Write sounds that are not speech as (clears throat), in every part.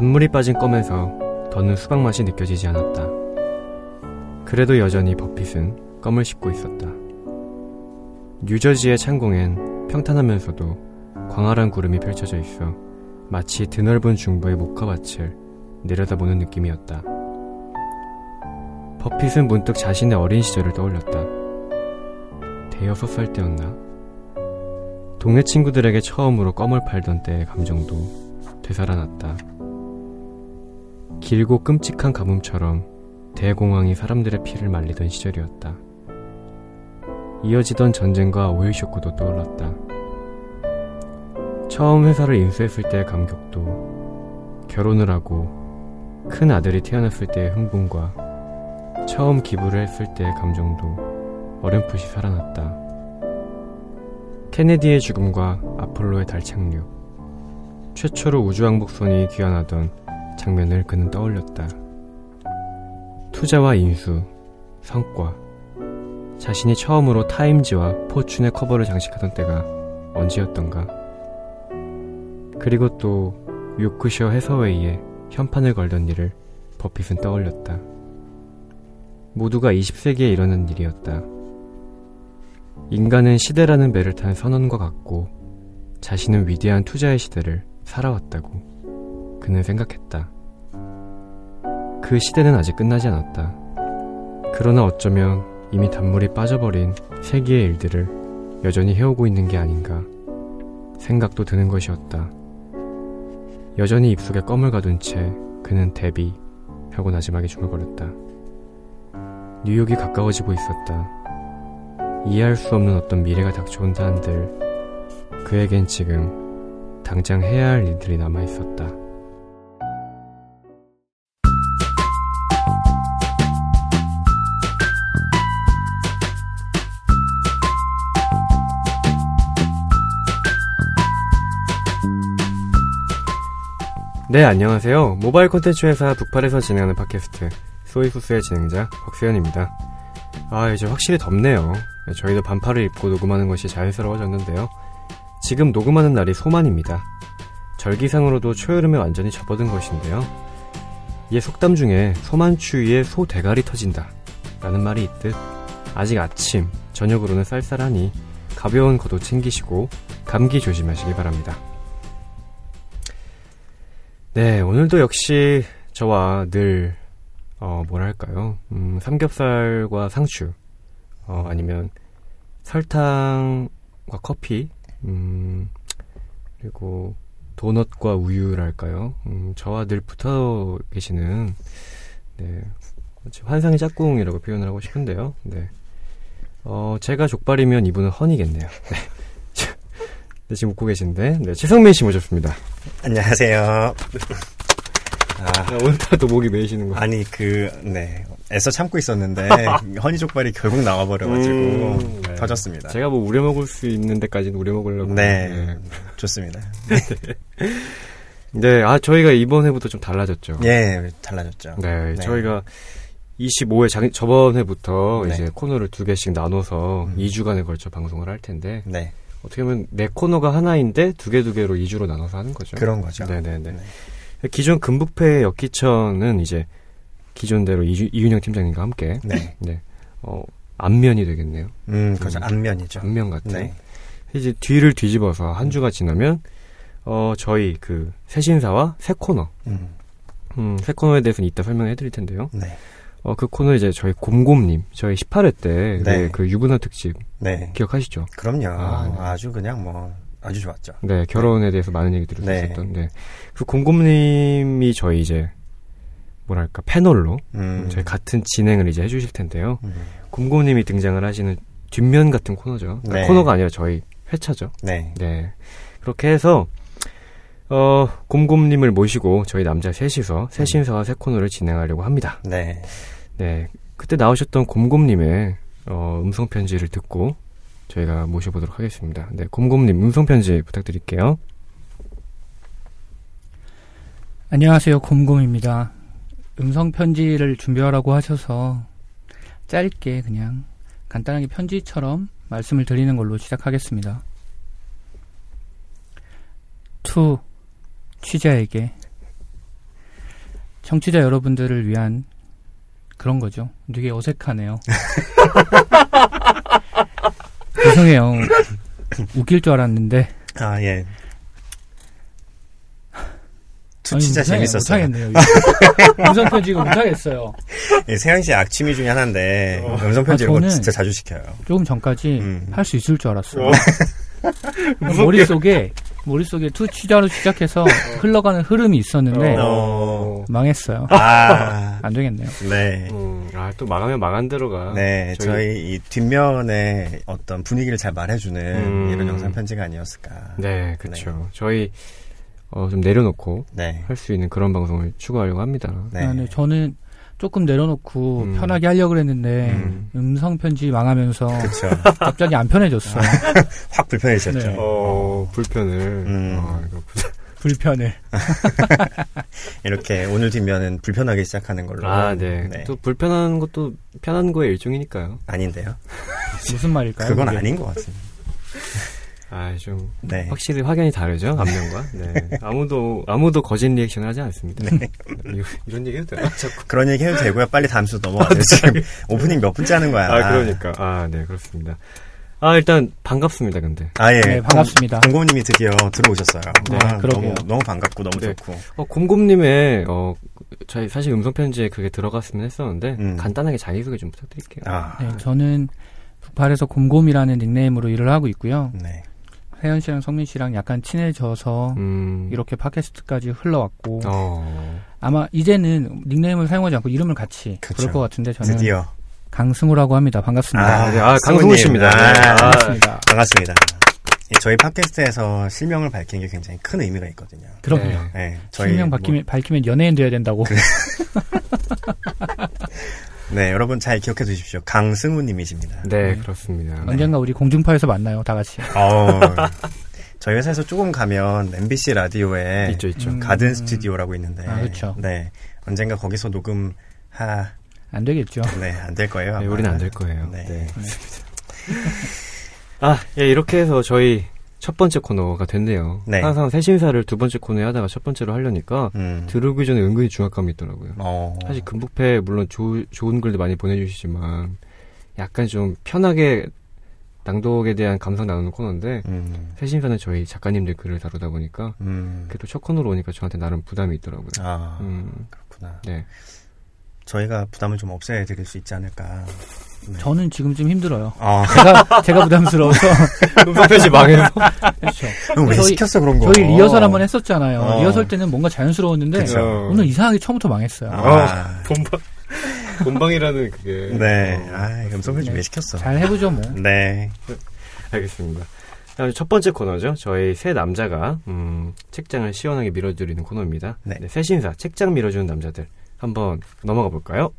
단물이 빠진 껌에서 더는 수박 맛이 느껴지지 않았다. 그래도 여전히 버핏은 껌을 씹고 있었다. 뉴저지의 창공엔 평탄하면서도 광활한 구름이 펼쳐져 있어 마치 드넓은 중부의 목화밭을 내려다보는 느낌이었다. 버핏은 문득 자신의 어린 시절을 떠올렸다. 대여섯 살 때였나? 동네 친구들에게 처음으로 껌을 팔던 때의 감정도 되살아났다. 길고 끔찍한 가뭄처럼 대공황이 사람들의 피를 말리던 시절이었다. 이어지던 전쟁과 오일 쇼크도 떠올랐다. 처음 회사를 인수했을 때의 감격도 결혼을 하고 큰 아들이 태어났을 때의 흥분과 처음 기부를 했을 때의 감정도 어렴풋이 살아났다. 케네디의 죽음과 아폴로의 달 착륙, 최초로 우주왕복선이 귀환하던 장면을 그는 떠올렸다. 투자와 인수, 성과, 자신이 처음으로 타임즈와 포춘의 커버를 장식하던 때가 언제였던가. 그리고 또 요크셔 해서웨이에 현판을 걸던 일을 버핏은 떠올렸다. 모두가 20세기에 일어난 일이었다. 인간은 시대라는 배를 탄 선원과 같고 자신은 위대한 투자의 시대를 살아왔다고 그는 생각했다. 그 시대는 아직 끝나지 않았다. 그러나 어쩌면 이미 단물이 빠져버린 세기의 일들을 여전히 해오고 있는 게 아닌가 생각도 드는 것이었다. 여전히 입속에 껌을 가둔 채 그는 데비 하고 나지막에 중얼거렸다. 뉴욕이 가까워지고 있었다. 이해할 수 없는 어떤 미래가 닥쳐온다 한들 그에겐 지금 당장 해야 할 일들이 남아 있었다. 네, 안녕하세요. 모바일 콘텐츠 회사 북팔에서 진행하는 팟캐스트 소이소스의 진행자 박수현입니다. 아, 이제 확실히 덥네요. 저희도 반팔을 입고 녹음하는 것이 자연스러워졌는데요. 지금 녹음하는 날이 소만입니다. 절기상으로도 초여름에 완전히 접어든 것인데요. 옛 속담 중에 소만추위에 소 대가리 터진다 라는 말이 있듯 아직 아침, 저녁으로는 쌀쌀하니 가벼운 겉옷 챙기시고 감기 조심하시기 바랍니다. 네, 오늘도 역시 저와 늘, 어, 뭐랄까요. 음, 삼겹살과 상추, 어, 아니면 설탕과 커피, 음, 그리고 도넛과 우유랄까요. 음, 저와 늘 붙어 계시는, 네, 환상의 짝꿍이라고 표현을 하고 싶은데요. 네. 어, 제가 족발이면 이분은 헌이겠네요. 네. 네, 지금 웃고 계신데, 네, 최성민 씨 모셨습니다. 안녕하세요. 아, 오늘따라 목이 메이시는 거. 아니, 그, 네. 애써 참고 있었는데, (laughs) 허니 족발이 결국 나와버려가지고, 음, 네. 터졌습니다. 제가 뭐 우려먹을 수 있는 데까지는 우려먹으려고. 네. 네. 좋습니다. (laughs) 네, 아, 저희가 이번 해부터 좀 달라졌죠. 예, 달라졌죠. 네, 네. 저희가 25회 장, 저번 해부터 네. 이제 코너를 두 개씩 나눠서 음. 2주간에 걸쳐 방송을 할 텐데. 네. 어떻게 보면 내 코너가 하나인데 두 개 두 개로 2주로 나눠서 하는 거죠. 그런 거죠. 네네네. 네. 기존 금북패 역기천은 이제 기존대로 이주, 이윤영 팀장님과 함께 네. 네. 어, 안면이 되겠네요. 음, 그죠. 음, 안면이죠. 안면 같은. 네. 이제 뒤를 뒤집어서 한 주가 지나면 어, 저희 그 새 신사와 새 코너. 음. 음, 새 코너에 대해서는 이따 설명해 드릴 텐데요. 네. 어, 그 코너 이제 저희 곰곰님, 저희 18회 때, 네. 그 유부남 특집. 네. 기억하시죠? 그럼요. 아, 주 그냥 뭐, 아주 좋았죠. 네, 결혼에 네. 대해서 많은 얘기들을 네. 했었던, 네. 그 곰곰님이 저희 이제, 뭐랄까, 패널로, 음. 저희 같은 진행을 이제 해주실 텐데요. 음. 곰곰님이 등장을 하시는 뒷면 같은 코너죠. 그러니까 네. 코너가 아니라 저희 회차죠. 네. 네. 그렇게 해서, 어, 곰곰님을 모시고 저희 남자 셋이서 새 신사와 새 코너를 진행하려고 합니다. 네. 네. 그때 나오셨던 곰곰님의 어, 음성 편지를 듣고 저희가 모셔보도록 하겠습니다. 네, 곰곰님 음성 편지 부탁드릴게요. 안녕하세요, 곰곰입니다. 음성 편지를 준비하라고 하셔서 짧게 그냥 간단하게 편지처럼 말씀을 드리는 걸로 시작하겠습니다. To 취자에게 청취자 여러분들을 위한 그런 거죠. 되게 어색하네요. (laughs) 죄송해요. 웃길 줄 알았는데. 아, 예. 두 진짜 못하겠- 재밌었어요. 못하겠네요. (laughs) 음성 편지가 못하겠어요. 예, 세영 씨 악취미 중에 하나인데 음성 편지 아, 이런 거 진짜 자주 시켜요. 조금 전까지 음. 할수 있을 줄 알았어요. 머릿속에 (laughs) 머릿속에 To 취자로 시작해서 (laughs) 흘러가는 흐름이 있었는데 어. 망했어요. 아, (laughs) 안 되겠네요. 네. 음, 아, 또 망하면 망한 대로가. 네, 저희- 저희, 이 뒷면에 어떤 분위기를 잘 말해주는 음. 이런 영상 편지가 아니었을까. 네, 그렇죠. 저희 어, 좀 내려놓고 네. 할수 있는 그런 방송을 추구하려고 합니다. 네. 아, 네, 저는 조금 내려놓고 음. 편하게 하려고 그랬는데 음. 음. 성 편지 망하면서 그쵸. 갑자기 안 편해졌어요. (laughs) 확 불편해지셨죠. 네. 어, 불편을. 음. 아. (laughs) 불편을. (laughs) 이렇게 오늘 뒷면은 불편하게 시작하는 걸로. 아, 네. 또 불편한 것도 편한 거의 일종이니까요. 아닌데요? 무슨 말일까요? 그건 그게? 아닌 것 같습니다. 아, 좀 네. 확실히 확연히 다르죠 앞면과. 네. 아무도 아무도 거짓 리액션을 하지 않습니다. 네. 이- 이런 얘기 해도 되나? 자꾸. 그런 얘기 해도 되고요. 빨리 다음 수 넘어가세요. 지금 오프닝 몇 분째 하는 거야. 아, 그러니까. 아, 네, 그렇습니다. 아, 일단 반갑습니다. 근데. 아, 예. 네, 반갑습니다. 공고님이 드디어 들어오셨어요. 네, 아, 그러게요. 너무, 너무 반갑고 너무 네. 좋고. 어, 곰곰님의 어 저희 사실 음성 편지에 그게 들어갔으면 했었는데 음. 간단하게 자기 소개 좀 부탁드릴게요. 아, 네, 저는 북팔에서 곰곰이라는 닉네임으로 일을 하고 있고요. 네. 혜연 씨랑 성민 씨랑 약간 친해져서 음. 이렇게 팟캐스트까지 흘러왔고 어. 아마 이제는 닉네임을 사용하지 않고 이름을 같이 그쵸. 부를 것 같은데 저는 드디어. 강승우라고 합니다. 반갑습니다. 아, 네. 아. 강승우 씨입니다. 아, 네. 아, 반갑습니다. 반갑습니다. 예, 저희 팟캐스트에서 실명을 밝히는 게 굉장히 큰 의미가 있거든요. 그럼요. 네. 네, 저희 실명 뭐- 밝히면, 밝히면 연예인 돼야 된다고. (laughs) 네, 여러분 잘 기억해 두십시오. 강승우님이십니다. 네, 그렇습니다. 언젠가 우리 공중파에서 만나요, 다 같이. 어, 저희 회사에서 조금 가면 MBC 라디오에 있죠, 있죠. 음. 가든 스튜디오라고 있는데, 아, 그쵸. 네, 언젠가 거기서 녹음 하, 안 되겠죠. 네, 안 될 거예요. 네, 아마. 우리는 안 될 거예요. 네. 네. (laughs) 아, 예, 이렇게 해서 저희 첫 번째 코너가 됐네요. 네. 항상 새 신사를 두 번째 코너에 하다가 첫 번째로 하려니까 음. 들어오기 전에 은근히 중압감이 있더라고요. 어, 사실 금북패 물론 조- 좋은 글도 많이 보내주시지만 약간 좀 편하게 낭독에 대한 감상 나누는 코너인데 음, 새 신사는 저희 작가님들 글을 다루다 보니까 음, 그래도 첫 코너로 오니까 저한테 나름 부담이 있더라고요. 아, 음, 그렇구나. 네. 저희가 부담을 좀 없애 드릴 수 있지 않을까. 네. 저는 지금 좀 힘들어요. 어, (laughs) 제가, 제가 부담스러워서. 음성 편지 망해서. 그렇죠. 왜 저희- 시켰어 그런 거? 저희 리허설 한번 했었잖아요. 어. 리허설 때는 뭔가 자연스러웠는데, 그쵸. 오늘 이상하게 처음부터 망했어요. 아, 본방, 본방이라는 그게. 네, 어, 아, 음성편지 네. 왜 시켰어? 잘 해보죠, 뭐. 네, 알겠습니다. 첫 번째 코너죠. 저희 새 남자가 음, 책장을 시원하게 밀어드리는 코너입니다. 네. 새 신사 책장 밀어주는 남자들 한번 넘어가 볼까요?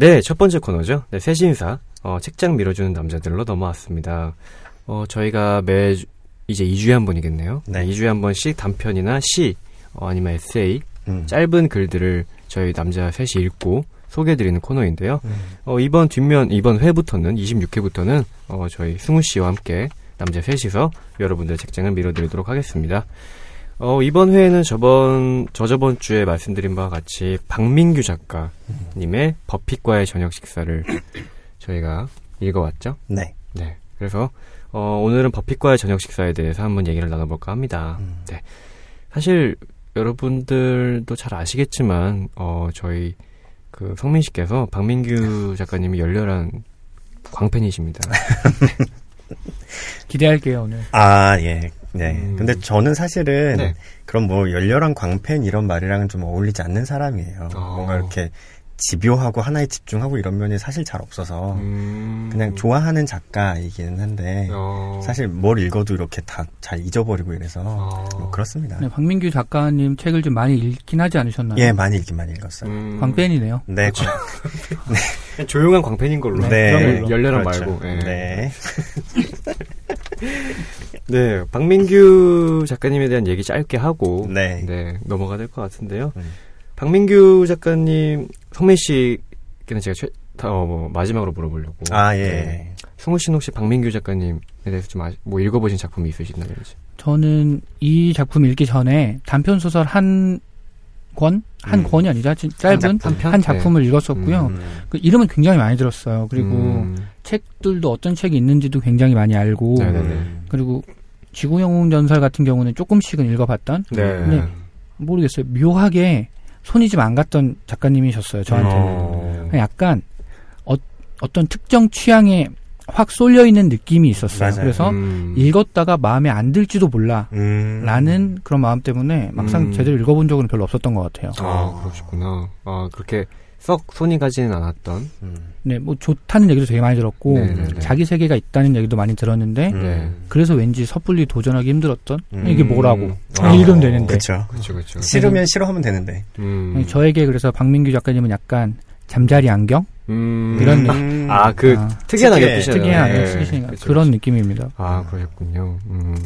네, 첫 번째 코너죠. 네, 새 신사 어, 책장 밀어주는 남자들로 넘어왔습니다. 어, 저희가 매 이제 2주에 한 번이겠네요. 네. 2주에 한 번씩 단편이나 시 어, 아니면 에세이 음. 짧은 글들을 저희 남자 셋이 읽고 소개해드리는 코너인데요. 음. 어, 이번 뒷면, 이번 회부터는, 26회부터는, 어, 저희 승우 씨와 함께 남자 셋이서 여러분들의 책장을 밀어드리도록 하겠습니다. 어, 이번 회에는 저번, 저저번 주에 말씀드린 바와 같이 박민규 작가님의 버핏과의 저녁 식사를 (clears throat) 저희가 읽어왔죠. 네, 네. 그래서, 어, 오늘은 버핏과의 저녁 식사에 대해서 한번 얘기를 나눠볼까 합니다. 음. 네. 사실 여러분들도 잘 아시겠지만 어 저희 그 성민 씨께서 박민규 작가님이 열렬한 광팬이십니다. (laughs) 기대할게요, 오늘. 아, 예, 네. 음. 근데 저는 사실은 네. 그런 뭐 열렬한 광팬 이런 말이랑은 좀 어울리지 않는 사람이에요. 어. 뭔가 이렇게 집요하고 하나에 집중하고 이런 면이 사실 잘 없어서 음. 그냥 좋아하는 작가이기는 한데 어. 사실 뭘 읽어도 이렇게 다 잘 잊어버리고 이래서 어. 뭐 그렇습니다. 네, 박민규 작가님 책을 좀 많이 읽긴 하지 않으셨나요? 예, 많이 읽긴 많이 읽었어요. 음. 광팬이네요. 네, 그렇죠. 그냥 (laughs) 조용한 광팬인 걸로. 네. 걸로. 열렬한 그렇죠. 말고. 예. 네. (laughs) 네, 박민규 작가님에 대한 얘기 짧게 하고 네. 네, 넘어가야 될것 같은데요. 음. 박민규 작가님, 성민 씨께는 제가 최, 다, 어, 뭐, 마지막으로 물어보려고. 아, 예. 네. 성우 씨는 혹시 박민규 작가님에 대해서 좀 아, 뭐 읽어보신 작품이 있으신다든지. 저는 이 작품 읽기 전에 단편 소설 한 권? 한 음. 권이. 아주 짧은 한 한, 작품? 작품을 읽었었고요. 음. 그 이름은 굉장히 많이 들었어요. 그리고 음, 책들도 어떤 책이 있는지도 굉장히 많이 알고 네네네. 음. 그리고 지구영웅 전설 같은 경우는 조금씩은 읽어봤던 네. 네. 모르겠어요. 묘하게 손이 좀 안 갔던 작가님이셨어요. 저한테는 어, 약간 어, 어떤 특정 취향에 확 쏠려 있는 느낌이 있었어요. 맞아요. 그래서 음, 읽었다가 마음에 안 들지도 몰라. 음. 라는 그런 마음 때문에 막상 음. 제대로 읽어본 적은 별로 없었던 것 같아요. 아, 그러시구나. 아, 그렇게 썩 손이 가지는 않았던. 음. 네, 뭐 좋다는 얘기도 되게 많이 들었고 네네네. 자기 세계가 있다는 얘기도 많이 들었는데 음. 네. 그래서 왠지 섣불리 도전하기 힘들었던 음. 이게 뭐라고 아, 읽으면 되는데. 그렇죠, 그렇죠. 싫으면 싫어하면 되는데. 음, 저에게 그래서 박민규 작가님은 약간 잠자리 안경 음, 이런 느- 음. 아, 그 아, 특이한. 안경 쓰시잖아요. 특이한 쓰시니까 그쵸, 그런 그쵸. 느낌입니다. 아, 그러셨군요. 음.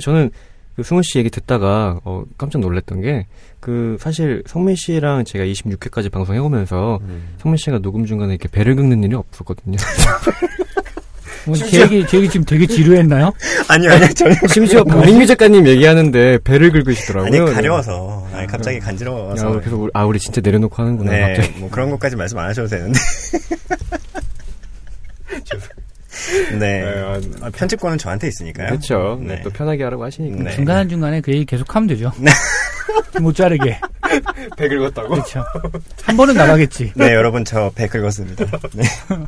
저는 그 승우 씨 얘기 듣다가 어, 깜짝 놀랐던 게 그 사실 성민 씨랑 제가 26회까지 방송해 오면서 음. 성민 씨가 녹음 중간에 이렇게 배를 긁는 일이 없었거든요. (laughs) 뭐제 얘기 제 얘기 지금 되게 지루했나요? (laughs) 아니요, 아니요, 전혀. (laughs) 심지어 박민규 작가님 얘기하는데 배를 긁으시더라고요. 아니, 가려워서. 아니, 갑자기 간지러워서. 야, 그래서 우리, 아 우리 진짜 내려놓고 하는구나. 네, 갑자기. 뭐 그런 것까지 말씀 안 하셔도 되는데. (laughs) 네. 아, 아, 편집권은 저한테 있으니까요. 그렇죠. 네. 또 편하게 하라고 하시니까. 네. 중간 중간에 그 얘기 계속 하면 되죠. 못 자르게. 배 긁었다고? 그렇죠. 한 번은 나가겠지. 네, 여러분 저 배 긁었습니다. 네.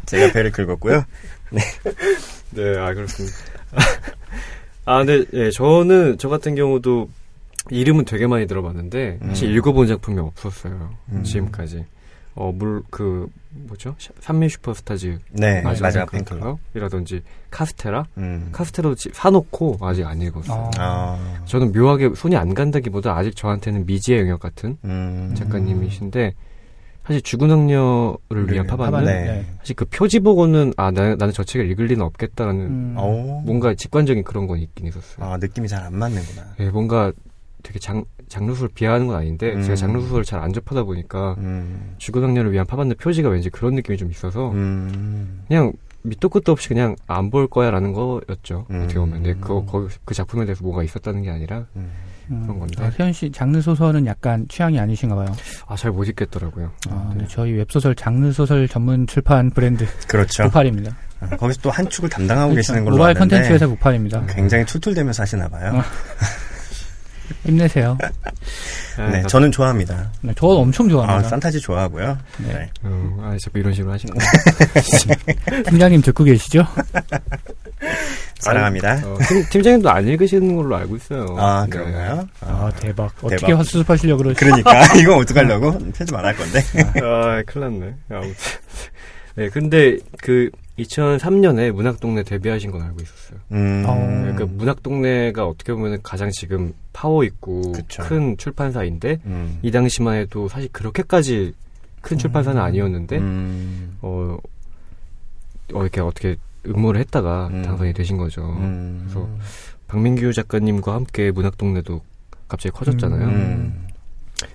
제가 배를 긁었고요. (laughs) 네, 아 그렇습니다. 아, 근데 예, 저는 저 같은 경우도 이름은 되게 많이 들어봤는데 사실 음. 읽어본 작품이 없었어요. 음. 지금까지. 어, 물, 그, 뭐죠? 샤- 산미 슈퍼스타즈 네, 마지막 마지막 팬클럽? 이라든지 카스테라? 음. 카스테라도 지- 사놓고 아직 안 읽었어요. 아. 아. 저는 묘하게 손이 안 간다기보다 아직 저한테는 미지의 영역 같은 음. 작가님이신데 사실 죽은 악녀를 위한 파반은 네. 네. 사실 그 표지 보고는 아 나, 나는 저 책을 읽을 리는 없겠다라는 음. 어. 뭔가 직관적인 그런 건 있긴 있었어요. 아, 느낌이 잘 안 맞는구나. 예, 뭔가 되게 장, 장르소설 비하하는 건 아닌데 음. 제가 장르소설을 잘 안 접하다 보니까 음. 죽은 악녀를 위한 파반의 표지가 왠지 그런 느낌이 좀 있어서 음. 그냥 밑도 끝도 없이 그냥 안 볼 거야라는 거였죠. 음. 어떻게 보면 근데 그, 거, 그 작품에 대해서 뭐가 있었다는 게 아니라 음. 음. 그런 건데. 아, 세현 씨 장르 소설은 약간 취향이 아니신가 봐요. 아 잘 못 읽겠더라고요. 아, 네. 저희 웹소설 장르 소설 전문 출판 브랜드 (laughs) 그렇죠. 부팔입니다. 아, 거기서 또 한 축을 담당하고 그렇죠. 계시는 걸로 모바일 컨텐츠 회사 부팔입니다. 굉장히 툴툴대면서 하시나 봐요. (laughs) 어. 힘내세요. 네, 저는 좋아합니다. 네, 저 엄청 아, 좋아합니다. 산타지 좋아하고요. 네. 네. 어, 아 자꾸 이런 식으로 하시는 (laughs) 거. 팀장님 듣고 계시죠? (laughs) 사랑합니다. 어, 팀, 팀장님도 안 읽으시는 걸로 알고 있어요. 아, 네. 그런가요? 아, 대박. 어떻게 대박. 수습하시려고 그러시 그러니까 (laughs) 이거 어떡하려고 편집 안 할 건데. 아, 큰일 났네. 아무튼. 네, 근데 그 2003년에 문학동네 데뷔하신 건 알고 있었어요. 음. 어. 그 문학동네가 어떻게 보면 가장 지금 파워 있고 그쵸. 큰 출판사인데 음. 이 당시만 해도 사실 그렇게까지 큰 출판사는 아니었는데 음. 어, 어 이렇게 어떻게 응모를 했다가 음. 당선이 되신 거죠. 음. 그래서 박민규 작가님과 함께 문학동네도 갑자기 커졌잖아요. 음.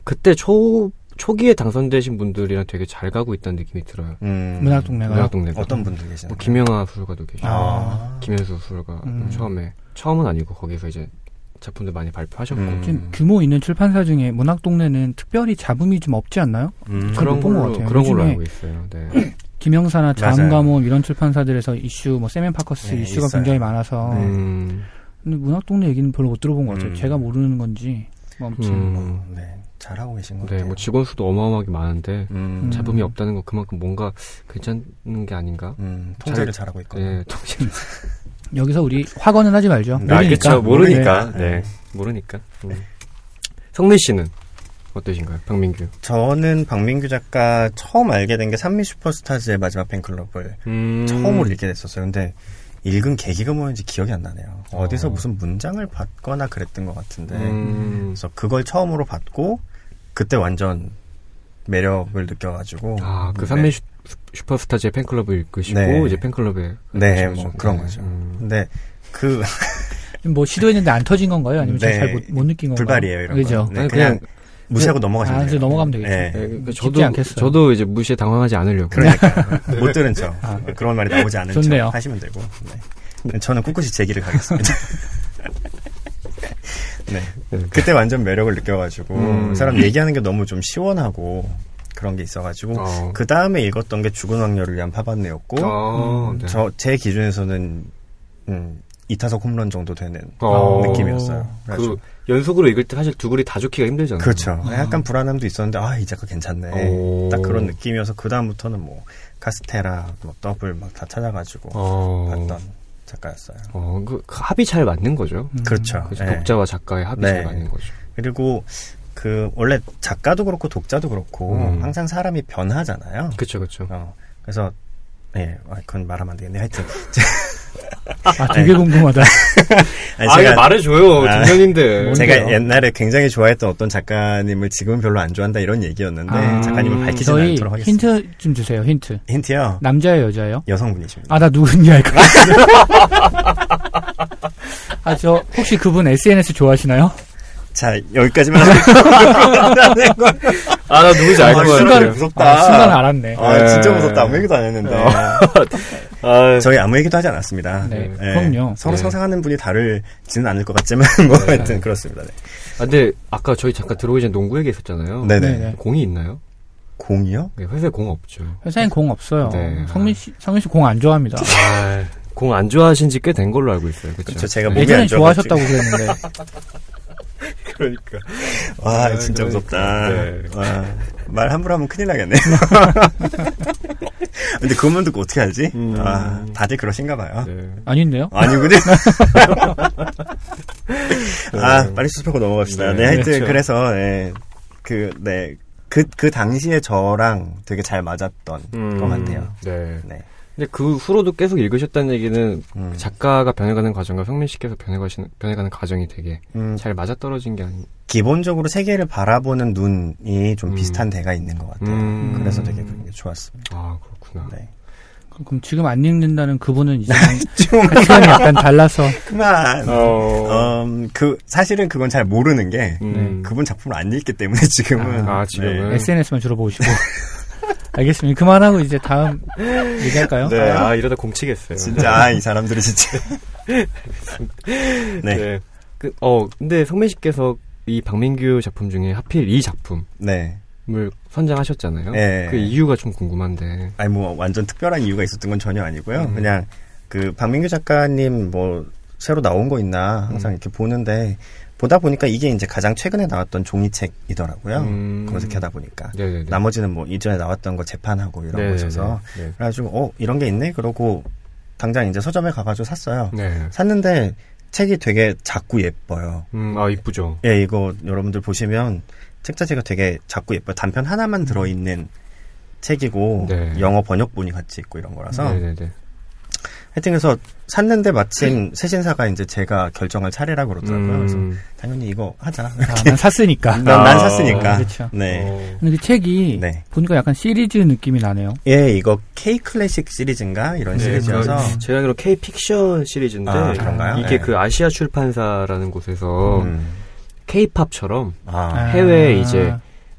그때 초 초기에 당선되신 분들이랑 되게 잘 가고 있다는 느낌이 들어요. 음. 문학 동네가 문학 동네가 어떤 분들 계시나요? 뭐 김영하 수술가도 계시고 아. 김현수 수술가 음. 처음에 처음은 아니고 거기서 이제 작품들 많이 발표하셨고 음. 지금 규모 있는 출판사 중에 문학 동네는 특별히 잡음이 좀 없지 않나요? 음. 잘 그런 걸로 같아요. 그런 걸로 알고 있어요. 네. (clears throat) 김영사나. 자음가모 이런 출판사들에서 이슈, 뭐 세멘파커스 네, 이슈가 있어요. 굉장히 많아서 음, 근데 문학 동네 얘기는 별로 못 들어본 것 같아요. 음. 제가 모르는 건지 뭐 아무튼 음, 네. 잘하고 계신 것 네, 같아요. 뭐 직원 수도 어마어마하게 많은데 음. 음. 잡음이 없다는 건 그만큼 뭔가 괜찮은 게 아닌가? 음, 통제를 잘- 잘하고 있거든요. 네, 통신. (laughs) 여기서 우리 확언은 하지 말죠. 음. 아, 모르니까. 그쵸, 모르니까. 네. 네, 모르니까. 음. 성민 씨는 어떠신가요, 박민규? 저는 박민규 작가 처음 알게 된 게 산미 슈퍼스타즈의 마지막 팬클럽을 음, 처음으로 읽게 됐었어요. 근데 읽은 계기가 뭐였는지 기억이 안 나네요. 어디서 어. 무슨 문장을 봤거나 그랬던 것 같은데. 음, 그래서 그걸 처음으로 봤고 그때 완전 매력을 느껴가지고 아, 그 네. 삼미 슈- 슈퍼스타즈의 팬클럽을 이끄시고 네. 이제 팬클럽에 네, 뭐 거죠. 그런 네. 거죠. 음. 근데 그 (laughs) 뭐 시도했는데 안 터진 건가요? 아니면 네. 잘못 느낀 건가요? 불발이에요 이런 그죠? 거. 네, 아니, 그냥, 그냥 무시하고 아, 넘어가시면 그래서 돼요. 넘어가면 되겠죠. 네. 네, 그러니까 저도 않겠어요. 저도 이제 무시에 당황하지 않으려고. 그러니까 못 들은 척 아. 그런 말이 나오지 않은 좋네요. 척 하시면 되고 네. 저는 꿋꿋이 제 길을 가겠습니다. (laughs) (laughs) 네. 그때 완전 매력을 느껴가지고 음. 사람 얘기하는 게 너무 좀 시원하고 그런 게 있어가지고 어. 그 다음에 읽었던 게 죽은 왕녀를 위한 파반네였고 어, 음, 네. 저제 기준에서는 음, 이타석 홈런 정도 되는 어. 느낌이었어요. 그 연속으로 읽을 때 사실 두 글이 다 좋기가 힘들잖아요. 그렇죠. 약간 불안함도 있었는데 아 이 작가 괜찮네. 오. 딱 그런 느낌이어서 그 다음부터는 뭐 카스테라, 뭐 더블 막 다 찾아가지고 어. 봤던 작가였어요. 어, 그, 그 합이 잘 맞는 거죠. 음. 그렇죠. 네. 독자와 작가의 합이 네. 잘 맞는 거죠. 그리고 그 원래 작가도 그렇고 독자도 그렇고 음. 항상 사람이 변하잖아요. 그렇죠, 그렇죠. 어, 그래서 예, 아, 그건 말하면 안 되겠네. 하여튼 (laughs) 아, 되게 궁금하다. (laughs) 아니, 아, 말해줘요. 아, 중년인데. 뭔데요? 제가 옛날에 굉장히 좋아했던 어떤 작가님을 지금은 별로 안 좋아한다 이런 얘기였는데 아, 작가님을 밝히지는 저희 않도록 하겠습니다. 힌트 좀 주세요. 힌트. 힌트요. 남자예요, 여자예요? 여성분이십니다. 아, 나 누군지 알 것 같아요. (laughs) 아, 저, 혹시 그분 SNS 좋아하시나요? 자 여기까지만 아, 나 누구지 알 아, 것 순간 같아요. 무섭다. 아, 순간 알았네. 아, 네. 진짜 무섭다. 아무 얘기도 안 했는데. (laughs) 아, 저희 아무 얘기도 하지 않았습니다. 네, 예, 그럼요. 서로 네. 상상하는 분이 다르지는 않을 것 같지만, (laughs) 뭐, 네. 하여튼 그렇습니다. 네. 아, 근데 아까 저희 잠깐 들어오기 전에 농구 얘기했었잖아요. 네네. 네네. 공이 있나요? 공이요? 네, 회사에 공 없죠. 회사엔 공 없어요. 네. 성민 씨, 성민 씨 공 안 좋아합니다. (laughs) 아, 공안 좋아하신 지 꽤 된 걸로 알고 있어요. 그렇죠. 제가 몸이 예전에. 좋아하셨다고 그랬는데. (laughs) 그러니까. 와, 아, 진짜 그러니까. 무섭다. 네. 와, 말 함부로 하면 큰일 나겠네. (laughs) 근데 그것만 듣고 어떻게 알지? 음. 아, 다들 그러신가 봐요. 네. 아닌데요? 아니군요. (laughs) 아, 빨리 수습하고 넘어갑시다. 네, 네, 하여튼 그렇죠. 그래서 네, 그, 네, 그, 그 당시에 저랑 되게 잘 맞았던 음, 것 같아요. 네. 네. 근데 그 후로도 계속 읽으셨다는 얘기는 음. 작가가 변해가는 과정과 성민 씨께서 변해가시는, 변해가는 과정이 되게 음, 잘 맞아떨어진 게 아니. 기본적으로 세계를 바라보는 눈이 좀 음. 비슷한 데가 있는 것 같아요. 음. 그래서 되게 그게 좋았습니다. 아, 그렇구나. 네. 그럼 지금 안 읽는다는 그분은 이제 (laughs) 좀 가치관이 약간 달라서. (laughs) 그만. 어, 음, 그 사실은 그건 잘 모르는 게 음. 그분 작품을 안 읽기 때문에 지금은 아, 지금은? 네. SNS만 주로 보시고. (laughs) 알겠습니다. 그만하고 이제 다음 얘기할까요? 네. 아, 이러다 공치겠어요. 진짜 아, 이 사람들이 진짜 네. 네. 그, 어, 근데 성민 씨께서 이 박민규 작품 중에 하필 이 작품을 네. 선정하셨잖아요. 네. 그 이유가 좀 궁금한데. 아니 뭐 완전 특별한 이유가 있었던 건 전혀 아니고요. 음. 그냥 그 박민규 작가님 뭐 새로 나온 거 있나 항상 음. 이렇게 보는데 보다 보니까 이게 이제 가장 최근에 나왔던 종이책이더라고요. 음. 검색하다 보니까 네네네. 나머지는 뭐 이전에 나왔던 거 재판하고 이런 네네네. 거 있어서 네. 그래가지고 어 이런 게 있네 그러고 당장 이제 서점에 가가지고 샀어요. 네. 샀는데 책이 되게 작고 예뻐요. 음, 아, 이쁘죠. 예, 이거 여러분들 보시면 책 자체가 되게 작고 예뻐요. 단편 하나만 들어있는 책이고 네. 영어 번역본이 같이 있고 이런 거라서 네네네. 하여튼 그래서 샀는데 마침 세신사가 이제 제가 결정할 차례라고 그러더라고요. 그래서 음. 당연히 이거 하자. 아, 난 샀으니까. (laughs) 난, 난 아, 샀으니까. 그렇죠. 네. 어, 근데 그 책이 네. 보니까 약간 시리즈 느낌이 나네요. 예, 이거 K 클래식 시리즈인가 이런 네, 시리즈여서 그 제가 알기로 K 픽션 시리즈인데 아, 그런가요? 이게 네. 그 아시아 출판사라는 곳에서 음. K-팝처럼 아, 해외에 이제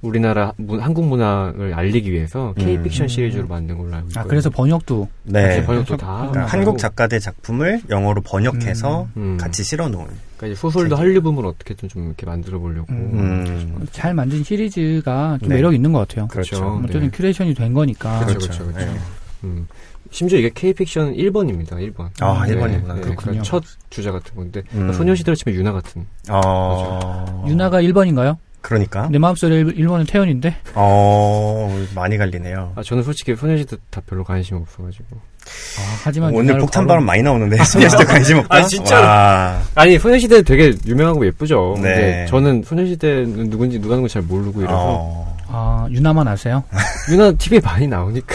우리나라 문- 한국 문학을 알리기 위해서 K 픽션 음. 시리즈로 만든 걸로 알고 있고요. 아, 그래서 번역도. 네. 같이 번역도 다 그러니까 그러니까. 한국 작가들 작품을 영어로 번역해서 음. 같이 실어 놓은. 그러니까 이제 소설도. 한류붐을 어떻게든 좀 이렇게 만들어 보려고. 음. 음. 잘 만든 시리즈가 좀 네. 매력 있는 것 같아요. 그렇죠. 그렇죠. 어쨌든 네. 큐레이션이 된 거니까. 그렇죠, 그렇죠. 그렇죠, 그렇죠. 네. 음. 심지어 이게 K 픽션 1번입니다. 1번. 아, 1번이구나. 그렇군요. 그러니까 첫 주자 같은 건데 음. 소녀시대로 치면 유나 같은. 어. 유나가 1번인가요? 그러니까. 내 마음속에 1, 번은 태연인데. 어, 많이 갈리네요. 아 저는 솔직히 소녀시대 다 별로 관심 없어가지고. 아, 하지만 오늘 폭탄 바로- 발언 많이 나오는데 (laughs) 소녀시대 관심 없다. 아, 진짜로? 와. 아니 소녀시대 되게 유명하고 예쁘죠. 네. 근데 저는 소녀시대는 누군지 누가 누군지 잘 모르고 이래서 어. 아, 유나만 아세요? 유나 TV에 많이 나오니까.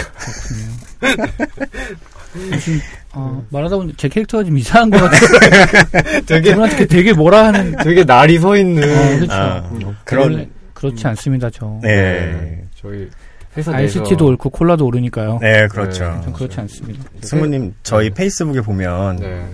무슨, 어, 말하다 보니 제 캐릭터가 좀 이상한 것 같아요. (laughs) 되게 그분한테 되게 뭐라 하는. 되게 날이 서 있는. 어, 그렇죠. 아, 원래 그런 그렇지 않습니다, 저. 네. 저희 회사 내에서 아이스티도 옳고 콜라도 오르니까요. 네, 그렇죠. 네. 전 그렇지 않습니다. 승우님 저희 네. 페이스북에 보면 네.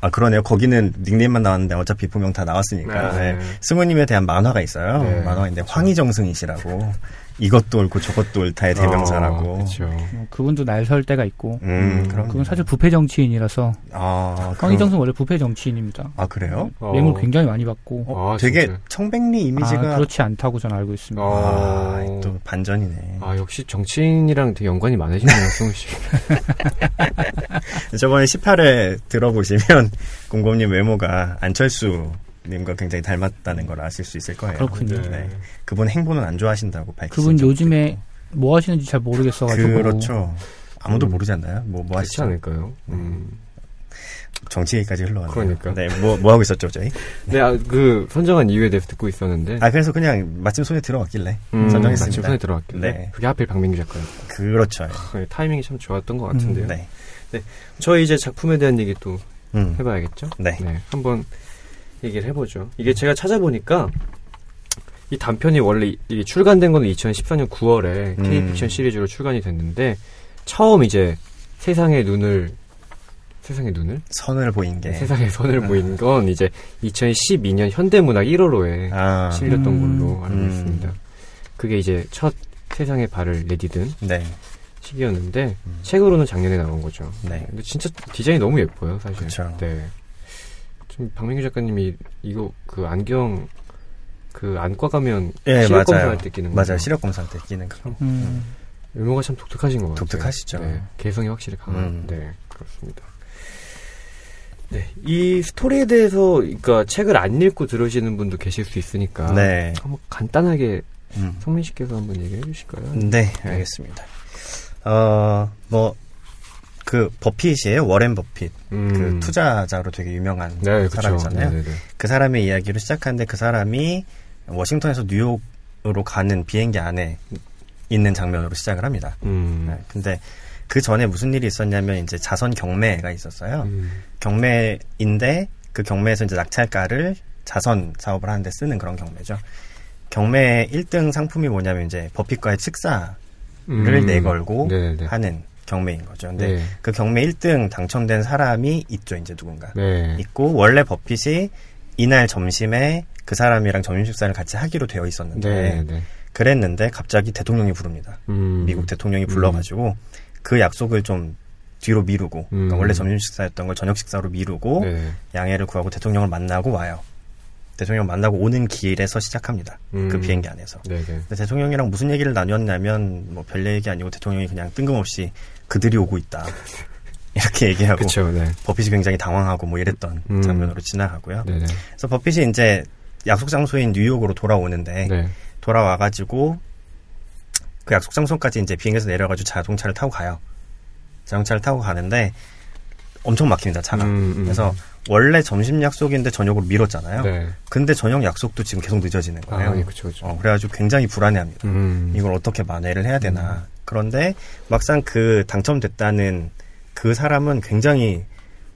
아 그러네요. 거기는 닉네임만 나왔는데 어차피 분명 다 나왔으니까. 네. 네. 승우님에 대한 만화가 있어요. 네. 만화가 있는데 황희정승이시라고 이것도 옳고 저것도 옳다의 대명사라고. 그렇죠. 뭐 그분도 날 설 때가 있고 음, 음, 그럼 그분 사실 부패 정치인이라서 아, 황희정은 원래 부패 정치인입니다. 아 그래요? 어. 뇌물 굉장히 많이 받고 어, 아, 되게 진짜요? 청백리 이미지가 아, 그렇지 않다고 저는 알고 있습니다. 어. 아, 또 반전이네. 아, 역시 정치인이랑 되게 연관이 많으시네요, (laughs) 승우 씨. 저번에 18회 들어보시면 (laughs) 공곰님 외모가 안철수 님과 굉장히 닮았다는 걸 아실 수 있을 거예요. 그렇군요. 네. 그분 행보는 안 좋아하신다고 밝히신 그분 요즘에 있고. 뭐 하시는지 잘 모르겠어가지고 그렇죠. 아무도 음. 모르지 않나요? 뭐, 뭐 하시죠? 않을까요? 음. 정치 얘기까지 흘러가네요. 그러니까. 네, 뭐, 뭐 하고 있었죠, 저희? 네, 아, 그, 선정한 이유에 대해서 듣고 있었는데. 아, 그래서 그냥 마침 손에 들어왔길래 음, 선정했습니다. 마침 손에 들어왔길래. 네. 그게 하필 박민규 작가요. 그렇죠. 네, 타이밍이 참 좋았던 것 같은데요. 네. 저희 이제 작품에 대한 얘기 또 음. 해봐야겠죠? 네. 한번 얘기를 해보죠. 이게 제가 찾아보니까 이 단편이 원래 이- 이게 출간된 거는 2014년 9월에 음. K-픽션 시리즈로 출간이 됐는데 처음 이제 세상의 눈을 세상의 눈을 선을 보인 게. 세상의 선을 보인 건 이제 2012년 현대문학 1호로에 아, 실렸던 음. 걸로 알고 음. 있습니다. 그게 이제 첫 세상의 발을 내디딘 네. 시기였는데 음. 책으로는 작년에 나온 거죠. 네. 근데 진짜 디자인이 너무 예뻐요, 사실. 그쵸. 네. 지금 박민규 작가님이 이거 그 안경 그 안과 가면 예, 시력 맞아요. 검사할 때 끼는 거. 맞아요. 시력 검사할 때 끼는 거. 음, 외모가 참 독특하신 것 같아요. 독특하시죠. 네, 개성이 확실히 강한. 음. 네, 그렇습니다. 네, 이 스토리에 대해서 그러니까 책을 안 읽고 들으시는 분도 계실 수 있으니까 네. 한번 간단하게 음. 성민 씨께서 한번 얘기해 주실까요? 네, 알겠습니다. 어, 뭐, 그, 버핏이에요. 워렌 버핏. 음. 그 투자자로 되게 유명한 네. 사람이잖아요. 네네네. 그 사람의 이야기로 시작하는데 그 사람이 워싱턴에서 뉴욕으로 가는 비행기 안에 있는 장면으로 시작을 합니다. 음. 네, 근데 그 전에 무슨 일이 있었냐면 이제 자선 경매가 있었어요. 음. 경매인데 그 경매에서 이제 낙찰가를 자선 사업을 하는데 쓰는 그런 경매죠. 경매 1등 상품이 뭐냐면 이제 버핏과의 식사를 음. 내걸고 네네. 하는 경매인 거죠. 근데 네. 그 경매 1등 당첨된 사람이 있죠, 이제 누군가. 네. 있고 원래 버핏이 이날 점심에 그 사람이랑 점심 식사를 같이 하기로 되어 있었는데 네. 네. 그랬는데 갑자기 대통령이 부릅니다. 음. 미국 대통령이 불러가지고 그 약속을 좀 뒤로 미루고 그러니까 음. 원래 점심 식사였던 걸 저녁 식사로 미루고 네. 양해를 구하고 대통령을 만나고 와요. 대통령 만나고 오는 길에서 시작합니다. 음. 그 비행기 안에서. 네네. 근데 대통령이랑 무슨 얘기를 나눴냐면 뭐 별 얘기 아니고 대통령이 그냥 뜬금없이 그들이 오고 있다. 이렇게 얘기하고 그쵸, 네. 버핏이 굉장히 당황하고 뭐 이랬던 음. 장면으로 지나가고요. 네네. 그래서 버핏이 이제 약속 장소인 뉴욕으로 돌아오는데 네. 돌아와 가지고 그 약속 장소까지 이제 비행기에서 내려가지고 자동차를 타고 가요. 자동차를 타고 가는데 엄청 막힙니다 차가. 음, 음. 그래서 원래 점심 약속인데 저녁으로 미뤘잖아요. 네. 근데 저녁 약속도 지금 계속 늦어지는 거예요. 아, 예, 그쵸, 그쵸. 어, 그래가지고 굉장히 불안해합니다. 음. 이걸 어떻게 만회를 해야 되나. 그런데 막상 그 당첨됐다는 그 사람은 굉장히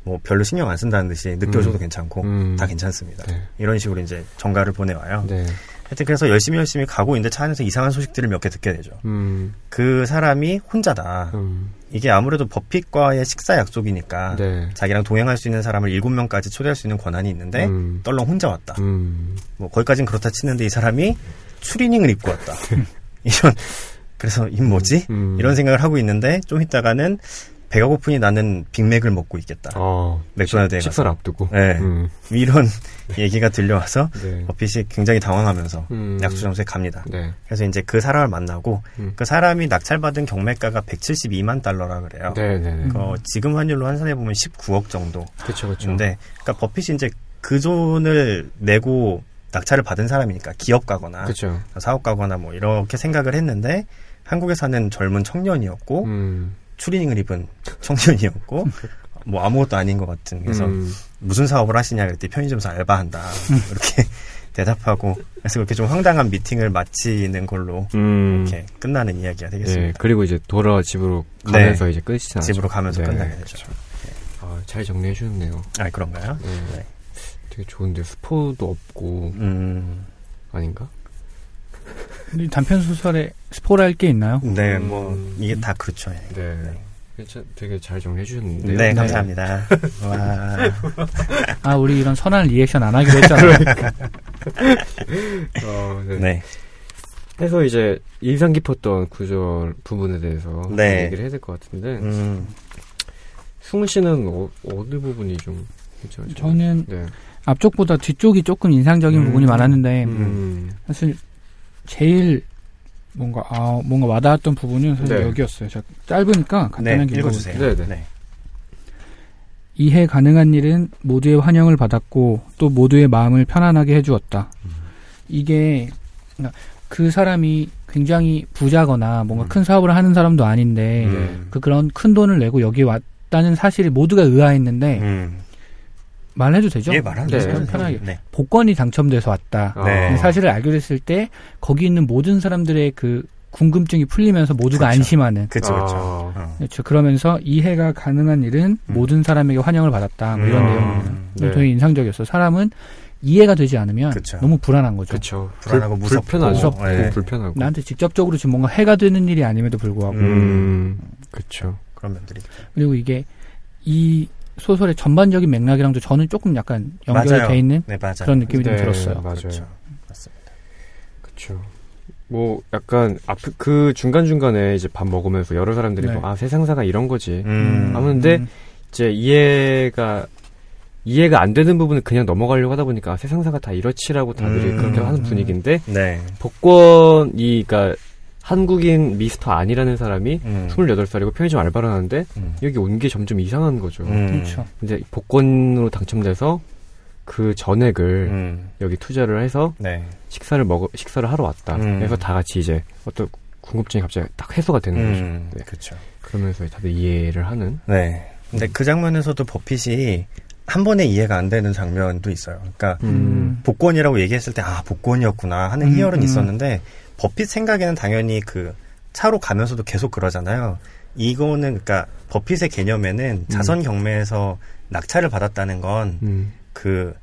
뭐 별로 신경 안 쓴다는 듯이 느껴줘도 음. 괜찮고 음. 다 괜찮습니다. 네. 이런 식으로 이제 전가를 보내와요. 네. 하여튼 그래서 열심히 열심히 가고 있는데 차 안에서 이상한 소식들을 몇 개 듣게 되죠. 음. 그 사람이 혼자다. 음. 이게 아무래도 버핏과의 식사 약속이니까 네. 자기랑 동행할 수 있는 사람을 일곱 명까지 초대할 수 있는 권한이 있는데 음. 떨렁 혼자 왔다. 음. 뭐 거기까진 그렇다 치는데 이 사람이 추리닝을 입고 왔다. (laughs) 이런 그래서 이 뭐지? 음. 이런 생각을 하고 있는데 좀 있다가는 배가 고프니 나는 빅맥을 먹고 있겠다. 어. 맥도날드에 가서 식사를 앞두고. 네. 음. (laughs) 이런 얘기가 들려와서 네. 버핏이 굉장히 당황하면서 음. 약속 장소에 갑니다. 네. 그래서 이제 그 사람을 만나고 음. 그 사람이 낙찰받은 경매가가 172만 달러라 그래요. 네, 네, 네. 어, 지금 환율로 환산해 보면 19억 정도. 그쵸, 그쵸. 근데 그러니까 버핏이 이제 그 돈을 내고 낙찰을 받은 사람이니까 기업가거나 그쵸. 사업가거나 뭐 이렇게 생각을 했는데 한국에 사는 젊은 청년이었고 음. 추리닝을 입은 청년이었고 뭐 아무것도 아닌 것 같은 그래서 음. 무슨 사업을 하시냐 그랬더니 편의점에서 알바한다 이렇게 (laughs) 대답하고 그래서 그렇게 좀 황당한 미팅을 마치는 걸로 음. 이렇게 끝나는 이야기가 예, 되겠습니다. 그리고 이제 돌아 집으로 네. 가면서 이제 끝이 나죠. 집으로 가면서 네, 끝나게 되죠. 그쵸. 아, 잘 정리해 주셨네요. 아 그런가요? 네. 네. 되게 좋은데 스포도 없고 음 아닌가? 이 단편 소설에 스포랄 게 있나요? 네, 음. 뭐 이게 다 그렇죠. 예. 네. 괜찮- 되게 잘 정리해 주셨는데요. 네, 감사합니다. (laughs) 와, 아, 우리 이런 선한 리액션 안 하기로 했잖아요. (laughs) 어, 네. 네, 해서 이제 인상 깊었던 구절 부분에 대해서 네. 얘기를 해야 될 것 같은데 음, 승우 씨는 어, 어느 부분이 좀 괜찮으세요? 저는 네. 앞쪽보다 뒤쪽이 조금 인상적인 음. 부분이 많았는데 음. 사실 제일 뭔가 아 뭔가 와닿았던 부분은 사실 네. 여기였어요. 제가 짧으니까 네, 간단하게 읽어주세요. 네, 네. 네. 이해 가능한 일은 모두의 환영을 받았고 또 모두의 마음을 편안하게 해주었다. 음. 이게 그러니까 그 사람이 굉장히 부자거나 뭔가 음. 큰 사업을 하는 사람도 아닌데 음. 그 그런 큰 돈을 내고 여기 왔다는 사실을 모두가 의아했는데 음. 말해도 되죠? 예, 말하면 네. 되죠. 편하게. 네. 복권이 당첨돼서 왔다. 아. 네. 그 사실을 알게 됐을 때 거기 있는 모든 사람들의 그 궁금증이 풀리면서 모두가 그렇죠. 안심하는. 그쵸, 그쵸. 아. 어. 그렇죠. 그러면서 이해가 가능한 일은 음. 모든 사람에게 환영을 받았다. 뭐 이런 음. 내용입니다. 네. 되게 인상적이었어. 사람은 이해가 되지 않으면 그쵸. 너무 불안한 거죠. 그렇죠. 불안하고 무섭고. 불편하죠. 무섭고. 네. 불편하고. 나한테 직접적으로 지금 뭔가 해가 되는 일이 아님에도 불구하고 음. 그렇죠. 그런 면들이. 그리고 이게 이 소설의 전반적인 맥락이랑도 저는 조금 약간 연결이 맞아요. 돼 있는 네, 맞아요. 그런 느낌이 좀 네, 들었어요. 맞아요. 그렇죠. 맞습니다. 그렇죠. 뭐 약간 앞 그 중간 중간에 이제 밥 먹으면서 여러 사람들이 네. 뭐, 아 세상사가 이런 거지. 음. 하는데 음. 이제 이해가 이해가 안 되는 부분을 그냥 넘어가려고 하다 보니까 아, 세상사가 다 이렇지라고 다들이 음. 그렇게 하는 음. 분위기인데 네. 복권이 그러니까 한국인 미스터 아니라는 사람이 음. 28살이고 편의점 알바를 하는데 음. 여기 온 게 점점 이상한 거죠. 음. 그렇죠. 근데 복권으로 당첨돼서 그 전액을 음. 여기 투자를 해서 네. 식사를 먹어 식사를 하러 왔다. 음. 그래서 다 같이 이제 어떤 궁금증이 갑자기 딱 해소가 되는 거죠. 음. 네. 그렇죠. 그러면서 다들 이해를 하는. 네. 근데 그 장면에서도 버핏이 한 번에 이해가 안 되는 장면도 있어요. 그러니까 음. 복권이라고 얘기했을 때 아 복권이었구나 하는 음, 희열은 음. 있었는데 버핏 생각에는 당연히 그 차로 가면서도 계속 그러잖아요. 이거는 그러니까 버핏의 개념에는 자선 경매에서 낙찰을 받았다는 건 음. 그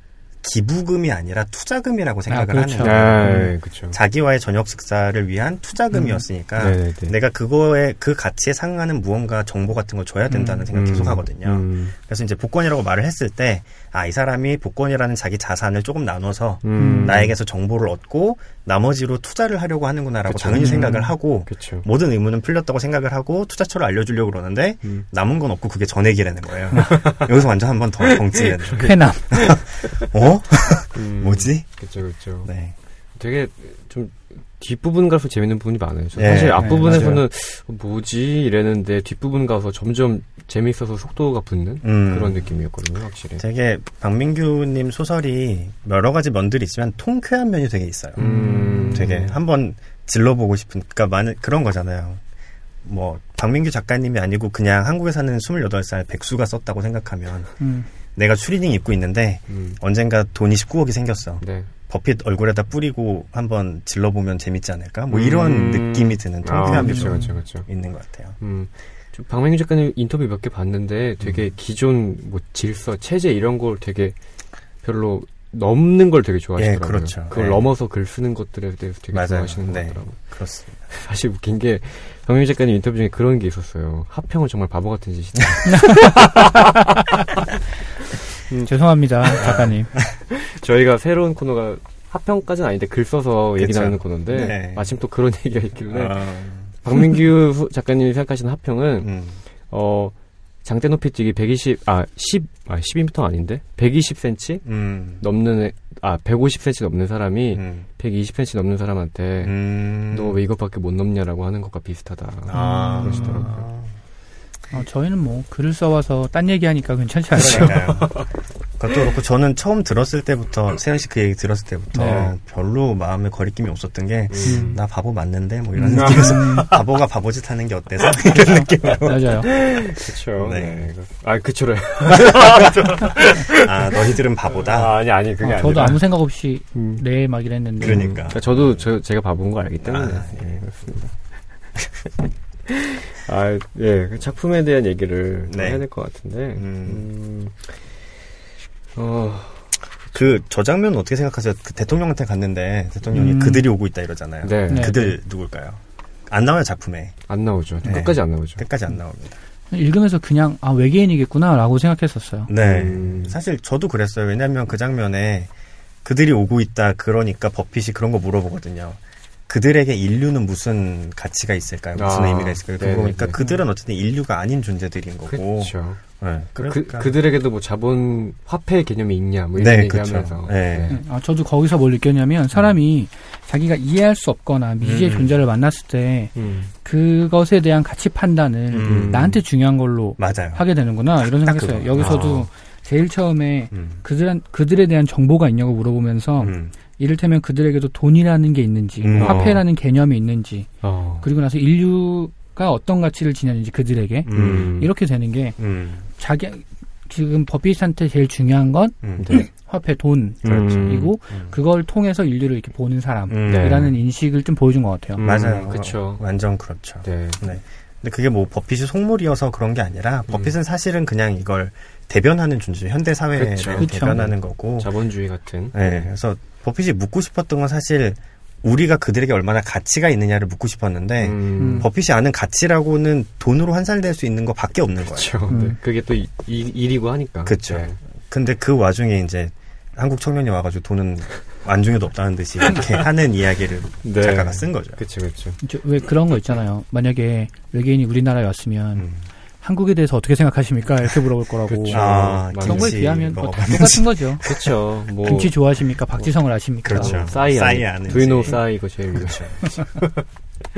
기부금이 아니라 투자금이라고 생각을 그렇죠. 하는 거예요. 아, 그렇죠. 자기와의 저녁 식사를 위한 투자금이었으니까 네네네. 내가 그거에 그 가치에 상응하는 무언가 정보 같은 걸 줘야 된다는 음. 생각 계속 하거든요. 음. 그래서 이제 복권이라고 말을 했을 때, 아, 이 사람이 복권이라는 자기 자산을 조금 나눠서 음. 나에게서 정보를 얻고 나머지로 투자를 하려고 하는구나라고 그쵸. 당연히 음. 생각을 하고 그렇죠. 모든 의문은 풀렸다고 생각을 하고 투자처를 알려주려고 그러는데 음. 남은 건 없고 그게 전액이라는 거예요. (laughs) 여기서 완전 한 번더 벙찌는. 쾌남. (laughs) 어? (laughs) 음. 뭐지? 그렇죠, 그렇죠. 네. 되게 좀 뒷부분 가서 재밌는 부분이 많아요. 저 네, 사실 네, 앞부분에서는 어, 뭐지 이랬는데 뒷부분 가서 점점 재밌어서 속도가 붙는 음. 그런 느낌이었거든요, 확실히. 되게 박민규님 소설이 여러 가지 면들이 있지만 통쾌한 면이 되게 있어요. 음. 되게 한번 질러보고 싶은, 그러니까 많은 그런 거잖아요. 뭐 박민규 작가님이 아니고 그냥 한국에 사는 28살 백수가 썼다고 생각하면 음. 내가 추리닝 입고 있는데 음. 언젠가 돈이 19억이 생겼어. 네. 버핏 얼굴에다 뿌리고 한번 질러보면 재밌지 않을까? 뭐 이런 음. 느낌이 드는 아, 통쾌함이 그렇죠. 있는 것 같아요. 음. 저 박명규 작가님 인터뷰 몇 개 봤는데 되게 기존 뭐 질서, 체제 이런 걸 되게 별로 넘는 걸 되게 좋아하시더라고요. 예, 그렇죠. 그걸 예. 넘어서 글 쓰는 것들에 대해서 되게 맞아요. 좋아하시는 것 네. 같더라고요. 그렇습니다. (laughs) 사실 웃긴 게 박명규 작가님 인터뷰 중에 그런 게 있었어요. 합평은 정말 바보 같은 짓이다. (laughs) 죄송합니다, 작가님. (laughs) 저희가 새로운 코너가 합평까지는 아닌데 글 써서 얘기 그쵸. 나누는 코너인데 네. 마침 또 그런 얘기가 있길래 아, 박민규 (laughs) 후- 작가님이 생각하시는 합평은 음. 어 장대 높이 뛰기 120, 아, 10, 아, 12m 아닌데? 120cm 음. 넘는, 애- 아, 150cm 넘는 사람이 음. 120cm 넘는 사람한테 음. 너왜 이것밖에 못 넘냐라고 하는 것과 비슷하다. 아, 그러시더라고요. 어, 저희는 뭐 글을 써와서 딴 얘기하니까 괜찮지 않죠? (laughs) 그것도 그렇고 저는 처음 들었을 때부터 세현 씨 그 얘기 들었을 때부터 네. 별로 마음에 거리낌이 없었던 게나 음. 바보 맞는데 뭐 이런 음. 느낌에서 (laughs) 바보가 바보짓 하는 게 어때서 (laughs) 이런 느낌으로 맞아요. 그쵸. 네. 네. 아, 그쵸. (laughs) 아 너희들은 바보다 아, 아니, 아니, 그게 어, 아니라. 저도 아무 생각 없이 음. 네막 이랬는데. 그러니까. 그러니까 저도 저, 제가 바본 거 알기 때문에. 아, 예, 그렇습니다. 아, 예, 그 작품에 대한 얘기를 좀 네. 해야 될 것 같은데. 음. 음, 어, 그저 장면은 어떻게 생각하세요? 그 대통령한테 갔는데 대통령이 음. 그들이 오고 있다 이러잖아요. 네. 네. 그들 누굴까요? 안 나와요 작품에 안 나오죠. 네. 끝까지 안 나오죠. 끝까지 안 나옵니다. 읽으면서 그냥 아 외계인이겠구나라고 생각했었어요. 네, 음. 사실 저도 그랬어요. 왜냐하면 그 장면에 그들이 오고 있다 그러니까 버핏이 그런 거 물어보거든요. 그들에게 인류는 무슨 가치가 있을까요? 무슨 아, 의미가 있을까요? 보니까 그들은 어쨌든 인류가 아닌 존재들인 거고. 그렇죠. 네, 그, 그러니까. 그 들에게도 뭐 자본 화폐 개념이 있냐 뭐 이런 네, 얘기하면서 그쵸. 네. 네. 아, 저도 거기서 뭘 느꼈냐면 사람이 자기가 이해할 수 없거나 미지의 음. 존재를 만났을 때 음. 그것에 대한 가치 판단을 음. 나한테 중요한 걸로 맞아요. 하게 되는구나 이런 딱 생각했어요. 여기서도 아. 제일 처음에 음. 그들 그들에 대한 정보가 있냐고 물어보면서 음. 이를테면 그들에게도 돈이라는 게 있는지 음. 화폐라는 개념이 있는지 어. 그리고 나서 인류가 어떤 가치를 지녔는지 그들에게 음. 이렇게 되는 게 음. 자기 지금 버핏한테 제일 중요한 건 음. 네. 화폐 돈이고 음. 그걸 통해서 인류를 이렇게 보는 사람이라는 음. 네. 인식을 좀 보여준 것 같아요. 음, 맞아요. 그쵸. 완전 그렇죠. 네. 네. 근데 그게 뭐 버핏이 속물이어서 그런 게 아니라 버핏은 사실은 그냥 이걸 대변하는 존재, 현대 사회를. 대변하는 거고. 자본주의 같은. 네. 그래서 버핏이 묻고 싶었던 건 사실 우리가 그들에게 얼마나 가치가 있느냐를 묻고 싶었는데 음. 버핏이 아는 가치라고는 돈으로 환산될 수 있는 것밖에 없는 거예요. 그렇죠. 음. 네. 그게 또 이, 이- 일이고 하니까. 그쵸. 네. 근데 그 와중에 이제 한국 청년이 와가지고 돈은 안중에도 없다는 듯이 이렇게 (laughs) 하는 이야기를 네. 작가가 쓴 거죠. 그쵸, 그쵸. 저- 왜 그런 거 있잖아요. 만약에 외계인이 우리나라에 왔으면 음. 한국에 대해서 어떻게 생각하십니까? 이렇게 물어볼 거라고. 그쵸. 아, 맞아요. 그런 거에 김치 비하면 뭐다 먹어봤는지. 똑같은 거죠. 그쵸. 뭐. 김치 좋아하십니까? 박지성을 아십니까? 그렇죠. 뭐 싸이, 싸이 아니, 아는지. 두이노 싸이 이거 제일 그렇죠. (laughs)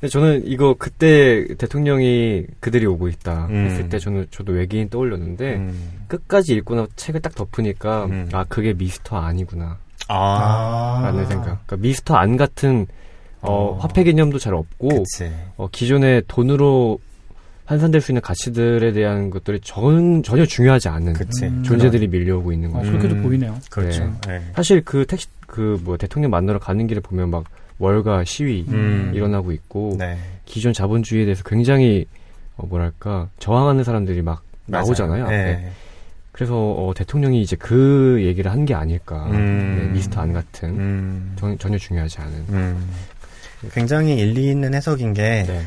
네. 저는 이거 그때 대통령이 그들이 오고 있다 음. 했을 때 저는 저도 외계인 떠올렸는데 음. 끝까지 읽고 나서 책을 딱 덮으니까 음. 아 그게 미스터 아니구나 아. 라는 생각. 그러니까 미스터 안 같은 어, 어. 화폐 개념도 잘 없고. 어, 기존의 돈으로 환산될 수 있는 가치들에 대한 것들이 전, 전혀 중요하지 않은 그치. 음. 존재들이 밀려오고 있는 어, 거죠. 그렇게도 음. 보이네요. 그렇죠. 네. 사실 그 택시 그 뭐 대통령 만나러 가는 길에 보면 막 월가 시위 음. 일어나고 있고 네. 기존 자본주의에 대해서 굉장히 어, 뭐랄까 저항하는 사람들이 막 나오잖아요. 맞아요. 앞에. 네. 그래서 어, 대통령이 이제 그 얘기를 한 게 아닐까. 음. 네, 미스터 안 같은 음. 전, 전혀 중요하지 않은. 음. 굉장히 일리 있는 해석인 게이 네.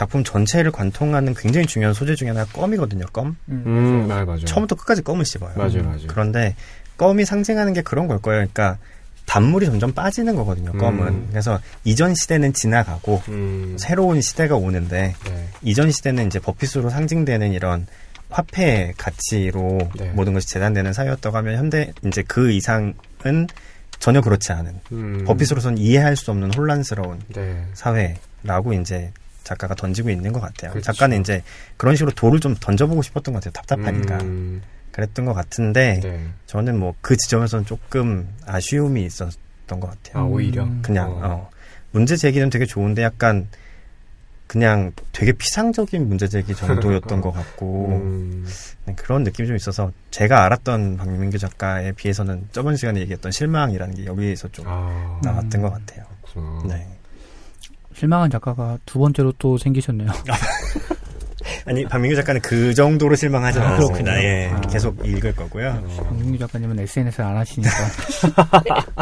작품 전체를 관통하는 굉장히 중요한 소재 중에 하나가 껌이거든요. 껌. 음, 맞아요, 맞아요. 처음부터 끝까지 껌을 씹어요. 맞아요, 맞아요. 그런데 껌이 상징하는 게 그런 걸 거예요. 그러니까 단물이 점점 빠지는 거거든요. 껌은. 음. 그래서 이전 시대는 지나가고 음, 새로운 시대가 오는데 네. 이전 시대는 이제 버핏으로 상징되는 이런 화폐 가치로 네. 모든 것이 재단되는 사회였다고 하면 현대 이제 그 이상은 전혀 그렇지 않은 음, 버핏으로서는 이해할 수 없는 혼란스러운 네. 사회라고 이제 작가가 던지고 있는 것 같아요. 그렇죠. 작가는 이제 그런 식으로 돌을 좀 던져보고 싶었던 것 같아요. 답답하니까. 음, 그랬던 것 같은데 네. 저는 뭐 그 지점에서는 조금 아쉬움이 있었던 것 같아요. 아, 오히려. 음. 그냥 어. 어. 문제 제기는 되게 좋은데 약간 그냥 되게 피상적인 문제 제기 정도였던 것 같고 (laughs) 음, 네, 그런 느낌이 좀 있어서 제가 알았던 박민규 작가에 비해서는 저번 시간에 얘기했던 실망이라는 게 여기에서 좀 아, 나왔던 음. 것 같아요. 그렇구나. 네. 실망한 작가가 두 번째로 또 생기셨네요. (laughs) 아니 박민규 작가는 그 정도로 실망하지 아, 않았습니다. 예, 아. 계속 읽을 거고요. 어, 박민규 작가님은 SNS를 안 하시니까. (laughs)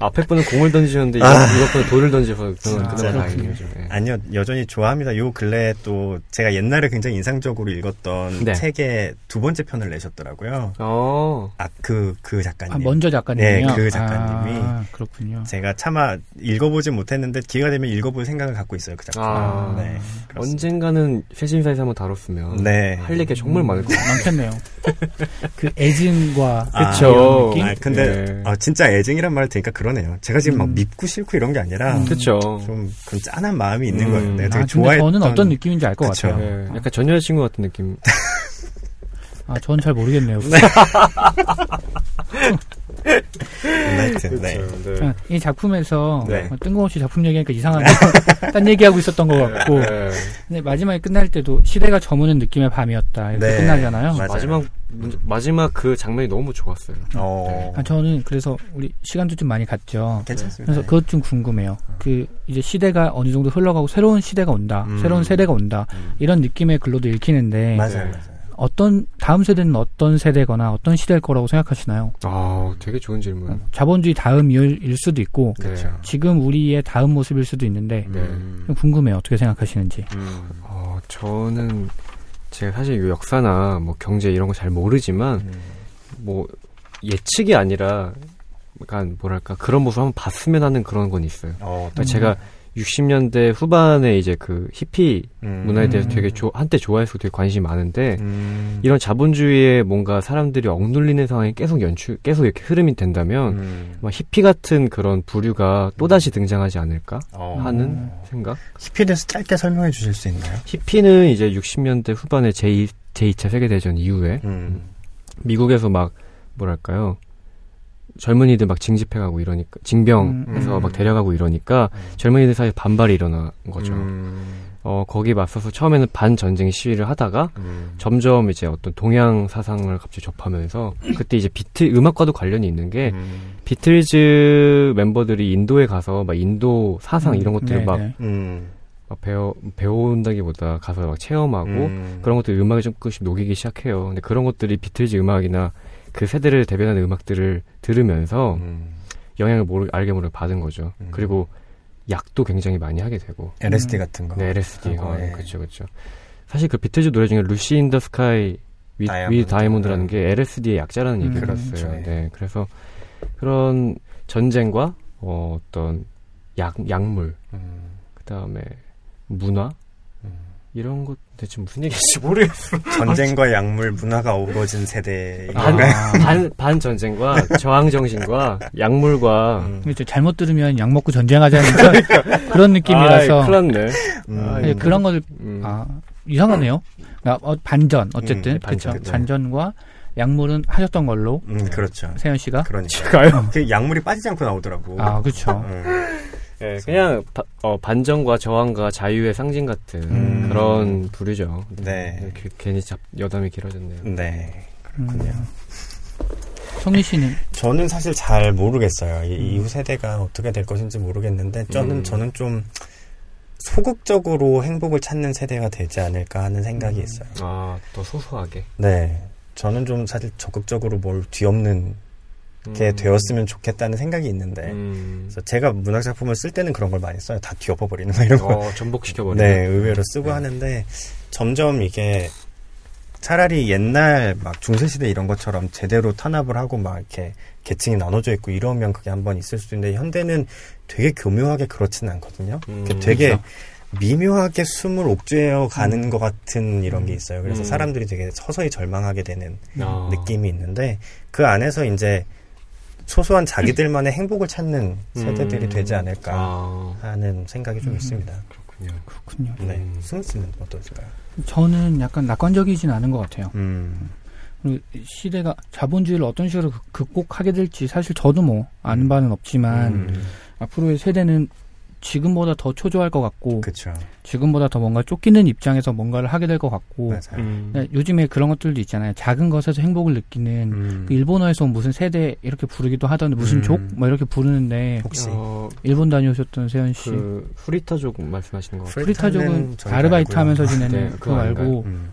앞에 분은 공을 던지셨는데 이거, 아. 분은 돌을 던져서 그건 아, 그나마 그렇군요. 다행이죠. 예. 아니요, 여전히 좋아합니다. 요 근래 또 제가 옛날에 굉장히 인상적으로 읽었던 네. 책의 두 번째 편을 내셨더라고요. 어, 아, 그, 그 작가님. 아, 먼저 작가님이요? 네, 그 작가님이. 아, 그렇군요. 제가 차마 읽어보진 못했는데 기회가 되면 읽어볼 생각을 갖고 있어요, 그 작품. 아. 네. 그렇습니다. 언젠가는 세 심사에서 한번 다뤘으면 네. 할 얘기가 정말 많을 것 같아요. 많겠네요. (laughs) 그 애증과 아, 그쵸. 이런 느낌? 아, 근데, 네. 아, 진짜 애증이란 말을 들으니까 그러네요. 제가 지금 막 음. 밉고 싫고 이런 게 아니라, 음. 그쵸. 좀, 그런 짠한 마음이 있는 음. 거예요. 내가 아, 되게 근데 좋아했던. 저는 어떤 느낌인지 알 것. 같아요. 네, 약간 전 여자친구 같은 느낌. 아, 저는 잘 모르겠네요. (laughs) 하여튼, 네. 네. 아, 이 작품에서 네. 어, 뜬금없이 작품 얘기하니까 이상한데 (laughs) 딴 얘기하고 있었던 것 같고 네. 근데 마지막에 끝날 때도 시대가 저무는 느낌의 밤이었다 이렇게 네. 끝나잖아요. 맞아요. 마지막 문- 마지막 그 장면이 너무 좋았어요. 어, 아, 저는 그래서 우리 시간도 좀 많이 갔죠. 괜찮습니다. 그래서 그것 좀 궁금해요. 그 이제 시대가 어느 정도 흘러가고 새로운 시대가 온다, 음. 새로운 세대가 온다 음. 이런 느낌의 글로도 읽히는데 맞아요, 네. 맞아요. 어떤 다음 세대는 어떤 세대거나 어떤 시대일 거라고 생각하시나요? 아, 되게 좋은 질문. 어, 자본주의 다음일 수도 있고 그렇죠. 지금 우리의 다음 모습일 수도 있는데 네. 좀 궁금해요. 어떻게 생각하시는지. 음. 어, 저는 제가 사실 이 역사나 뭐 경제 이런 거 잘 모르지만 음. 뭐 예측이 아니라 약간 뭐랄까 그런 모습 한번 봤으면 하는 그런 건 있어요. 어, 그러니까 제가 60년대 후반에 이제 그 히피 음. 문화에 대해서 음. 되게 조- 한때 좋아해서 되게 관심이 많은데 음. 이런 자본주의에 뭔가 사람들이 억눌리는 상황이 계속 연출 계속 이렇게 흐름이 된다면 음. 막 히피 같은 그런 부류가 또 다시 등장하지 않을까 어. 하는 생각. 히피에 대해서 짧게 설명해 주실 수 있나요? 히피는 이제 60년대 후반에 제2 제2차 세계 대전 이후에 음. 미국에서 막 뭐랄까요 젊은이들 막 징집해가고 이러니까 징병해서 음. 막 데려가고 이러니까 젊은이들 사이에 반발이 일어난 거죠. 음. 어 거기 맞서서 처음에는 반 전쟁 시위를 하다가 음. 점점 이제 어떤 동양 사상을 갑자기 접하면서 그때 이제 비틀 음악과도 관련이 있는 게 음. 비틀즈 멤버들이 인도에 가서 막 인도 사상 이런 것들을 네, 막, 네. 음. 막 배워 배운다기보다 가서 막 체험하고 음. 그런 것들 음악에 조금씩 녹이기 시작해요. 근데 그런 것들이 비틀즈 음악이나 그 세대를 대변하는 음악들을 들으면서 음. 영향을 모르 알게 모르게 받은 거죠. 음. 그리고 약도 굉장히 많이 하게 되고. LSD 음. 같은 거. 네, LSD. 어, 예. 그렇죠, 그렇죠. 사실 그 비틀즈 노래 중에 Lucy in the Sky with Diamond. 다이아몬드라는 게 LSD의 약자라는 음, 얘기를 그렇죠. 들었어요. 네, 그래서 그런 전쟁과 어, 어떤 약 약물, 음. 그 다음에 문화 음. 이런 것 대체 무슨 얘기인지 모르겠어. (laughs) 전쟁과 약물 문화가 어우러진 세대인 반, 건가요? 반, 반 전쟁과 저항 정신과 약물과 음. 잘못 들으면 약 먹고 전쟁하자는 그런, (laughs) 그런 느낌이라서 아이, 큰일 났네. 음. 아, 예, 그런 걸 음. 아, 이상하네요. 그러니까 어, 반전 어쨌든 음, 그렇죠. 반전, 네. 반전과 약물은 하셨던 걸로 음, 그렇죠. 세현 씨가 그러니까. 가요? 그 약물이 빠지지 않고 나오더라고. 아 그렇죠. 음. 예, 그냥 바- 어, 반전과 저항과 자유의 상징 같은 음. 그런 부류죠. 네. 이렇게 괜히 잡, 여담이 길어졌네요. 네. 음. 그렇군요. 성희 씨는 저는 사실 잘 모르겠어요. 이 이후 세대가 어떻게 될 것인지 모르겠는데 저는 음. 저는 좀 소극적으로 행복을 찾는 세대가 되지 않을까 하는 생각이 있어요. 아, 더 소소하게. 네. 저는 좀 사실 적극적으로 뭘 뒤엎는 게 음. 되었으면 좋겠다는 생각이 있는데 음. 그래서 제가 문학 작품을 쓸 때는 그런 걸 많이 써요. 다 뒤엎어 버리는 거 이런 거. 어, 전복시켜 버리는. 네, 의외로 쓰고 네. 하는데 점점 이게 차라리 옛날 막 중세시대 이런 것처럼 제대로 탄압을 하고 막 이렇게 계층이 나눠져 있고 이러면 그게 한번 있을 수도 있는데 현대는 되게 교묘하게 그렇지는 않거든요. 음, 이렇게 되게 그렇죠. 미묘하게 숨을 옥죄어 가는 것 같은 이런 게 있어요. 그래서 음. 사람들이 되게 서서히 절망하게 되는 아. 느낌이 있는데 그 안에서 이제 소소한 자기들만의 (laughs) 행복을 찾는 세대들이 음. 되지 않을까 아, 하는 생각이 좀 음. 있습니다. 그렇군요. 그렇군요. 네, 음. 승우 씨는 어떠실까요? 저는 약간 낙관적이진 않은 것 같아요. 음, 그리고 시대가 자본주의를 어떤 식으로 극- 극복하게 될지 사실 저도 뭐 아는 바는 없지만 음, 앞으로의 세대는 지금보다 더 초조할 것 같고 그쵸. 지금보다 더 뭔가 쫓기는 입장에서 뭔가를 하게 될 것 같고 맞아요. 음. 네, 요즘에 그런 것들도 있잖아요. 작은 것에서 행복을 느끼는 음, 그 일본어에서 무슨 세대 이렇게 부르기도 하던데 무슨 음. 족? 뭐 이렇게 부르는데 혹시 어, 일본 다녀오셨던 세현 씨 그 후리타족 말씀하시는 거 같아요. 프리타족은 저희가 아르바이트. 하면서 지내는 네, 그거 그거 말고 음,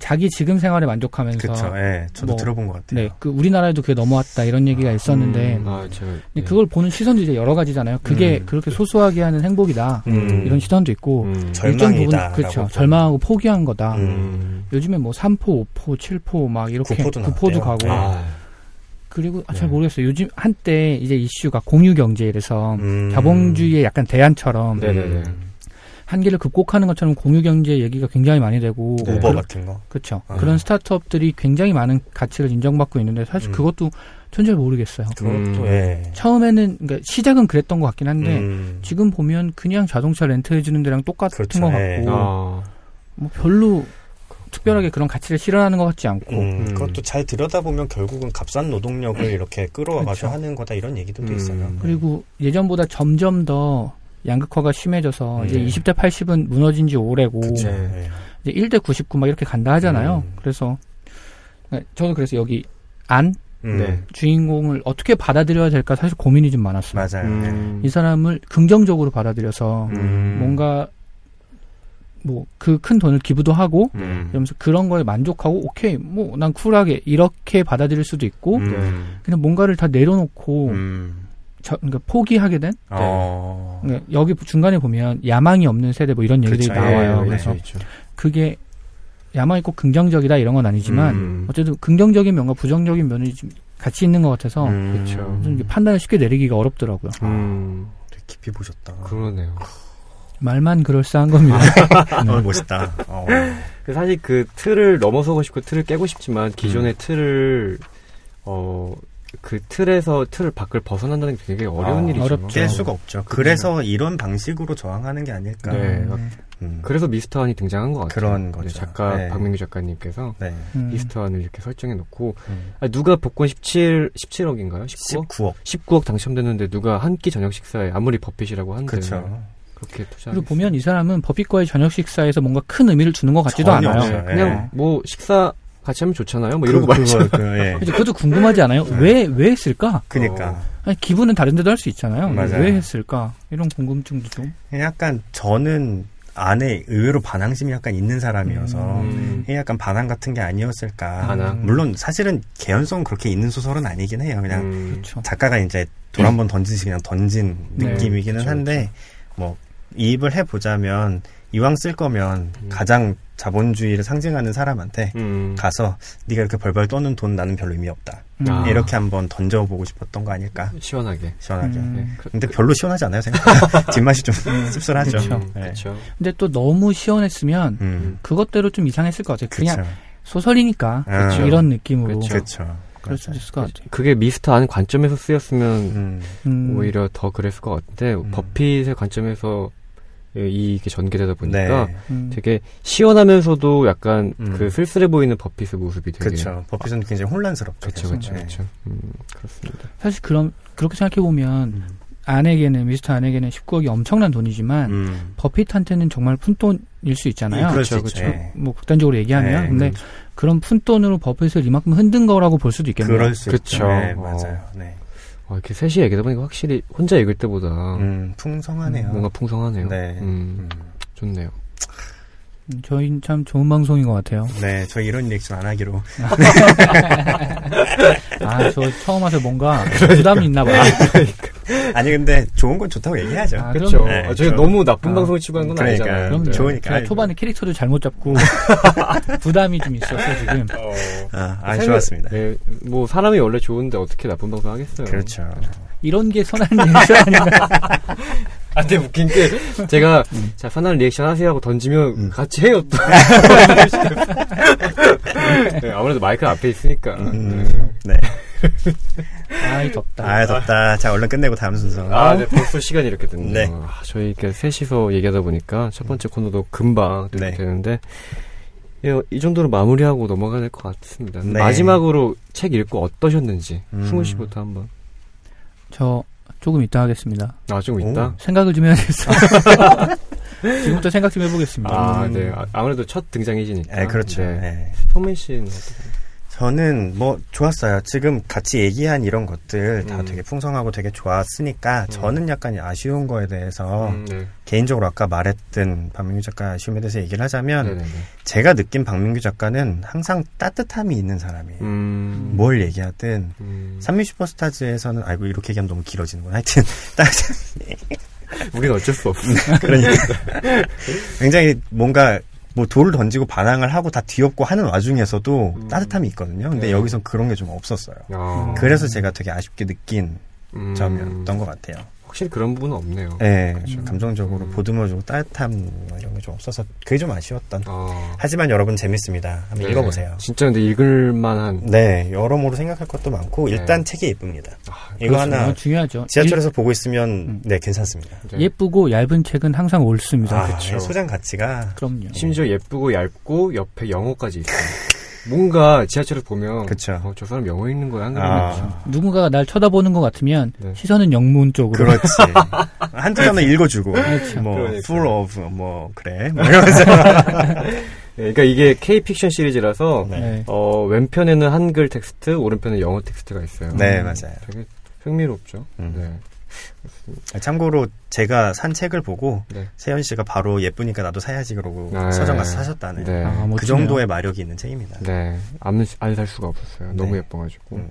자기 지금 생활에 만족하면서 그쵸. 예, 저도 뭐, 들어본 것 같아요. 네, 그 우리나라에도 그게 넘어왔다 이런 얘기가 있었는데 음. 아, 제가 근데 그걸 보는 시선도 이제 여러 가지잖아요. 그게 음. 그렇게 소소하게 하는 행복이다 음, 이런 시선도 있고 음. 일정 부분 그렇죠. 절망하고 포기한 거다. 음. 음. 요즘에 뭐 3포, 5포, 7포 막 이렇게 구포도 9포도 나왔대요. 가고 네. 아, 그리고 아, 네. 잘 모르겠어요. 요즘 한때 이제 이슈가 공유 경제에서 음. 자본주의의 약간 대안처럼 네. 네네네. 한계를 극복하는 것처럼 공유 경제 얘기가 굉장히 많이 되고 우버 그런- 같은 거. 그렇죠. 아. 그런 스타트업들이 굉장히 많은 가치를 인정받고 있는데 사실 음. 그것도 전잘 모르겠어요. 그것도 음. 예. 처음에는 그러니까 시작은 그랬던 것 같긴 한데 음. 지금 보면 그냥 자동차 렌트해 주는 데랑 똑같은 그렇죠. 것 예. 같고 아, 뭐 별로 특별하게 그런 가치를 실현하는 것 같지 않고 음, 음. 그것도 잘 들여다보면 결국은 값싼 노동력을 이렇게 끌어와가지고 그렇죠. 하는 거다 이런 얘기들도 음. 있어요. 그리고 예전보다 점점 더 양극화가 심해져서 이제 네. 20대 80은 무너진 지 오래고. 네. 예. 이제 1대 99 막 이렇게 간다 하잖아요. 음. 그래서 그러니까 저도 그래서 여기 안 음, 네. 주인공을 어떻게 받아들여야 될까 사실 고민이 좀 많았어요. 맞아요. 음. 이 사람을 긍정적으로 받아들여서 음. 뭔가 뭐 그 큰 돈을 기부도 하고 음. 이러면서 그런 거에 만족하고 오케이 뭐 난 쿨하게 이렇게 받아들일 수도 있고 음. 그냥 뭔가를 다 내려놓고 음. 저, 그러니까 포기하게 된 어. 그러니까 여기 중간에 보면 야망이 없는 세대 뭐 이런 얘기들이 그쵸, 나와요. 예, 예, 그래서 있죠. 그게 야망이 꼭 긍정적이다 이런 건 아니지만 음. 어쨌든 긍정적인 면과 부정적인 면이 좀 같이 있는 것 같아서 음. 좀 이게 판단을 쉽게 내리기가 어렵더라고요. 음, 되게 깊이 보셨다. 그러네요. 말만 그럴싸한 겁니다. 어, (laughs) 멋있다. 어. 그 사실 그 틀을 넘어서고 싶고 틀을 깨고 싶지만 기존의 틀을 어 그 틀에서 틀을 밖을 벗어난다는 게 되게 어려운 아, 일이죠. 어렵죠. 깰 수가 없죠. 그래서 이런 방식으로 저항하는 게 아닐까. 네. 음. 그래서 미스터안이 등장한 것 같아요. 그런 네, 거죠. 작가 네. 박민규 작가님께서 네. 음. 미스터안을 이렇게 설정해 놓고 음. 아, 누가 복권 17 17억인가요? 19억? 19억. 19억 당첨됐는데 누가 한 끼 저녁 식사에 아무리 버핏이라고 한데 그렇죠. 그렇게 투자 그리고 보면 이 사람은 버핏과의 저녁 식사에서 뭔가 큰 의미를 주는 것 같지도 않아요. 없어요. 그냥 예. 뭐 식사 같이 하면 좋잖아요. 뭐 이런 거 그, 말이죠. 그, 예. 그것도 궁금하지 않아요? 네. 왜, 왜 했을까? 그니까. 아니, 기분은 다른 데도 할 수 있잖아요. 맞아요. 왜 했을까? 이런 궁금증도 좀. 약간 저는 안에 의외로 반항심이 약간 있는 사람이어서 음. 약간 반항 같은 게 아니었을까. 반항. 물론 사실은 개연성 그렇게 있는 소설은 아니긴 해요. 그냥 음, 그렇죠. 작가가 이제 돌 한번 던지시 그냥 던진 네, 느낌이기는 그쵸, 한데 뭐 이입을 해보자면 이왕 쓸 거면 음. 가장 자본주의를 상징하는 사람한테 음. 가서 네가 이렇게 벌벌 떠는 돈 나는 별로 의미 없다. 음. 아. 이렇게 한번 던져보고 싶었던 거 아닐까 시원하게. 시원하게. 음. 네. 그- 근데 별로 시원하지 않아요 생각. (laughs) 뒷맛이 좀 씁쓸하죠. 음, 네. 그렇죠. 근데 또 너무 시원했으면 음. 그것대로 좀 이상했을 것 같아요. 그냥 그쵸. 소설이니까 아. 그쵸. 이런 느낌으로. 그쵸. 그럴 수도 있을 것 같아요. 그게 미스터 안 관점에서 쓰였으면 음. 음. 오히려 더 그랬을 것 같은데 음. 버핏의 관점에서 이게 전개되다 보니까 네. 음. 되게 시원하면서도 약간 음. 그 쓸쓸해 보이는 버핏의 모습이 되게 그쵸. 버핏은 굉장히 혼란스럽죠. 그렇죠, 계속. 그렇죠, 네. 그렇죠. 음, 그렇습니다. 사실 그럼 그렇게 생각해 보면 음. 아내에게는 미스터 아내에게는 19억이 엄청난 돈이지만 음. 버핏한테는 정말 푼돈일 수 있잖아요. 그쵸, 있죠. 그쵸. 예. 뭐 극단적으로 얘기하면 네, 근데 그런 푼돈으로 버핏을 이만큼 흔든 거라고 볼 수도 있겠네요. 그럴 수 그쵸. 있죠. 네, 어. 맞아요. 네. 아, 이렇게 셋이 얘기하다 보니까 확실히 혼자 읽을 때보다 음, 풍성하네요. 뭔가 풍성하네요. 네. 음, 음. 좋네요. 음, 저희는 참 좋은 방송인 것 같아요. 네, 저 이런 리액션 안 하기로. (laughs) 아, 저 처음 와서 뭔가 (laughs) 부담이 있나 봐요. 아니 근데 좋은 건 좋다고 얘기하죠. 아, 그렇죠. 네, 아, 저희 저- 너무 나쁜 아, 방송을 치고 하는 건 그러니까. 아니잖아요. 그럼요. 네. 좋으니까. 제가 초반에 캐릭터도 잘못 잡고 (laughs) 부담이 좀 있었어 지금. 아, 아 생각- 좋았습니다. 네, 뭐 사람이 원래 좋은데 어떻게 나쁜 방송 하겠어요. 그렇죠. 이런 게 선한 리액션 아닌가? 아, 근데 웃긴 게 제가 자 선한 리액션 하세요 하고 던지면 음. 같이 해요 또. 네, 아무래도 마이크 앞에 있으니까. 음, 네. 아이 덥다. 아 덥다. 자 얼른 끝내고 다음 순서. 아, 네, 벌써 시간이 이렇게 됐네요. 네. 아, 저희 이렇게 셋이서 얘기하다 보니까 첫 번째 코너도 금방 또 네. 되는데 예, 이 정도로 마무리하고 넘어가야 될 것 같습니다. 네. 마지막으로 책 읽고 어떠셨는지 음. 승우 씨부터 한번. 저 조금 이따 하겠습니다. 아, 좀 있다. 생각을 좀 해야겠어요. (laughs) 지금부터 생각 좀 해보겠습니다. 아, 음. 네. 아, 아무래도 첫 등장이시니까. 네, 그렇죠. 네. 네. 성민 씨는 어떠세요? 저는 뭐 좋았어요. 지금 같이 얘기한 이런 것들 다 음. 되게 풍성하고 되게 좋았으니까 저는 약간 아쉬운 거에 대해서 음, 네. 개인적으로 아까 말했던 박민규 작가 아쉬움에 대해서 얘기를 하자면 네네네. 제가 느낀 박민규 작가는 항상 따뜻함이 있는 사람이에요. 음, 뭘 얘기하든 음. 산미 슈퍼스타즈에서는 아이고 이렇게 얘기하면 너무 길어지는구나. 하여튼 (laughs) 따뜻 우리는 어쩔 수 없어. (laughs) 그러니까 (laughs) 굉장히 뭔가 뭐 돌을 던지고 반항을 하고 다 뒤엎고 하는 와중에서도 음. 따뜻함이 있거든요. 근데 네. 여기선 그런 게 좀 없었어요. 아, 그래서 제가 되게 아쉽게 느낀 음, 점이었던 것 같아요. 확실히 그런 부분은 없네요. 네, 그렇죠. 감정적으로 음. 보듬어주고 따뜻함 뭐 이런 게 좀 없어서 그게 좀 아쉬웠던. 아, 하지만 여러분 재밌습니다. 한번 네. 읽어보세요. 진짜 근데 읽을 만한. 네, 여러모로 생각할 것도 많고 네. 일단 책이 예쁩니다. 아, 이거 그렇죠. 하나 너무 중요하죠. 지하철에서 보고 있으면 음. 네 괜찮습니다. 네. 예쁘고 얇은 책은 항상 옳습니다. 아, 그쵸. 소장 가치가 그럼요. 심지어 예쁘고 얇고 옆에 영어까지 있어요. (laughs) 뭔가 지하철에서 보면 그쵸. 어, 저 사람 영어 읽는 거야 한글 아. 누군가가 날 쳐다보는 것 같으면 네. 시선은 영문 쪽으로. 그렇지. (laughs) 한두 편을 읽어주고 그렇죠. 뭐 그러니까. full of 뭐 그래 뭐 이러면서 (laughs) 네, 그러니까 이게 K 픽션 시리즈라서 네. 네. 어, 왼편에는 한글 텍스트, 오른편에 영어 텍스트가 있어요. 네 맞아요. 되게 흥미롭죠. 음. 네. 참고로 제가 산 책을 보고 네. 세현 씨가 바로 예쁘니까 나도 사야지 그러고 아, 서점 가서 네. 사셨다는 네. 아, 그. 정도의 마력이 있는 책입니다. 네, 안살 수가 없었어요. 너무 네. 예뻐가지고. 음.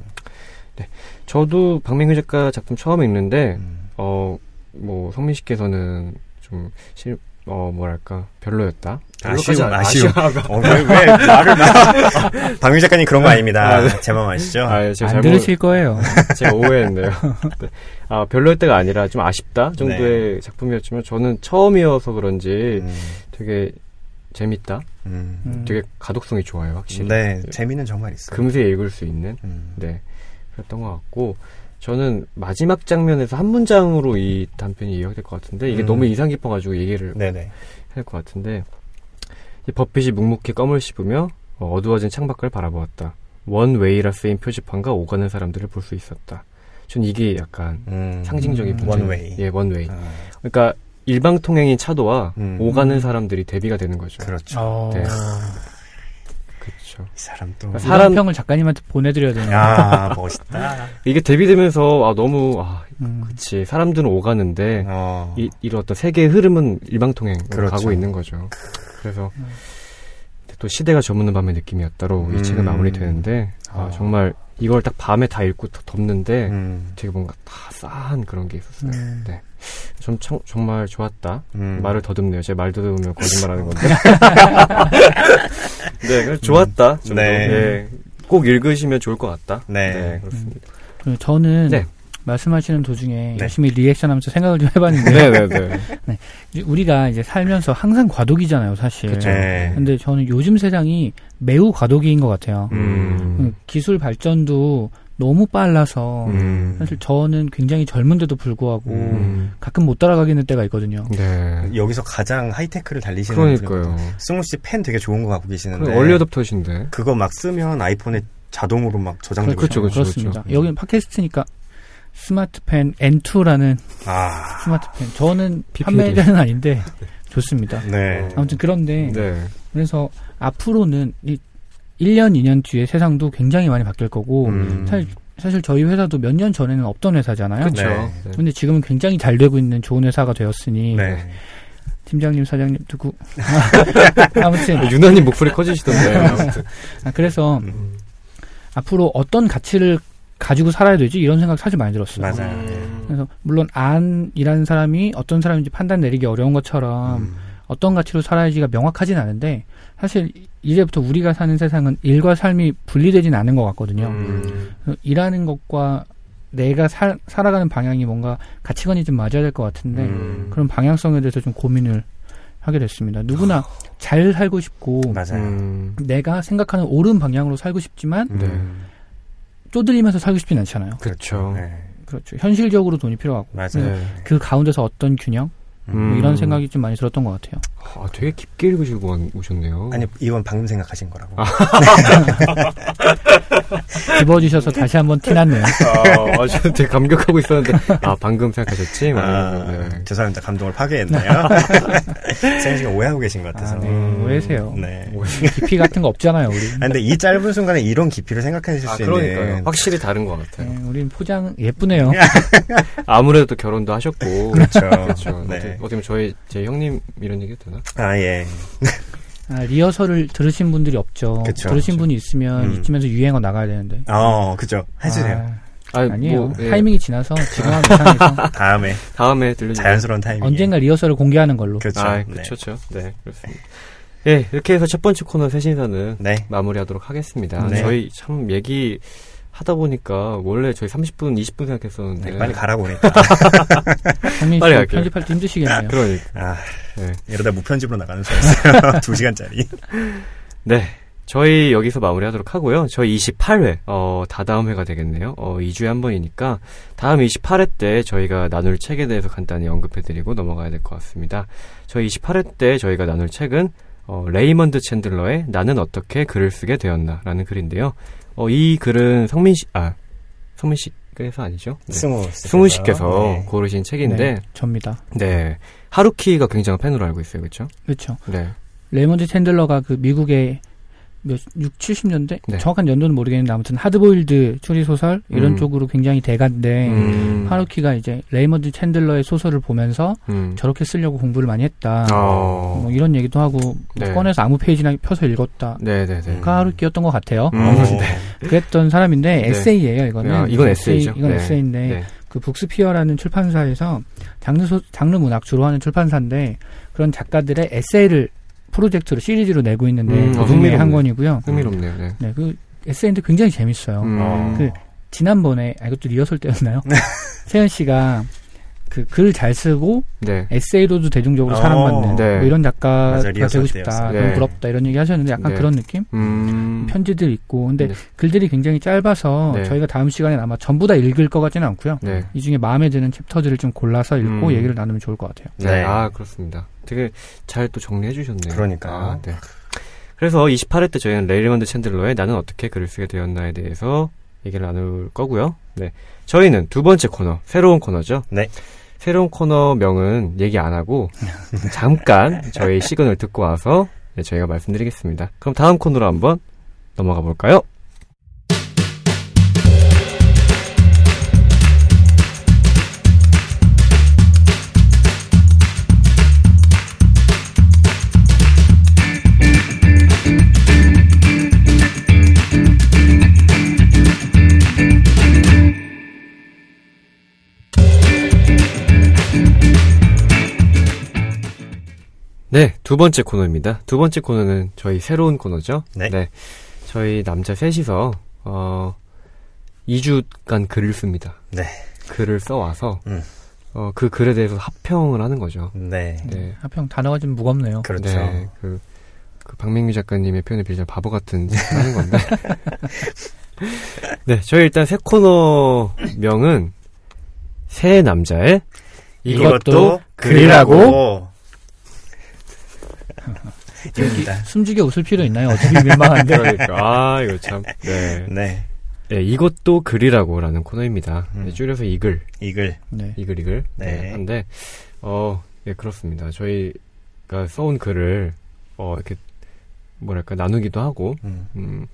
저도 박민규 작가 작품 처음 읽는데, 음. 어, 뭐, 성민 씨께서는 좀, 실, 어, 뭐랄까, 별로였다. 아쉬움, 아쉬움. 어, 왜, 왜 말을 막. (laughs) 박민 작가님 그런 거 아닙니다. 아, 네. 제 마음 아시죠? 아, 제가 안 잘못, 들으실 거예요. (laughs) 제가 오해했네요. (laughs) 네. 아, 별로였다가 아니라 좀 아쉽다 정도의 네. 작품이었지만, 저는 처음이어서 그런지 음, 되게 재밌다. 음. 음. 되게 가독성이 좋아요, 확실히. 네, 재미는 정말 있어요. 금세 읽을 수 있는. 음. 네. 그랬던 것 같고, 저는 마지막 장면에서 한 문장으로 이 단편이 이해가 될것 같은데, 이게 음. 너무 인상 깊어가지고 얘기를 될것 같은데, 이 버핏이 묵묵히 껌을 씹으며 어, 어두워진 창밖을 바라보았다. 원웨이라 쓰인 표지판과 오가는 사람들을 볼 수 있었다. 전 이게 약간 음. 상징적인 음. 문제. 원웨이. 예, 원웨이. 아, 그러니까 일방 통행인 차도와 음. 오가는 사람들이 대비가 되는 거죠. 그렇죠. 어, 네. 그렇죠. 이 사람 또. 사람- 사람 평을 작가님한테 보내드려야 되네요. 야, 멋있다. (laughs) 이게 대비되면서 아 너무 아 음. 그치 사람들은 오가는데 어. 이, 이런 어떤 세계의 흐름은 일방통행으로 그렇죠. 가고 있는 거죠. 그래서 또 시대가 저무는 밤의 느낌이었다로 이 음. 책은 마무리되는데 아, 아. 정말 이걸 딱 밤에 다 읽고 더 덮는데 음. 되게 뭔가 다 싸한 그런 게 있었어요. 음. 네. 전 청- 정말 좋았다. 음. 말을 더듬네요. 제 말 더듬으면 거짓말하는 건데. (laughs) 네, 그래서 좋았다. 좀 네. 더. 네. 꼭 읽으시면 좋을 것 같다. 네. 그렇습니다. 그리고 저는 네. 말씀하시는 도중에 네. 열심히 리액션하면서 생각을 좀 해봤는데 네, 네, (laughs) 네. 이제 우리가 이제 살면서 항상 과도기잖아요, 사실. 그쵸. 네. 근데 저는 요즘 세상이 매우 과도기인 것 같아요. 음. 음, 기술 발전도 너무 빨라서 음. 사실 저는 굉장히 젊은데도 불구하고 음. 가끔 못 따라가겠는 때가 있거든요. 네. 여기서 가장 하이테크를 달리시는 그러니까요. 승우 씨 펜 되게 좋은 거 갖고 계시는데. 그럼 얼리 어답터신데. 그거 막 쓰면 아이폰에 자동으로 막 저장되고 그렇죠, 있잖아요. 그렇죠. 그렇습니다. 음. 여기는 팟캐스트니까 스마트펜 N2라는 아. 스마트펜. 저는. 판매자는 아닌데 (laughs) 좋습니다. 네. 아무튼 그런데 네. 그래서 앞으로는 이 1년, 2년 뒤에 세상도 굉장히 많이 바뀔 거고 음. 사실, 사실 저희 회사도 몇 년 전에는 없던 회사잖아요. 그렇죠. 네. 네. 근데 지금은 굉장히 잘 되고 있는 좋은 회사가 되었으니 네. 팀장님, 사장님 누구 (laughs) 아무튼 유난히 목소리 커지시던데. 아무튼. (laughs) 아, 그래서 음. 앞으로 어떤 가치를 가지고 살아야 되지 이런 생각 사실 많이 들었어요. 맞아요. 음. 그래서 물론 안이라는 사람이 어떤 사람인지 판단 내리기 어려운 것처럼 음. 어떤 가치로 살아야지가 명확하진 않은데 사실 이제부터 우리가 사는 세상은 일과 삶이 분리되진 않은 것 같거든요. 음. 일하는 것과 내가 살, 살아가는 방향이 뭔가 가치관이 좀 맞아야 될 것 같은데 음. 그런 방향성에 대해서 좀 고민을 하게 됐습니다. 누구나 잘 살고 싶고 맞아요. 음. 내가 생각하는 옳은 방향으로 살고 싶지만 네. 음. 쪼들리면서 살고 싶진 않잖아요. 그렇죠. 네. 그렇죠. 현실적으로 돈이 필요하고 맞아요. 네. 그 가운데서 어떤 균형 뭐 음. 이런 생각이 좀 많이 들었던 것 같아요. 아, 되게 깊게 읽으시고 와- 오셨네요. 아니 이건 방금 생각하신 거라고. (laughs) 집어주셔서 다시 한번 티났네요. 아, 아, 저는 되게 감격하고 있었는데, 아, 방금 생각하셨지? 막 아, 네. 죄송합니다. 감동을 파괴했나요? 세현 씨가 오해하고 계신 것 같아서. 아, 네. 음. 오해세요. 네. 깊이 같은 거 없잖아요, 우리. 아, 근데 이 짧은 순간에 이런 깊이를 생각하실 아, 수 그러니까요. 있는. 확실히 다른 것 같아요. 네, 우린 포장 예쁘네요. (laughs) 아무래도 또 결혼도 하셨고. 그렇죠. 그렇죠. 네. 어떻게, 보면 저희, 제 형님 이런 얘기 해도 되나? 아, 예. 아, 리허설을 들으신 분들이 없죠. 그쵸, 들으신 그쵸. 분이 있으면 음. 이쯤에서 유행어 나가야 되는데. 어, 그죠. 해주세요. 아, 아니에요. 예, 타이밍이 지나서 지금 하면 이상해서 (laughs) 다음에 다음에 들려주세요. 자연스러운 타이밍. 언젠가 리허설을 공개하는 걸로. 그렇죠. 아, 네. 그렇죠. 네, 그렇습니다. 예, 이렇게 해서 첫 번째 코너 새신사는 네. 마무리하도록 하겠습니다. 네. 저희 참 얘기 하다 보니까 원래 저희 30분, 20분 생각했었는데 네, 빨리 가라고 그러니까. (laughs) 장민 씨 빨리 갈게요. 편집할 때 힘드시겠네요. 그러니까 아, 네. 이러다 무편집으로 나가는 있어요. (laughs) 두 시간짜리. (laughs) 네. 저희 여기서 마무리하도록 하고요. 저희 28회, 어, 다다음 회가 되겠네요. 어, 2주에 한 번이니까, 다음 28회 때 저희가 나눌 책에 대해서 간단히 언급해드리고 넘어가야 될 것 같습니다. 저희 28회 때 저희가 나눌 책은, 어, 레이먼드 챈들러의 나는 어떻게 글을 쓰게 되었나 라는 글인데요. 어, 이 글은 성민 씨, 아, 성민 씨께서 아니죠? 네. 승우. 승우 씨께서 네. 고르신 책인데, 네, 접니다. 네. 하루키가 굉장한 팬으로 알고 있어요. 그렇죠? 그렇죠. 네. 레이먼드 챈들러가 그 미국의 몇 6, 70년대 네. 정확한 연도는 모르겠는데 아무튼 하드보일드 추리 소설 이런 음. 쪽으로 굉장히 대가인데 음. 하루키가 이제 레이먼드 챈들러의 소설을 보면서 음. 저렇게 쓰려고 공부를 많이 했다. 어. 뭐 이런 얘기도 하고 뭐 네. 꺼내서 아무 페이지나 펴서 읽었다. 네네네. 음. 그 하루키였던 것 같아요. 음. 어, 네. 그랬던 사람인데 네. 에세이예요. 이거는 야, 이건 에세이, 에세이죠. 이건 네. 에세이인데 네. 그 북스피어라는 출판사에서 장르 소, 장르 문학 주로 하는 출판사인데 그런 작가들의 에세이를 프로젝트로 시리즈로 내고 있는데 음, 그 아, 흥미롭네. 한 권이고요. 흥미롭네요. 네. 네, 그 에세이인데 굉장히 재밌어요. 음. 어. 그 지난번에 아 이것도 리허설 때였나요? 세현 씨가 그 글 잘 쓰고 네. 에세이로도 대중적으로 어. 사랑받는 네. 뭐 이런 작가가 맞아, 되고 싶다. 때였어요. 너무 네. 부럽다 이런 얘기 하셨는데 약간 네. 그런 느낌? 음. 편지들 있고 근데 네. 글들이 굉장히 짧아서 네. 저희가 다음 시간에 아마 전부 다 읽을 것 같지는 않고요. 네. 이 중에 마음에 드는 챕터들을 좀 골라서 읽고 음. 얘기를 나누면 좋을 것 같아요. 네. 네. 아, 그렇습니다. 되게 잘 또 정리해 주셨네요. 그러니까요. 아, 네. 그래서 28회 때 저희는 레이먼드 챈들러의 나는 어떻게 글을 쓰게 되었나에 대해서 얘기를 나눌 거고요. 네. 저희는 두 번째 코너, 새로운 코너죠. 네. 새로운 코너명은 얘기 안 하고 잠깐 저희 시간을 듣고 와서 네, 저희가 말씀드리겠습니다. 그럼 다음 코너로 한번 넘어가 볼까요? 네, 두 번째 코너입니다. 두 번째 코너는 저희 새로운 코너죠. 네. 저희 남자 셋이서 어 2주간 글을 씁니다. 네. 글을 써와서 음. 어, 그 글에 대해서 합평을 하는 거죠. 네. 네. 하평 단어가 좀 무겁네요. 그렇죠. 네, 그, 그 박맹규 작가님의 표현을 빌자 바보 같은 하는 건데. (laughs) 네, 저희 일단 새 코너 명은 새 남자의 이것도 글이라고. 입니다. 숨죽여 웃을 필요 있나요? 어차피 민망한데. 그러니까 아 이거 참 네. 네. 네, 이것도 글이라고라는 코너입니다. 음. 네, 줄여서 이글, 이글. 네. 이글, 이글. 네. 네. 한데, 어, 예, 그렇습니다. 저희가 써온 글을, 어, 이렇게, 뭐랄까, 나누기도 하고, 음. 음,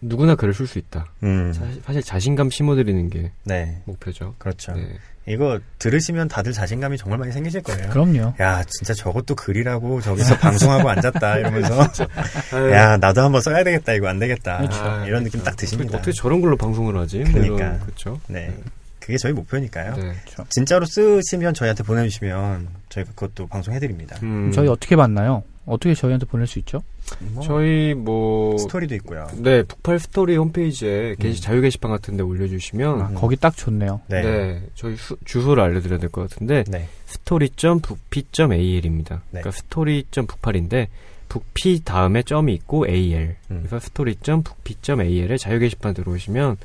누구나 글을 쓸 수 있다. 음. 사, 사실 자신감 심어드리는 게 네. 목표죠. 그렇죠. 네. 이거 들으시면 다들 자신감이 정말 많이 생기실 거예요. 그럼요. 야, 진짜 저것도 글이라고 저기서 (laughs) 방송하고 앉았다 이러면서 아유, 야, 나도 한번 써야 되겠다. 이거 안 되겠다. 아, 이런 느낌 딱 드십니다. 어떻게 저런 걸로 방송을 하지? 뭐 그러니까. 그쵸? 네. 그게 저희 목표니까요. 네. 진짜로 쓰시면 저희한테 보내주시면 저희가 그것도 방송해드립니다. 음, 저희 어떻게 만나요? 어떻게 저희한테 보낼 수 있죠? 뭐 저희 뭐, 스토리도 있고요. 네, 북팔 스토리 홈페이지에 게시, 음. 자유 게시판 같은 데 올려주시면, 아, 거기 딱 좋네요. 네. 네. 저희 수- 주소를 알려드려야 될 것 같은데, 네. story.bookp.al입니다. 네. 그러니까 story.북팔인데, bookp 다음에 점이 있고 al. 음. 그래서 story.bookp.al에 자유 게시판 들어오시면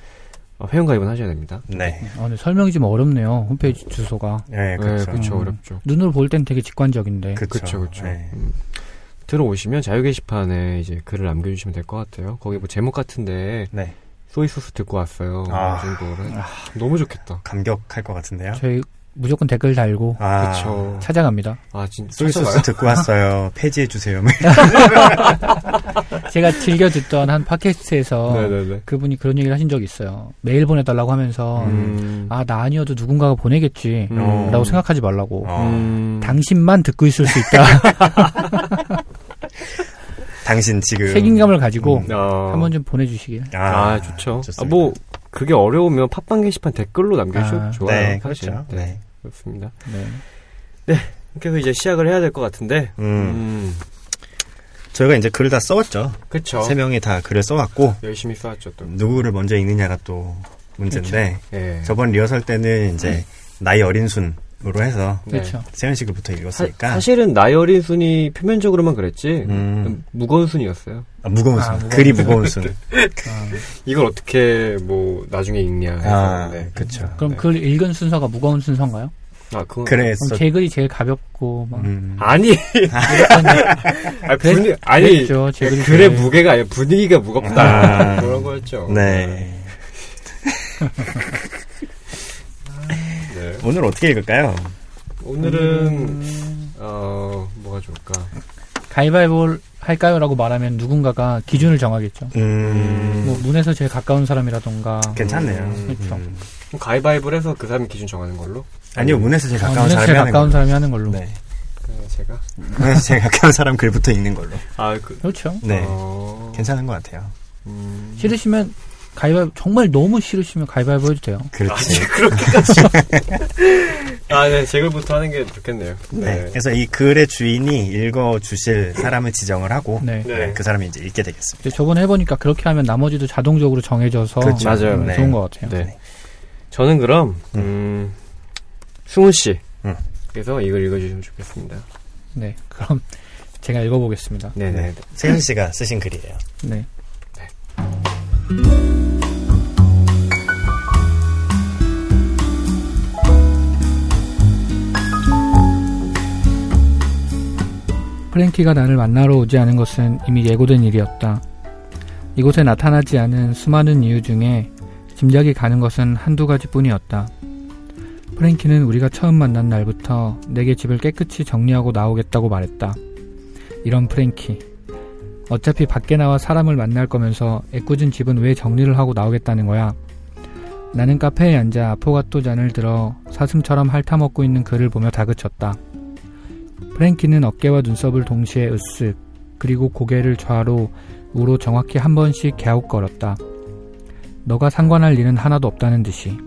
어, 회원 가입은 하셔야 됩니다. 네. 아, 근데 설명이 좀 어렵네요. 홈페이지 주소가. 네, 네, 그렇죠. 그렇죠. 음. 어렵죠. 눈으로 볼 땐 되게 직관적인데. 그쵸. 그렇죠, 그렇죠. 네. 음. 들어오시면 자유 게시판에 이제 글을 남겨주시면 될 것 같아요. 거기 뭐 제목 같은데 네. 소이소스 듣고 왔어요. 아. 이 정도를 너무 좋겠다. 감격할 것 같은데요. 저희 무조건 댓글 달고 아, 그쵸. 찾아갑니다. 아 진짜 소이소스 (laughs) 듣고 왔어요. 폐지해 주세요. (laughs) 제가 즐겨 듣던 한 팟캐스트에서 네네네. 그분이 그런 얘기를 하신 적이 있어요. 메일 보내달라고 하면서 음. 아나 아니어도 누군가가 보내겠지 음. 라고 생각하지 말라고 어. 음. 당신만 듣고 있을 수 있다 (laughs) 당신 지금 책임감을 가지고 음. 아. 한번 좀 보내주시길 아, 좋죠. 아. 뭐 그게 어려우면 팟빵 게시판 댓글로 남겨주셔도 아, 좋아요. 네, 사실. 그렇죠. 네, 네. 그렇습니다. 네. 그래서 이제 시작을 해야 될 것 같은데. 음. 음. 저희가 이제 글을 다 써왔죠. 그쵸. 세 명이 다 글을 써왔고 열심히 써왔죠 또. 누구를 먼저 읽느냐가 또 문제인데 예. 저번 리허설 때는 이제 나이 어린 순 으로 해서 네. 그렇죠 세현 씨 글부터 사, 읽었으니까 사실은 어린 순이 표면적으로만 그랬지. 음. 무거운 순이었어요. 아, 무거운 아, 순 무거운 글이 순. 무거운 순 (laughs) 아, 이걸 어떻게 뭐 나중에 읽냐 해서. 아, 네. 그쵸. 그럼 네. 글 읽은 순서가 무거운 순서인가요? 아, 그건 그랬어 그럼 제 글이 제일 가볍고 막 음. 아니. (laughs) 아니, 분위, 아니 그랬죠 제 글이 글의 제일- 무게가 아니라 분위기가 무겁다. 아. 그런 거였죠. 네 (laughs) 네. 오늘 어떻게 읽을까요? 오늘은 음, 어 뭐가 좋을까? 가위바위보를 할까요라고 말하면 누군가가 기준을 정하겠죠. 음, 뭐 문에서 제일 가까운 사람이라던가 괜찮네요. 음, 그렇죠. 음. 그럼 가위바위보를 해서 그 사람 기준 정하는 걸로? 아니요, 문에서 제일 어, 가까운 문에서 사람이 제일 하는 가까운 걸로. 사람이 하는 걸로. 네. 그 제가? 문에서 제일 가까운 사람 글부터 읽는 걸로. 아, 그, 그렇죠. 네. 어... 괜찮은 것 같아요. 음... 싫으시면 가위바위보 정말 너무 싫으시면 가위바위보 해도 돼요. 그렇지. 그렇게까지. (laughs) 아, 네, 제 글부터 하는 게 좋겠네요. 네. 그래서 이 글의 주인이 읽어 주실 사람을 지정을 하고, 네. 네. 네, 그 사람이 이제 읽게 되겠습니다. 저번에 해보니까 그렇게 하면 나머지도 자동적으로 정해져서 그렇죠. 맞아요. 음, 네. 좋은 것 같아요. 네. 저는 그럼, 음, 승훈 씨. 음. 그래서 이걸 읽어주시면 좋겠습니다. 네. 그럼 제가 읽어보겠습니다. 네네. 네. 세윤 씨가 쓰신 글이에요. 네. 프랭키가 나를 만나러 오지 않은 것은 이미 예고된 일이었다. 이곳에 나타나지 않은 수많은 이유 중에 짐작이 가는 것은 한두 가지 뿐이었다. 프랭키는 우리가 처음 만난 날부터 내게 집을 깨끗이 정리하고 나오겠다고 말했다. 이런 프랭키. 어차피 밖에 나와 사람을 만날 거면서 애꿎은 집은 왜 정리를 하고 나오겠다는 거야. 나는 카페에 앉아 아포가토 잔을 들어 사슴처럼 핥아먹고 있는 그를 보며 다그쳤다. 프랭키는 어깨와 눈썹을 동시에 으쓱 그리고 고개를 좌로 우로 정확히 한 번씩 갸웃거렸다. 너가 상관할 일은 하나도 없다는 듯이.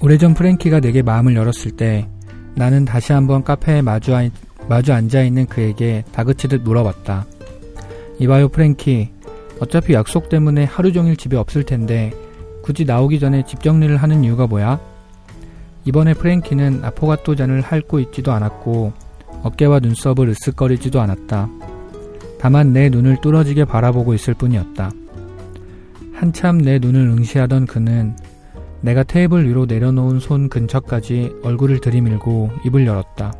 오래전 프랭키가 내게 마음을 열었을 때 나는 다시 한번 카페에 마주, 아, 마주 앉아있는 그에게 다그치듯 물어봤다. 이봐요 프랭키. 어차피 약속 때문에 하루 종일 집에 없을 텐데 굳이 나오기 전에 집 정리를 하는 이유가 뭐야? 이번에 프랭키는 아포가토 잔을 핥고 있지도 않았고 어깨와 눈썹을 으쓱거리지도 않았다. 다만 내 눈을 뚫어지게 바라보고 있을 뿐이었다. 한참 내 눈을 응시하던 그는 내가 테이블 위로 내려놓은 손 근처까지 얼굴을 들이밀고 입을 열었다.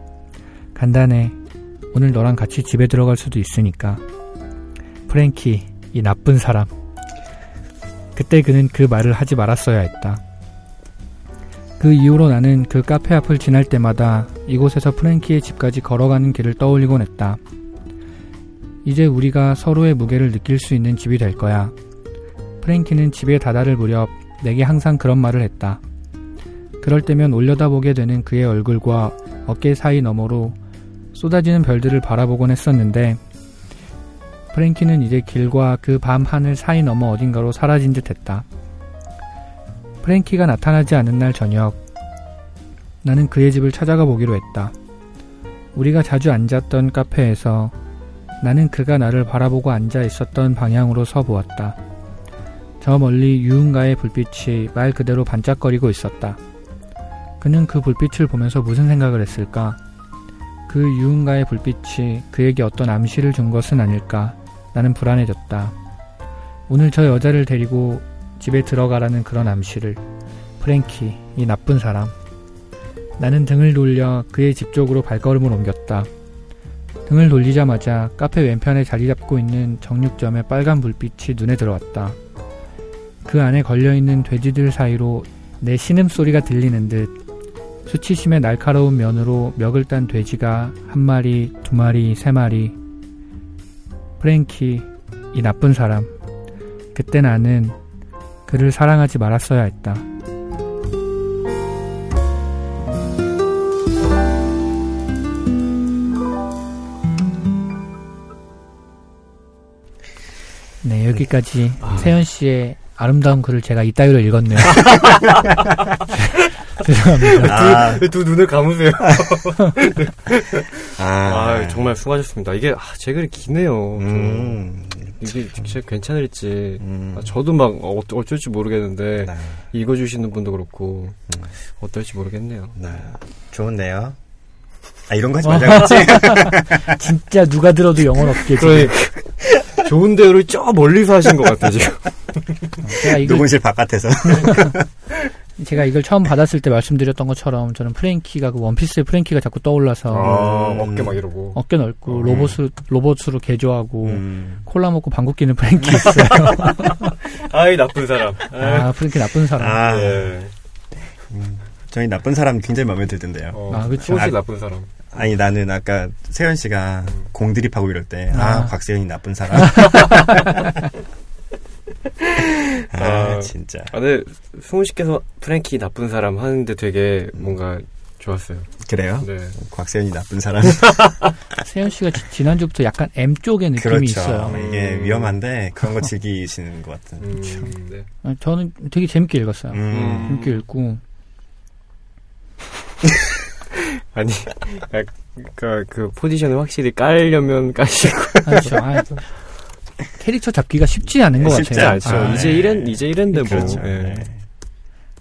간단해. 오늘 너랑 같이 집에 들어갈 수도 있으니까. 프랭키, 이 나쁜 사람. 그때 그는 그 말을 하지 말았어야 했다. 그 이후로 나는 그 카페 앞을 지날 때마다 이곳에서 프랭키의 집까지 걸어가는 길을 떠올리곤 했다. 이제 우리가 서로의 무게를 느낄 수 있는 집이 될 거야. 프랭키는 집에 다다를 무렵 내게 항상 그런 말을 했다. 그럴 때면 올려다보게 되는 그의 얼굴과 어깨 사이 너머로 쏟아지는 별들을 바라보곤 했었는데 프랭키는 이제 길과 그 밤 하늘 사이 너머 어딘가로 사라진 듯 했다. 프랭키가 나타나지 않은 날 저녁 나는 그의 집을 찾아가 보기로 했다. 우리가 자주 앉았던 카페에서 나는 그가 나를 바라보고 앉아 있었던 방향으로 서 보았다. 저 멀리 유흥가의 불빛이 말 그대로 반짝거리고 있었다. 그는 그 불빛을 보면서 무슨 생각을 했을까? 그 유흥가의 불빛이 그에게 어떤 암시를 준 것은 아닐까? 나는 불안해졌다. 오늘 저 여자를 데리고 집에 들어가라는 그런 암시를. 프랭키, 이 나쁜 사람. 나는 등을 돌려 그의 집 쪽으로 발걸음을 옮겼다. 등을 돌리자마자 카페 왼편에 자리 잡고 있는 정육점의 빨간 불빛이 눈에 들어왔다. 그 안에 걸려있는 돼지들 사이로 내 신음소리가 들리는 듯 수치심의 날카로운 면으로 멱을 딴 돼지가 한 마리, 두 마리, 세 마리. 프랭키, 이 나쁜 사람. 그때 나는 그를 사랑하지 말았어야 했다. 네, 여기까지 아. 세현 씨의 아름다운 글을 제가 이따위로 읽었네요. (laughs) 죄송합니다. 아, 왜두 눈을 감으세요? 아, (laughs) 아, 정말 수고하셨습니다. 이게, 아, 제 글이 기네요. 음, 이게 진짜 괜찮을지. 음. 아, 저도 막 어, 어쩔지 모르겠는데, 네, 읽어주시는 분도 그렇고, 음. 어떨지 모르겠네요. 네. 좋은데요? 아, 이런 거 하지 말자고 했지? (laughs) 진짜 누가 들어도 영혼 없게. 그러니, 좋은 대우를 저 멀리서 하신 것 같아, 지금. (laughs) 녹음실 바깥에서. 제가 이걸 처음 받았을 때 말씀드렸던 것처럼 저는 프랭키가 그 원피스의 프랭키가 자꾸 떠올라서 아, 음. 어깨 막 이러고. 어깨 넓고 음. 로봇을 로봇으로 개조하고 음. 콜라 먹고 방귀 끼는 프랭키 있어요. (laughs) 아이, 나쁜 사람. 아, 아 프랭키 나쁜 사람. 아, 예. 저희 나쁜 사람 굉장히 마음에 들던데요. 어, 아, 그쵸. 소시 아, 나쁜 사람. 아니 나는 아까 세현 씨가 공드립하고 이럴 때아 아. 곽세현이 나쁜 사람. (laughs) 아 아. 진짜. 아, 근데 승훈 씨께서 프랭키 나쁜 사람 하는데 되게 뭔가 좋았어요. 그래요? 네. 곽세현이 나쁜 사람. (laughs) 세현 씨가 지- 지난주부터 약간 M 쪽의 느낌이 그렇죠. 있어요. 이게 음. 위험한데 그런 거 즐기시는 것 같은. 음, 네. 아, 저는 되게 재밌게 읽었어요. 음. 재밌게 읽고 (laughs) 아니, 그, 그 포지션을 확실히 깔려면 까시고. 그렇죠. 아, 캐릭터 잡기가 쉽지 않은 것 쉽지 같아요. 않죠. 아, 이제 네. 이랬, 이제 이랬는데 뭐. 그렇죠. 예. 네.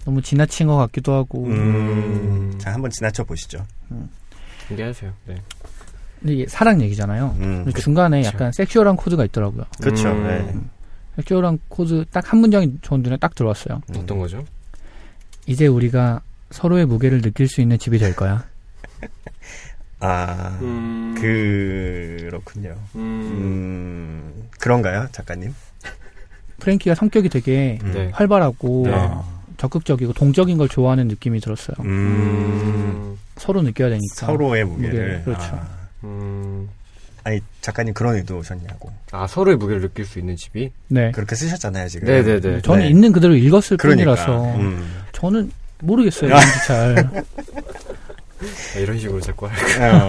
너무 지나친 것 같기도 하고. 음. 자 한번 지나쳐 보시죠. 공개하세요. 네. 근데 이게 사랑 얘기잖아요. 음. 중간에 그쵸. 약간 sexual한 코드가 있더라고요. 그렇죠. 음. 네. sexual한 코드 딱 한 문장이 저 눈에 딱 들어왔어요. 음. 어떤 거죠? 이제 우리가 서로의 무게를 느낄 수 있는 집이 될 거야. 아 음. 그렇군요. 음. 음, 그런가요, 작가님? 프랭키가 성격이 되게 음. 네. 활발하고 네. 어. 적극적이고 동적인 걸 좋아하는 느낌이 들었어요. 음, 음. 서로 느껴야 되니까. 서로의 무게를. 무게를, 그렇죠. 아, 음. 아니 작가님 그런 의도셨냐고. 아, 서로의 무게를 느낄 수 있는 집이? 네. 그렇게 쓰셨잖아요 지금. 네네네. 저는 네. 있는 그대로 읽었을 그러니까. 뿐이라서 음. 저는 모르겠어요. 뭔지 잘. (laughs) 아, 이런 식으로 자꾸 할 어,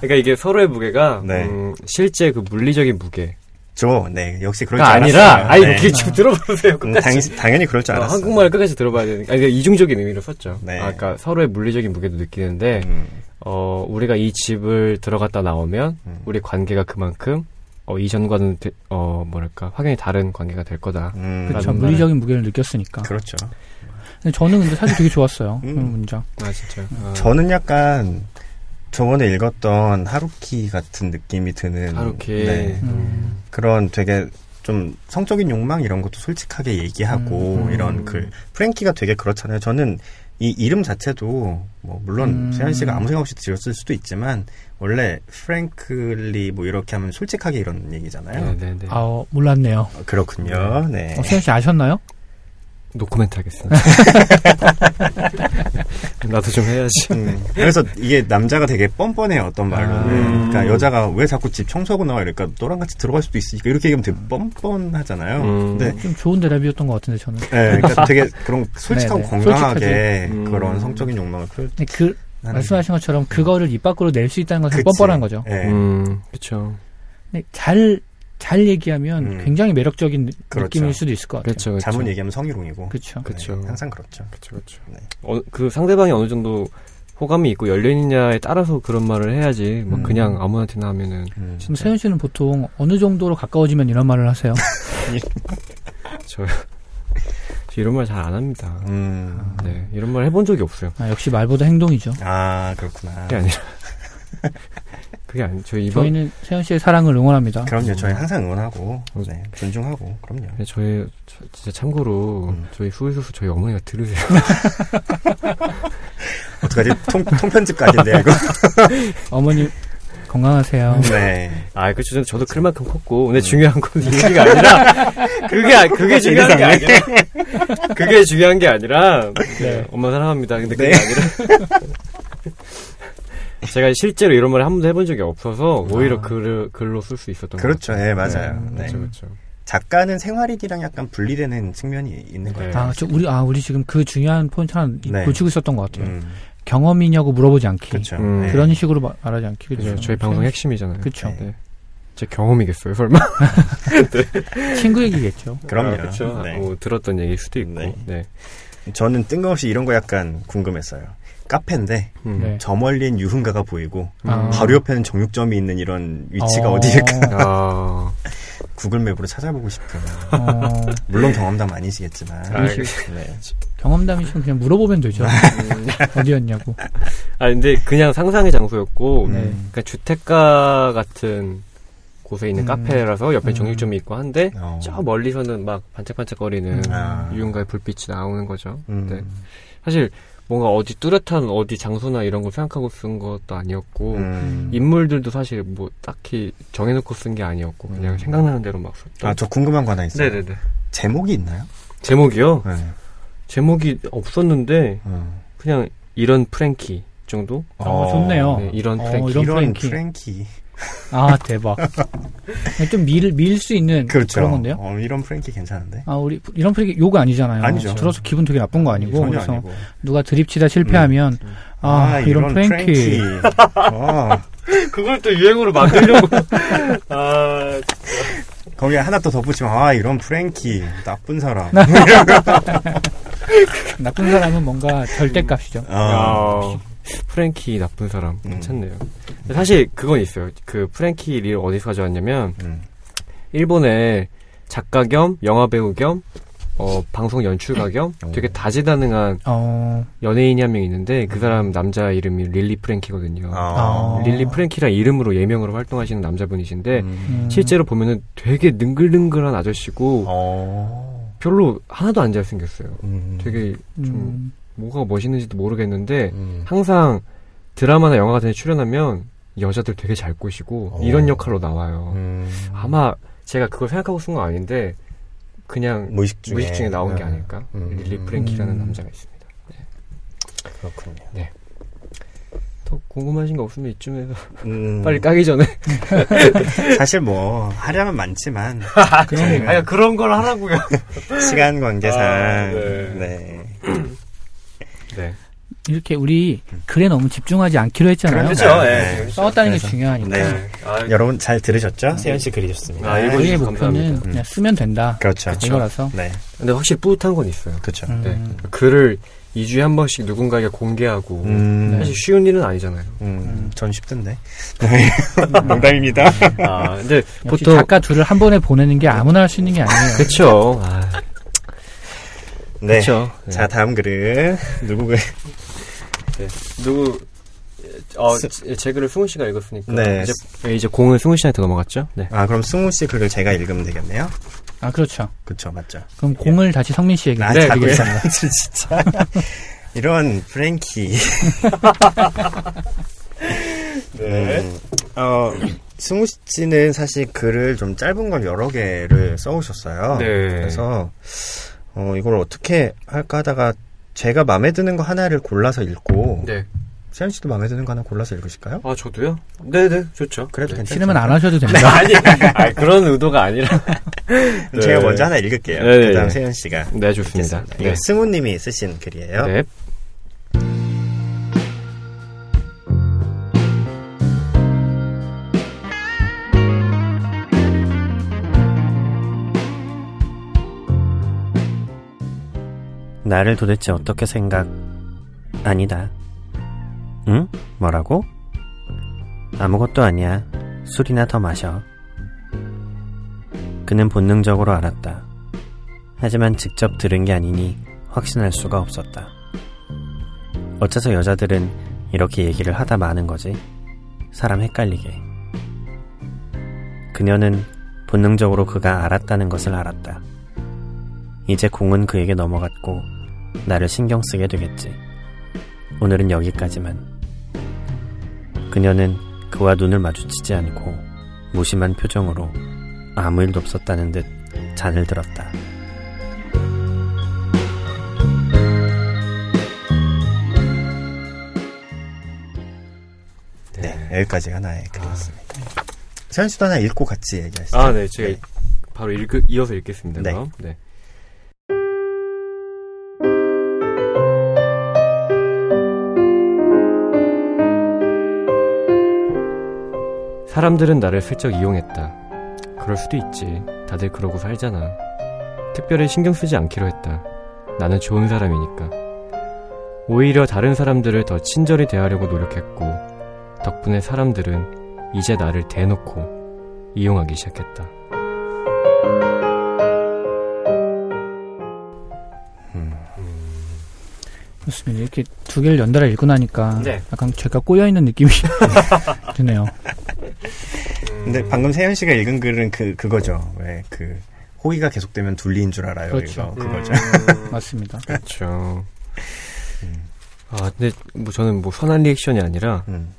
그러니까 이게 서로의 무게가 네. 음, 실제 그 물리적인 무게가 저, 네, 역시 그럴 줄 아니라 알았어요. 아니 네. 이렇게 좀 들어보세요. 음, 끝까지. 당, 당연히 그럴 줄 어, 알았어요. 한국말 끝까지 들어봐야 되니까 아니, 이중적인 의미로 썼죠. 네. 아, 그러니까 서로의 물리적인 무게도 느끼는데 음, 어, 우리가 이 집을 들어갔다 나오면 음. 우리 관계가 그만큼 어, 이전과는 되- 어, 뭐랄까 확연히 다른 관계가 될 거다. 음, 그렇죠. 물리적인 무게를 느꼈으니까. 그렇죠. 근데 저는 근데 사실 되게 좋았어요. 음. 그 문장. 아 진짜. 아, 저는 약간 저번에 읽었던 하루키 같은 느낌이 드는 하루키. 네, 음. 그런 되게 좀 성적인 욕망 이런 것도 솔직하게 얘기하고 음. 이런 글 프랭키가 되게 그렇잖아요. 저는 이 이름 자체도 뭐 물론 음. 세현 씨가 아무 생각 없이 지었을 수도 있지만 원래 프랭클리 뭐 이렇게 하면 솔직하게 이런 얘기잖아요. 네네네. 아, 어, 몰랐네요. 어, 그렇군요. 네. 어, 세현 씨 아셨나요? 노코멘트 하겠습니다. (laughs) 나도 좀 해야지. 음, 그래서 이게 남자가 되게 뻔뻔해요 어떤 말로는 아. 그러니까 여자가 왜 자꾸 집 청소하고 나와 이러니까 너랑 같이 들어갈 수도 있으니까 이렇게 얘기하면 되게 뻔뻔하잖아요 음. 근데 좀 좋은 대답이었던 것 같은데 저는. 네, 그러니까 되게 그런 (laughs) 솔직하고 네네. 건강하게 솔직하지. 음. 그런 성적인 욕망을 표현 근데 그 말씀하신 것처럼 그거를 입 밖으로 낼 수 있다는 것은 그치. 뻔뻔한 거죠. 네. 음, 그렇죠. 잘, 잘 얘기하면 음. 굉장히 매력적인 느- 그렇죠. 느낌일 수도 있을 것 같아요. 그렇죠. 그렇죠. 잘못 얘기하면 성희롱이고 그렇죠. 그쵸. 네, 항상 그렇죠 그렇죠. 그렇죠. 네. 어, 그 상대방이 어느 정도 호감이 있고 열려 있느냐에 따라서 그런 말을 해야지. 뭐 음. 그냥 아무한테나 하면은 음. 지금 세현 씨는 보통 어느 정도로 가까워지면 이런 말을 하세요? (laughs) 저, 저 이런 말 잘 안 합니다. 음. 네, 이런 말 해본 적이 없어요. 아, 역시 말보다 행동이죠. 아 그렇구나 그게 아니라. (laughs) 그게 아니, 저 이번, 저희는 세현 씨의 사랑을 응원합니다. 그럼요 저희 항상 응원하고 음. 네, 존중하고 그럼요 네, 저희, 저, 진짜 참고로, 음. 저희 후회소수 저희 어머니가 들으세요. (laughs) 어떡하지 통, 통편집까지인데 이거 (laughs) 어머니 건강하세요. 네 아, 그쵸. 저는 저도 클 만큼 컸고. 근데 중요한 건이 얘기가 아니라, (laughs) 그게, 아- 그게 중요한 게 아니라, 그게 중요한 게 아니라, 네. 엄마 사랑합니다. 근데 그게 네. 아니라, 제가 실제로 이런 말을 한 번도 해본 적이 없어서, 오히려 아. 글을, 글로 쓸 수 있었던 것 그렇죠 같아요. 예 맞아요 네. 네. 그렇죠, 그렇죠. 작가는 생활일이랑 약간 분리되는 측면이 있는 것 네. 같아요 아, 저 우리 아 우리 지금 그 중요한 포인트 하나 네. 놓치고 있었던 것 같아요. 음, 경험이냐고 물어보지 않기. 그렇죠 음. 네. 그런 식으로 마- 말하지 않기. 그죠. 그죠. 저희 방송 핵심이잖아요. 그쵸. 네. 제 경험이겠어요, 설마? (laughs) 친구 얘기겠죠. 그럼요 아, 그렇죠. 네. 뭐 들었던 얘기일 수도 있고. 네. 네. 저는 뜬금없이 이런 거 약간 궁금했어요. 카페인데 음. 네. 저 멀리엔 유흥가가 보이고 아. 바로 옆에는 정육점이 있는 이런 위치가 어, 어... 디일까 아, (laughs) 구글 맵으로 찾아보고 싶은. 어, 물론 경험담 아니시겠지만. 아, 네. 경험담이시면 그냥 물어보면 되죠. 음. 어디였냐고. 아 근데 그냥 상상의 장소였고, 음. 네. 그러니까 주택가 같은 곳에 있는 음. 카페라서 옆에 음. 정육점이 있고 한데 어. 저 멀리서는 막 반짝반짝거리는 음. 아. 유흥가의 불빛이 나오는 거죠. 음. 네. 사실 뭔가 어디 뚜렷한 어디 장소나 이런 걸 생각하고 쓴 것도 아니었고 음. 인물들도 사실 뭐 딱히 정해놓고 쓴 게 아니었고 그냥 음. 생각나는 대로 막 썼던. 아, 저 궁금한 거 하나 있어요. 네네네. 제목이 있나요? 제목이요? 네. 제목이 없었는데 어. 그냥 이런 프랭키 정도? 어, 좋네요. 네, 이런 어, 프랭키. 이런 이런 프랭키. 프랭키. 아 대박. 좀 밀 밀 수 있는 그렇죠. 그런 건데요. 어, 이런 프랭키 괜찮은데? 아 우리 이런 프랭키 욕 아니잖아요. 아니죠. 들어서 기분 되게 나쁜 거 아니고 전혀 그래서 아니고. 누가 드립치다 실패하면 아, 이런, 프랭키. 어, 그걸 또 유행어로 만들려고. (laughs) 아, 거기에 하나 또 덧붙이면 아 이런 프랭키 나쁜 사람. (laughs) 나쁜 사람은 뭔가 절대값이죠. 어. 야, 프랭키 나쁜 사람. 음. 괜찮네요. 사실 그건 있어요. 그 프랭키를 어디서 가져왔냐면, 음. 일본의 작가 겸 영화 배우 겸 어, 방송 연출가 겸 오. 되게 다재다능한 어, 연예인이 한 명 있는데 그 사람 남자 이름이 릴리 프랭키거든요. 아. 릴리 프랭키란 이름으로 예명으로 활동하시는 남자분이신데 음. 음. 실제로 보면은 되게 능글능글한 아저씨고 어. 별로 하나도 안 잘생겼어요. 음. 되게 좀 음, 뭐가 멋있는지도 모르겠는데 음. 항상 드라마나 영화 같은 데 출연하면 여자들 되게 잘 꼬시고 어. 이런 역할로 나와요. 음. 아마 제가 그걸 생각하고 쓴 건 아닌데 그냥 무의식 중에, 무의식 중에 나온 게 음. 아닐까? 음. 릴리 프랭키라는 음. 남자가 있습니다. 그렇군요. 더 궁금하신 거 없으면 이쯤에서 음. (laughs) 빨리 까기 전에 (laughs) 사실 뭐 하려면 많지만 (laughs) 그런 아니 그런 걸 하라고요. 시간 관계상 아, 네. 네. 네. 이렇게 우리 글에 너무 집중하지 않기로 했잖아요. 그렇죠. 예. 싸웠다는 게 그래서. 중요하니까. 네. 아, 여러분 잘 들으셨죠? 세현 씨 글이 좋습니다. 아, 우리의 목표는 감사합니다. 그냥 쓰면 된다. 그렇죠. 이거라서. 네, 근데 확실히 뿌듯한 건 있어요. 그렇죠. 음, 네. 글을 2주에 한 번씩 누군가에게 공개하고 음, 사실 쉬운 일은 아니잖아요. 음, 전 쉽던데. (laughs) 농담입니다. 아, 근데 역시 보통 작가 둘을 한 번에 보내는 게 아무나 할 수 있는 게 아니에요. 그쵸. 아, 네. 그쵸. 네. 자, 다음 글은 누구 글? 누구 어, 제- 제 글을 승훈 씨가 읽었으니까 네. 이제, 이제 공은 승훈 씨한테 넘어갔죠? 네. 아, 그럼 승우 씨 글을 제가 읽으면 되겠네요. 아 그렇죠. 그쵸, 맞죠? 그럼 공을 다시 성민 씨에게 아, 네, 그게- 진짜. (laughs) 이런 프랭키. (laughs) 네. 어, 승우 씨는 사실 글을 좀 짧은 걸 여러 개를 써오셨어요. 네. 그래서 어, 이걸 어떻게 할까 하다가 제가 마음에 드는 거 하나를 골라서 읽고 네. 세현 씨도 마음에 드는 거 하나 골라서 읽으실까요? 아, 저도요? 네네, 좋죠. 그래도 네. 싫으면 안 하셔도 (laughs) 됩니다. 아니, 아니, 그런 의도가 아니라. (laughs) 제가 네. 먼저 하나 읽을게요. 네, 그다음 네. 세현 씨가 네, 좋습니다. 네. 이거 승우님이 쓰신 글이에요. 네. 나를 도대체 어떻게 생각? 아니다. 응? 뭐라고? 아무것도 아니야. 술이나 더 마셔. 그는 본능적으로 알았다. 하지만 직접 들은 게 아니니 확신할 수가 없었다. 어째서 여자들은 이렇게 얘기를 하다 마는 거지? 사람 헷갈리게. 그녀는 본능적으로 그가 알았다는 것을 알았다. 이제 공은 그에게 넘어갔고 나를 신경 쓰게 되겠지. 오늘은 여기까지만. 그녀는 그와 눈을 마주치지 않고 무심한 표정으로 아무 일도 없었다는 듯 잔을 들었다. 네, 여기까지가 나의 글이었습니다. 세현 씨도 하나 읽고 같이 얘기하시죠. 아, 네, 제가 바로 읽, 이어서 읽겠습니다. 네. 그럼. 네. 사람들은 나를 슬쩍 이용했다. 그럴 수도 있지. 다들 그러고 살잖아. 특별히 신경 쓰지 않기로 했다. 나는 좋은 사람이니까. 오히려 다른 사람들을 더 친절히 대하려고 노력했고, 덕분에 사람들은 이제 나를 대놓고 이용하기 시작했다. 좋습니다. 이렇게 두 개를 연달아 읽고 나니까 네. 약간 제가 꼬여 있는 느낌이 (laughs) 드네요. 근데 방금 세현 씨가 읽은 글은 그 그거죠. 왜 그 호의가 계속되면 둘리인 줄 알아요. 그렇죠. 이거 그거죠. (laughs) 맞습니다. 그렇죠. 아, 근데 뭐 저는 뭐 선한 리액션이 아니라 음,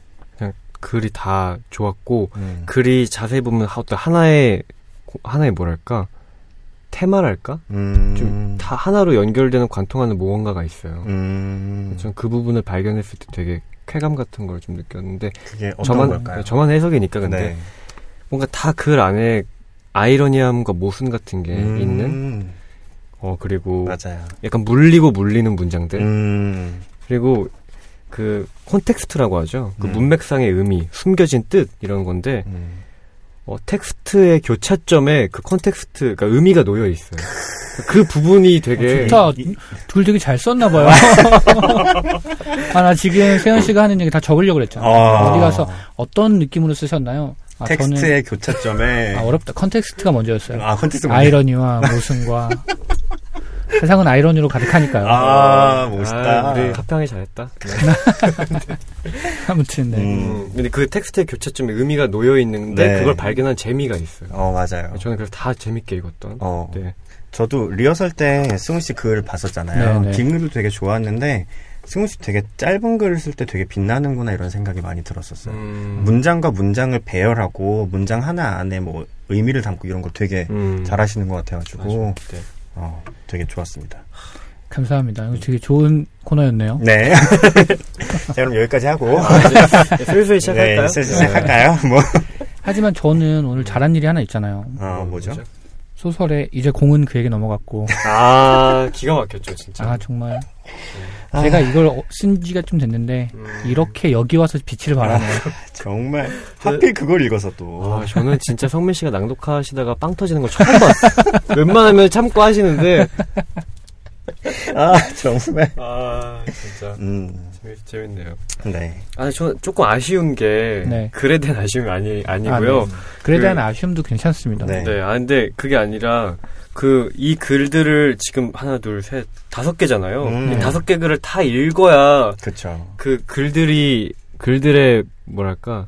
글이 다 좋았고 음. 글이 자세히 보면 어떤 하나의 고- 하나의 뭐랄까 테마랄까 음, 좀다 하나로 연결되는 관통하는 무언가가 있어요. 음, 전그 부분을 발견했을 때 되게 쾌감 같은 걸 좀 느꼈는데 그게 어떤 저만 걸까요? 저만 해석이니까 근데 네. 뭔가 다 글 안에 아이러니함과 모순 같은 게 음, 있는 어 그리고 맞아요. 약간 물리고 물리는 문장들 음, 그리고 그 콘텍스트라고 하죠. 그 음. 문맥상의 의미, 숨겨진 뜻 이런 건데 음. 어, 텍스트의 교차점에 그 콘텍스트, 그러니까 의미가 놓여 있어요. 그 부분이 되게 좋다. 둘 되게 잘 썼나 봐요. (laughs) 아, 나 지금 세현 씨가 하는 얘기 다 적으려고 그랬잖아. 아. 어디 가서 어떤 느낌으로 쓰셨나요? 아, 저는 텍스트의 교차점에 아, 어렵다. 컨텍스트가 먼저였어요. 아 컨텍스트 아이러니와 모순과 (laughs) 세상은 아이러니로 가득하니까요. 아 멋있다. 아, 우리 합평이 잘했다. 네. (laughs) 아무튼 네. 음. 음, 근데 그 텍스트의 교차점에 의미가 놓여 있는데 네. 그걸 발견한 재미가 있어요. 어 맞아요. 저는 그래서 다 재밌게 읽었던. 어 네. 저도 리허설 때 승우 씨글 봤었잖아요. 네, 네. 긴 글도 되게 좋았는데 승우 씨 되게 짧은 글을 쓸 때 되게 빛나는구나 이런 생각이 많이 들었었어요. 음, 문장과 문장을 배열하고 문장 하나 안에 뭐 의미를 담고 이런 걸 되게 음, 잘하시는 것 같아가지고 맞아. 네. 어, 되게 좋았습니다. 감사합니다. 이거 되게 좋은 코너였네요. 네. (laughs) 자 그럼 여기까지 하고 네, 슬슬 시작할까요? 네, 슬슬 시작할까요? 뭐 하지만 저는 오늘 잘한 일이 하나 있잖아요. 어, 뭐죠? 소설에 이제 공은 그에게 넘어갔고 아, 기가 막혔죠, 진짜. 아 정말 아. 제가 이걸 어- 쓴 지가 좀 됐는데 음. 이렇게 여기 와서 빛을 발하네요. (laughs) 정말 하필 그걸 읽어서 또 아, 저는 진짜 성민 씨가 낭독하시다가 빵 터지는 걸 처음 봤어요. (laughs) 웬만하면 참고 하시는데. 아 정말 아, 진짜. 음 재밌, 재밌 네요. 네. 아, 저 조금 아쉬운 게 네. 글에 대한 아쉬움이 아니 아니고요. 아, 네. 글에 그- 대한 아쉬움도 괜찮습니다. 네. 네. 아 근데 그게 아니라 그 이 글들을 지금 하나 둘 셋 다섯 개잖아요. 음. 이 다섯 개 글을 다 읽어야 그쵸. 그 글들이 글들의 뭐랄까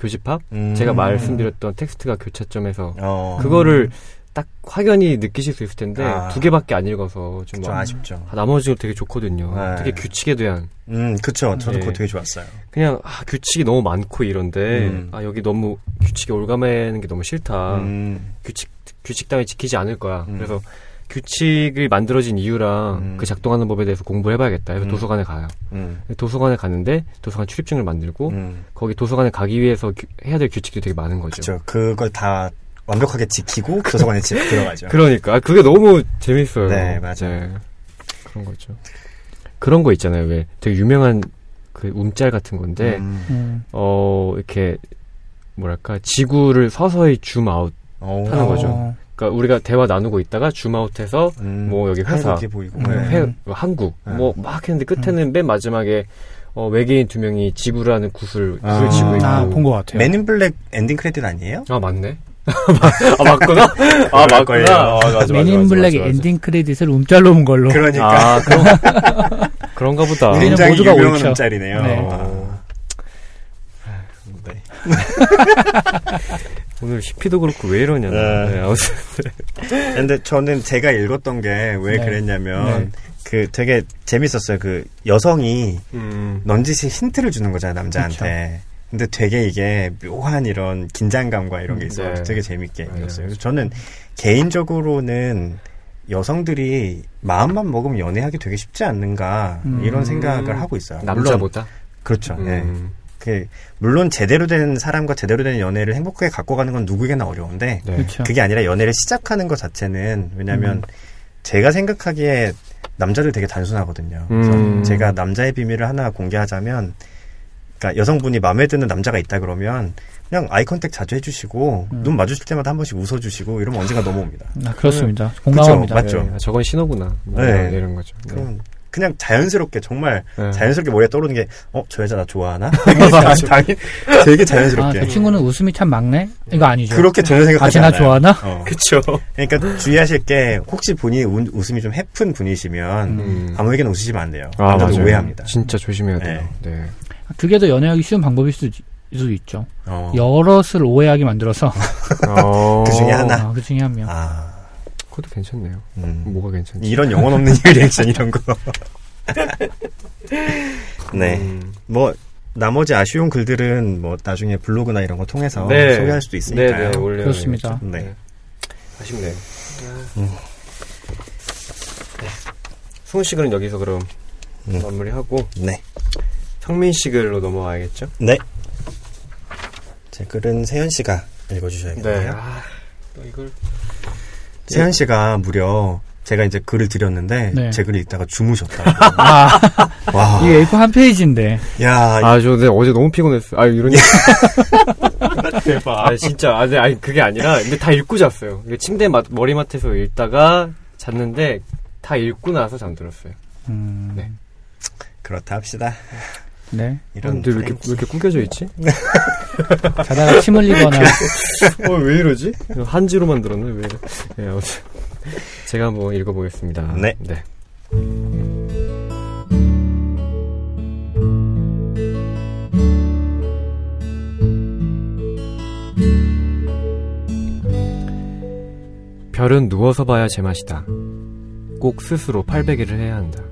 교집합? 음. 제가 말씀드렸던 텍스트가 교차점에서 어. 그거를 딱 확연히 느끼실 수 있을 텐데 아. 두 개밖에 안 읽어서 좀좀 아, 아쉽죠. 나머지가 되게 좋거든요. 네. 되게 규칙에 대한 음, 그쵸. 저도 네. 그거 되게 좋았어요. 그냥 아, 규칙이 너무 많고 이런데 음. 아 여기 너무 규칙에 올가매는 게 너무 싫다. 음, 규칙 규칙 따위 지키지 않을 거야. 음. 그래서 규칙이 만들어진 이유랑 음. 그 작동하는 법에 대해서 공부를 해봐야겠다. 그래서 음. 도서관에 가요. 음, 도서관에 가는데 도서관 출입증을 만들고 음. 거기 도서관에 가기 위해서 규- 해야 될 규칙들이 되게 많은 거죠. 그쵸. 그걸 다 완벽하게 지키고 (laughs) 도서관에 집 들어가죠. 그러니까 아, 그게 너무 재밌어요. 네, 맞아요. 그런 거죠. 그런 거 있잖아요. 왜 되게 유명한 그 움짤 같은 건데 음. 음. 어 이렇게 뭐랄까 지구를 서서히 줌아웃. 오. 하는 거죠. 어, 그러니까 우리가 대화 나누고 있다가 줌아웃해서 음, 뭐 여기 회사, 보이고. 음. 네. 회, 한국 네. 뭐막 했는데 끝에는 맨 마지막에 어, 외계인 두 명이 지구라는 구슬을 아. 구슬을 치고 있고 아, 본것 같아요. 맨인 블랙 엔딩 크레딧 아니에요? 아 맞네. 아 맞구나. 아 거예요. 맞구나. 아, 맞아, 맞아, 맨인 맞아, 블랙의 맞아, 맞아. 엔딩 크레딧을 움짤로 본 걸로. 그러니까. 아 그런 (laughs) 그런 가 보다. 굉장히 모두가 유명한 옳죠. 움짤이네요. 네. 아. 네. 오늘 CP도 그렇고 왜 이러냐. 네. 네, 아무튼 근데 저는 제가 읽었던 게왜 네. 그랬냐면 네. 그 되게 재밌었어요. 그 여성이 음, 넌지시 힌트를 주는 거잖아요 남자한테. 근데 되게 이게 묘한 이런 긴장감과 이런 게 있어서 네. 되게 재밌게. 읽었어요. 그래서 저는 개인적으로는 여성들이 마음만 먹으면 연애하기 되게 쉽지 않는가 음. 이런 생각을 하고 있어요. 물론 남자보다. 그렇죠. 예. 음, 그 물론 제대로 된 사람과 제대로 된 연애를 행복하게 갖고 가는 건 누구에게나 어려운데 네. 그렇죠. 그게 아니라 연애를 시작하는 것 자체는 왜냐하면 음. 제가 생각하기에 남자들 되게 단순하거든요. 그래서 음. 제가 남자의 비밀을 하나 공개하자면, 그러니까 여성분이 마음에 드는 남자가 있다 그러면 그냥 아이 컨택 자주 해주시고 음. 눈 마주칠 때마다 한 번씩 웃어주시고 이러면 언젠가 넘어옵니다. 아, 그렇습니다. 공감합니다. 그쵸, 맞죠. 네, 저건 신호구나. 뭐 네. 이런 거죠. 네. 그럼 그냥 자연스럽게 정말 네. 자연스럽게 머리에 떠오르는 게 어 저 여자 나 좋아하나? (laughs) 되게 자- 당연- 되게 아, 자연스럽게 저 친구는 웃음이 참 막네? 이거 아니죠. 그렇게 전혀 아, 생각하지 쟤나 않아요. 좋아하나? 어. (laughs) 그쵸. 그러니까 주의하실 게 혹시 본인이 우- 웃음이 좀 해픈 분이시면 음. 아무에게나 웃으시면 안 돼요. 아, 맞아요. 오해합니다. 진짜 조심해야 돼요. 네. 그게 더 연애하기 쉬운 방법일 수도, 수도 있죠. 어. 여럿을 오해하게 만들어서. (laughs) 어. 그 중에 하나. 아, 그 중에 한 명. 아, 그것도 괜찮네요. 음. 뭐가 괜찮지? 이런 영혼 없는 (laughs) 리액션 이런 거. (laughs) 네. 음. 뭐 나머지 아쉬운 글들은 뭐 나중에 블로그나 이런 거 통해서 네. 소개할 수도 있으니까요. 네, 네, 올려 그렇습니다. 네. 아쉽네요. 음. 네. 승훈 씨 그럼 여기서 그럼 음. 마무리하고 네. 성민 씨 글로 넘어와야겠죠? 네. 제 글은 세현 씨가 읽어주셔야겠네요. 아, 또 이걸 세현 씨가 무려 제가 이제 글을 드렸는데 네. 제 글을 읽다가 주무셨다. (laughs) 아, 와, 이게 A4 한 페이지인데. 야, 아, 저 근데 어제 너무 피곤했어요. 아, 이런. (laughs) 대박. 아, 진짜. 아, 네, 아니, 그게 아니라, 근데 다 읽고 잤어요. 침대 마, 머리맡에서 읽다가 잤는데, 다 읽고 나서 잠들었어요. 음, 네. 그렇다 합시다. 네. 이런 근데 왜 이렇게, 왜 이렇게 꾸겨져 있지? (laughs) 자다가 침 흘리거나. (laughs) 어, 왜 이러지? 한지로 만들었네, 왜 이래. 네, 아무튼. 제가 한번 읽어보겠습니다. 네. 네. 별은 누워서 봐야 제맛이다. 꼭 스스로 팔베개를 해야 한다.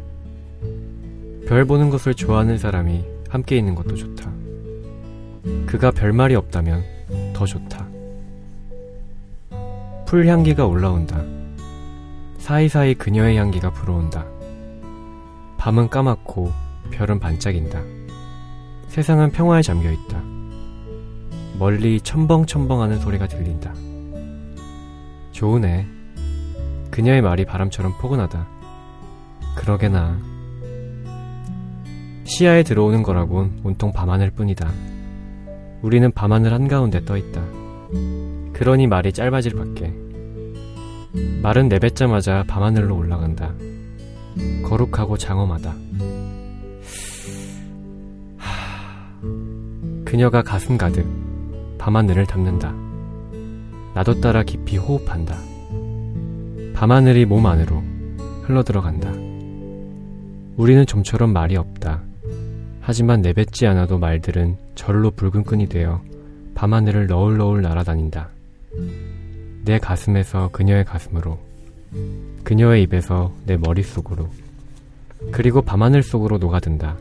별 보는 것을 좋아하는 사람이 함께 있는 것도 좋다. 그가 별말이 없다면 더 좋다. 풀 향기가 올라온다. 사이사이 그녀의 향기가 불어온다. 밤은 까맣고 별은 반짝인다. 세상은 평화에 잠겨 있다. 멀리 첨벙첨벙 하는 소리가 들린다. 좋으네. 그녀의 말이 바람처럼 포근하다. 그러게나. 시야에 들어오는 거라곤 온통 밤하늘 뿐이다. 우리는 밤하늘 한가운데 떠 있다. 그러니 말이 짧아질 밖에. 말은 내뱉자마자 밤하늘로 올라간다. 거룩하고 장엄하다. 하... 그녀가 가슴 가득 밤하늘을 담는다. 나도 따라 깊이 호흡한다. 밤하늘이 몸 안으로 흘러들어간다. 우리는 좀처럼 말이 없다. 하지만 내뱉지 않아도 말들은 절로 붉은 끈이 되어 밤하늘을 너울너울 날아다닌다. 내 가슴에서 그녀의 가슴으로, 그녀의 입에서 내 머릿속으로, 그리고 밤하늘 속으로 녹아든다.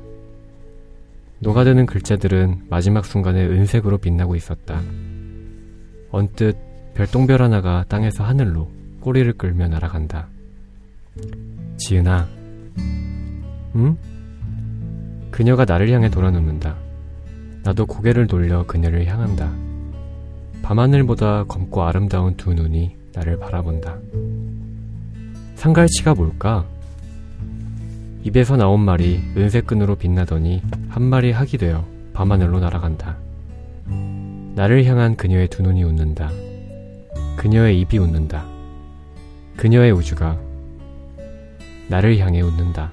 녹아드는 글자들은 마지막 순간에 은색으로 빛나고 있었다. 언뜻 별똥별 하나가 땅에서 하늘로 꼬리를 끌며 날아간다. 지은아, 응? 그녀가 나를 향해 돌아눕는다. 나도 고개를 돌려 그녀를 향한다. 밤하늘보다 검고 아름다운 두 눈이 나를 바라본다. 상갈치가 뭘까? 입에서 나온 말이 은색 끈으로 빛나더니 한 마리 학이 되어 밤하늘로 날아간다. 나를 향한 그녀의 두 눈이 웃는다. 그녀의 입이 웃는다. 그녀의 우주가 나를 향해 웃는다.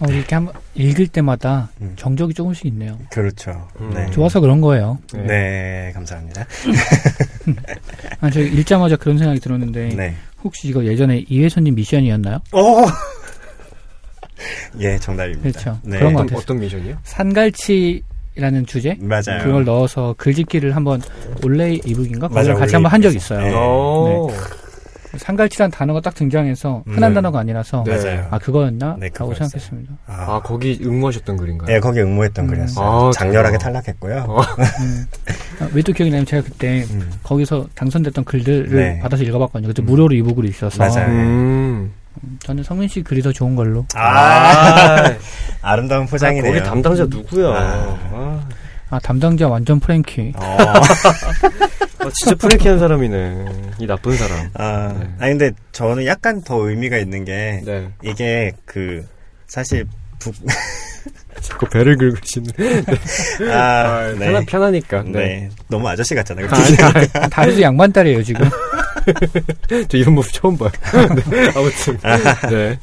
어, 이렇게 한번 읽을 때마다 음. 정적이 조금씩 있네요. 그렇죠. 음. 네. 좋아서 그런 거예요. 네, 감사합니다. 아, 저 읽자마자 그런 생각이 들었는데 네. 혹시 이거 예전에 이회선님 미션이었나요? 오! (laughs) 예, 정답입니다. 그렇죠. 네. 그런 것 어떤, 같아요. 어떤 미션이요? 산갈치라는 주제 맞아요. 그걸 넣어서 글짓기를 한번 올레이 이북인가 맞아요, 같이 한번 한 적이 올레이 있어요. 네. 오. 산갈치란 단어가 딱 등장해서 흔한 네. 단어가 아니라서 네. 맞아요. 아 그거였나? 네, 라고 그거였어요. 생각했습니다. 아, 거기 응모하셨던 글인가요? 예, 거기 응모했던 음. 글이었어요. 아, 장렬하게 그래요? 탈락했고요. 어. 음. 아, 왜또 기억이 나냐면 제가 그때 음, 거기서 당선됐던 글들을 네. 받아서 읽어봤거든요. 그때 무료로 이북으로 있어서 맞아요. 음. 저는 성민 씨 글이 더 좋은 걸로. 아, (laughs) 아름다운 포장이네요. 거기 담당자 누구야? 아. 아, 아 담당자 완전 프랭키. 어, 아, 진짜 프랭키한 사람이네. 이 나쁜 사람. 아, 네. 아니 근데 저는 약간 더 의미가 있는 게 네. 이게 그 사실 북 자꾸 배를 긁으시는. (laughs) 아, 네. 편하, 편하니까. 네. 네. 너무 아저씨 같잖아요. 아니, 아니, 다리도 양반다리예요 지금. (laughs) 저 이런 모습 처음 봐요. (laughs) 네, 아무튼. 네.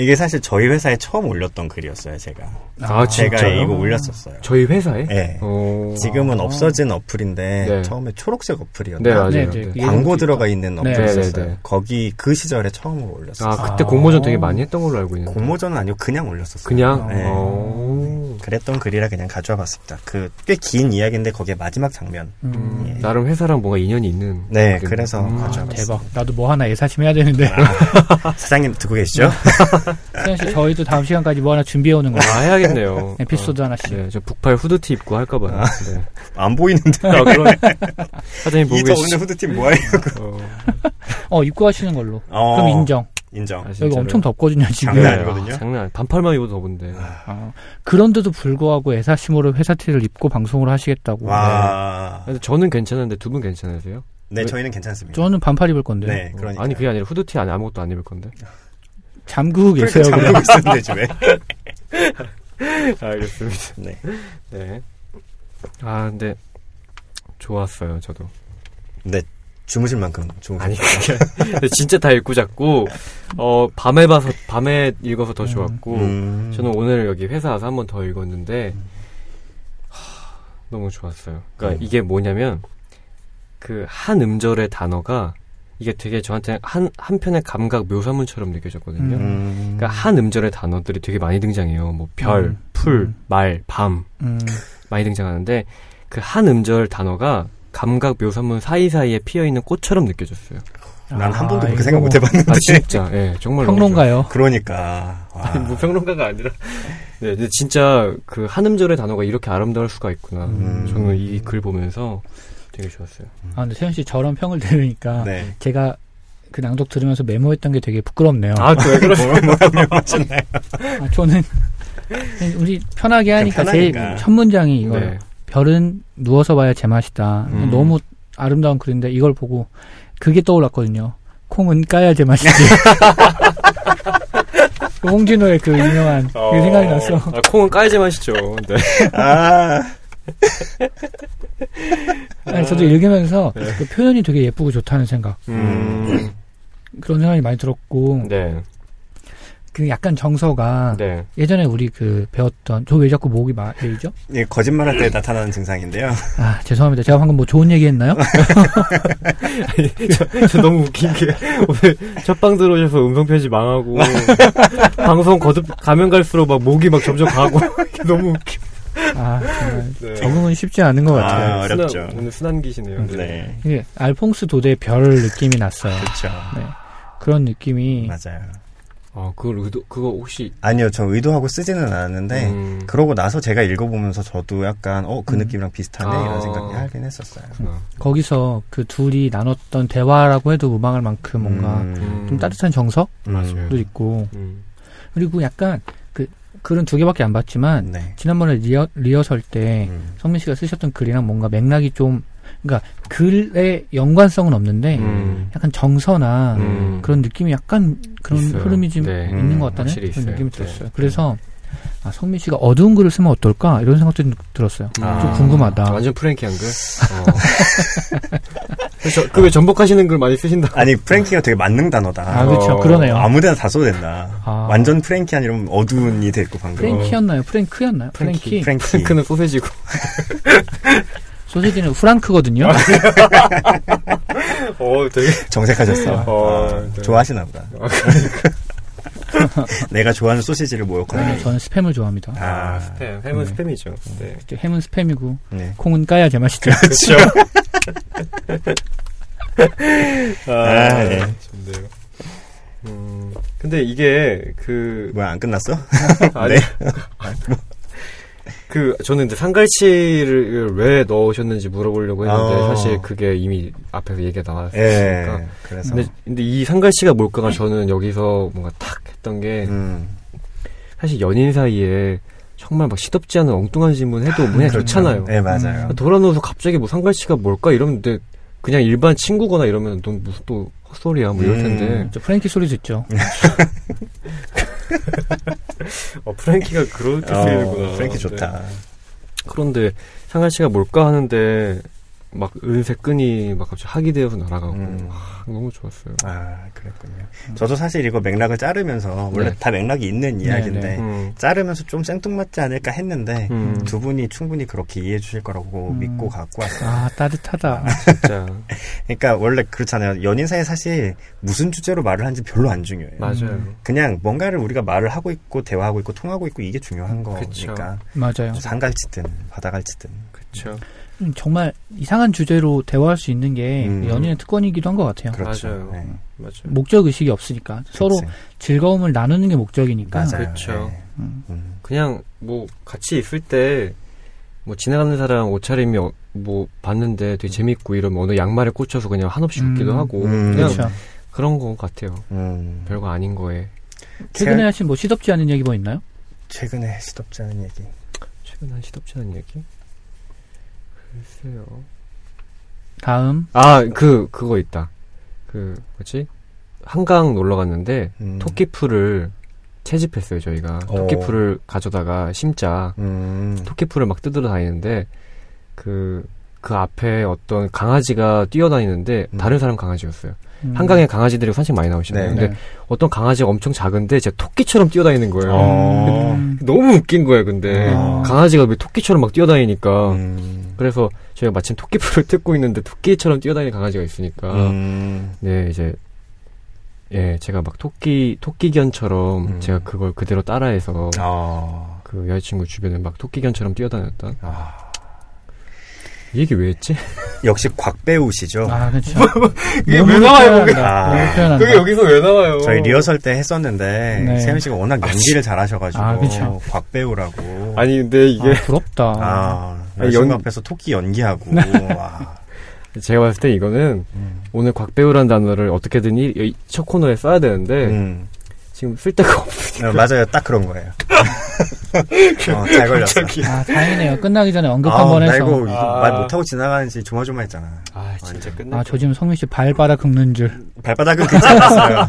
이게 사실 저희 회사에 처음 올렸던 글이었어요, 제가. 아, 제가 진짜요? 이거 올렸었어요. 저희 회사에? 네. 어. 지금은 없어진 어플인데 네. 처음에 초록색 어플이었나? 네, 맞아요. 네, 네. 네. 광고 들어가 있는 네. 어플이었어요. 네, 네, 네. 거기 그 시절에 처음으로 올렸어요. 아, 그때 아. 공모전 되게 많이 했던 걸로 알고 있는데. 공모전은 아니고 그냥 올렸었어요. 그냥? 네. 어. 그랬던 글이라 그냥 가져와 봤습니다. 그 꽤 긴 이야기인데 거기에 마지막 장면. 음. 예. 나름 회사랑 뭔가 인연이 있는. 네, 느낌. 그래서 음. 가져와 아, 봤습니다. 대박. 나도 뭐 하나 애사심 해야 되는데. 사장님 듣고 계시죠? (laughs) 수현 씨, 저희도 다음 시간까지 뭐 하나 준비해 오는 거예요. 아, 해야겠네요. (laughs) 에피소드 어, 하나씩. 네, 저 북팔 후드티 입고 할까 봐요. 네. (laughs) 안 보이는데. 아, 그럼. 사장님 보고 이 더운데 계시죠? 후드팀 뭐예요? 어, 어, 입고 하시는 걸로. 어, 그럼 인정. 인정. 아, 여기? 엄청 덥거든요, 지금. 장난 네, 아니거든요. 아, 장난 아니- 반팔만 입어도 더운데. 아, 그런데도 불구하고 애사심으로 회사 티를 입고 방송을 하시겠다고. 와. 근데 저는 괜찮은데 두 분 괜찮으세요? 네, 왜- 저희는 괜찮습니다. 저는 반팔 입을 건데. 네, 그러니까. 아니 그게 아니라 후드티 안에 아무것도 안 입을 건데. 잠그고 계세요. 잠고 그냥. 있었는데 되지 왜? (laughs) 알겠습니다. 네. 네. 아 근데 좋았어요 저도. 네. 주무실 만큼 주무실 아니 그게 근데 (laughs) 진짜 다 읽고 잤고 어 밤에 봐서 밤에 읽어서 더 음. 좋았고 음. 저는 오늘 여기 회사 와서 한 번 더 읽었는데 하, 너무 좋았어요. 그러니까 음. 이게 뭐냐면 그 한 음절의 단어가 이게 되게 저한테 한 한편의 감각 묘사문처럼 느껴졌거든요. 음. 그러니까 한 음절의 단어들이 되게 많이 등장해요. 뭐 별, 음. 풀, 음. 말, 밤 음, 많이 등장하는데 그 한 음절 단어가 감각 묘사문 사이사이에 피어 있는 꽃처럼 느껴졌어요. 난한 아, 번도 그렇게 생각 뭐못 해봤는데. 아 진짜, (laughs) 예, 정말 평론가요. 그러니까. 와. 좋아요. 아니, 뭐 평론가가 아니라. 네, 근데 진짜 그 한 음절의 단어가 이렇게 아름다울 수가 있구나. 음. 저는 이 글 보면서 되게 좋았어요. 아, 근데 세현 씨 저런 평을 들으니까 네. 제가 그 낭독 들으면서 메모했던 게 되게 부끄럽네요. 아, 왜 그러세요? 뭐라며 하셨나요? 아, 저는 우리 편하게 하니까 제일 편하니까. 첫 문장이 이거예요. 네. 별은 누워서 봐야 제맛이다. 음. 너무 아름다운 글인데 이걸 보고 그게 떠올랐거든요. 콩은 까야 제맛이지. 그 (laughs) 홍진호의 그 유명한 그 생각이 났어. 아, 콩은 까야지 마시죠. 네. 아. (laughs) 아니, 저도 읽으면서 네. 그 표현이 되게 예쁘고 좋다는 생각 음. 그런 생각이 많이 들었고 네. 그 약간 정서가 네. 예전에 우리 그 배웠던 저 왜 자꾸 목이 말리죠? 예, 거짓말할 때 나타나는 증상인데요. 아 죄송합니다. 제가 방금 뭐 좋은 얘기했나요? (laughs) 저, 저 너무 웃긴 게 오늘 첫 방 들어오셔서 음성 편집 망하고 (laughs) 방송 거듭 가면 갈수록 막 목이 막 점점 가고 이게 너무 웃겨. 아 정말 네. 적응은 쉽지 않은 것 같아요. 아, 어렵죠. 순한, 오늘 순한기시네요. 네. 이게 알퐁스 도대의 별 느낌이 났어요. 그렇죠. 네. 그런 느낌이 맞아요. 아 그걸 의도 그거 혹시 아니요, 저 의도하고 쓰지는 않았는데, 음, 그러고 나서 제가 읽어보면서 저도 약간, 어, 그 음. 느낌이랑 비슷하네? 아. 이런 생각이 하긴 했었어요. 그렇구나. 거기서 그 둘이 나눴던 대화라고 해도 무방할 만큼 뭔가 음, 좀 따뜻한 정서도 맞아요. 있고 음. 그리고 약간 그 글은 두 개밖에 안 봤지만 네. 지난번에 리허, 리허설 때 음. 성민 씨가 쓰셨던 글이랑 뭔가 맥락이 좀 그러니까 글의 연관성은 없는데 음. 약간 정서나 음. 그런 느낌이 약간 그런 있어요. 흐름이 좀 네. 있는 음, 것 같다는 그런 있어요. 느낌이 네. 들었어요. 그래서 아, 성민 씨가 어두운 글을 쓰면 어떨까 이런 생각도 좀 들었어요. 아. 좀 궁금하다. 완전 프랭키한 글. (laughs) 어. 그왜 전복하시는 글 많이 쓰신다. 아니, 프랭키가 되게 만능 단어다. 아 그렇죠. 어, 그러네요. 아무데나 다 써도 된다. 아. 완전 프랭키 아니면 어두운이 됐고, 방금. 프랭키였나요? 프랭크였나요? 프랭키. 프랭키. 프랭크는 (laughs) 소세지고. (laughs) 소세지는 프랑크거든요. 아, (laughs) 어, 되게. 정색하셨어. 어, 아, 네. 좋아하시나 보다. 아, (laughs) 내가 좋아하는 소시지를 모욕하는. 저는, 저는 스팸을 좋아합니다. 아, 스팸. 햄은 네. 스팸이죠. 네. 이제 햄은 스팸이고 네. 콩은 까야 제맛이죠. 그렇죠. (laughs) 아, 아, 예. 좋네요. 음, 근데 이게 그 뭐야, 안 끝났어? 아니 네. 그 저는 이제 상갈치를 왜 넣으셨는지 물어보려고 했는데 어. 사실 그게 이미 앞에서 얘기가 예. 나왔으니까. 그래서. 근데 근데 이 상갈치가 뭘까가 저는 여기서 뭔가 탁 했던 게 음. 사실 연인 사이에 정말 막 시덥지 않은 엉뚱한 질문 해도 그냥 좋잖아요. 네, 맞아요. 돌아놓아서 갑자기 뭐 상갈치가 뭘까 이러는데 그냥 일반 친구거나 이러면 넌 무슨 또 헛소리야 뭐 이럴 음. 텐데 저 프랭키 소리 듣죠. (laughs) 어, 프랭키가 그렇게 쓰이는구나. 어, 프랭키 네. 좋다. 그런데 상갈치가 뭘까 하는데 막 은색 끈이 막 갑자기 학이 되어서 날아가고 음. 아, 너무 좋았어요. 아, 그랬군요. 저도 사실 이거 맥락을 자르면서 원래 네. 다 맥락이 있는 이야기인데 네. 음. 자르면서 좀 생뚱맞지 않을까 했는데 음. 두 분이 충분히 그렇게 이해해 주실 거라고 음. 믿고 갖고 왔어요. 아 따뜻하다. 진짜 (laughs) 그러니까 원래 그렇잖아요. 연인 사이 사실 무슨 주제로 말을 하는지 별로 안 중요해요. 맞아요. 그냥 뭔가를 우리가 말을 하고 있고 대화하고 있고 통하고 있고 이게 중요한 그쵸. 거니까 맞아요. 산갈치든 바다갈치든 그렇죠. 음, 정말 이상한 주제로 대화할 수 있는 게 음. 연인의 특권이기도 한 것 같아요. 그렇죠. 맞아요. 네. 맞아요. 목적 의식이 없으니까 서로 그치. 즐거움을 나누는 게 목적이니까. 맞아요. 그쵸. 네. 음. 음. 그냥 뭐 같이 있을 때 뭐 지나가는 사람 옷차림이 어- 뭐 봤는데 되게 재밌고 이러면 어느 양말에 꽂혀서 그냥 한없이 웃기도 음. 하고 음. 그냥 그렇죠. 그런 것 같아요. 음. 별거 아닌 거에 최근에 하신 뭐 시덥지 않은 얘기 뭐 있나요? 최근에 시덥지 않은 얘기. 최근 한 시덥지 않은 얘기? 글쎄요. 다음 아, 그, 그거 있다. 그, 뭐지? 한강 놀러 갔는데, 음. 토끼풀을 채집했어요, 저희가. 어. 토끼풀을 가져다가 심자. 음. 토끼풀을 막 뜯으러 다니는데, 그, 그 앞에 어떤 강아지가 뛰어다니는데, 음. 다른 사람 강아지였어요. 음. 한강에 강아지들이 산책 많이 나오시잖아요. 네. 근데 네. 어떤 강아지가 엄청 작은데, 제 토끼처럼 뛰어다니는 거예요. 어. 음. 너무 웃긴 거예요, 근데. 어. 강아지가 왜 토끼처럼 막 뛰어다니니까. 음. 그래서 저희가 마침 토끼풀을 (laughs) 뜯고 있는데, 토끼처럼 뛰어다니는 강아지가 있으니까. 음. 네, 이제, 예, 제가 막 토끼, 토끼견처럼 음. 제가 그걸 그대로 따라해서 아. 그 여자친구 주변에 막 토끼견처럼 뛰어다녔던. 아. 이 얘기 왜 했지? (laughs) 역시 곽배우시죠. 아 그렇죠. 이게 몸으로 왜 나와요. 그게? 아. 표현한다. 여기서 왜 나와요? 저희 리허설 때 했었는데 네. 세현 씨가 워낙 연기를 잘하셔가지고 아, 그쵸. 곽배우라고. 아니, 근데 이게 아, 부럽다. 아, 아니, 여자친구 연- 앞에서 토끼 연기하고. 와. (laughs) 제가 봤을 때 이거는 음. 오늘 곽배우란 단어를 어떻게든 이, 이첫 코너에 써야 되는데 음. 지금 쓸 데가 없어. 어, 맞아요. 딱 그런 거예요. (laughs) 어, 잘 걸렸어. 아 다행이네요. 끝나기 전에 언급 아, 한번 나 해서. 이거, 아. 말 못하고 지나가는지 조마조마했잖아. 아, 진짜 끝내. 아저 지금 성민 씨 발바닥 긁는 줄. 발바닥은 괜찮았어요. (laughs)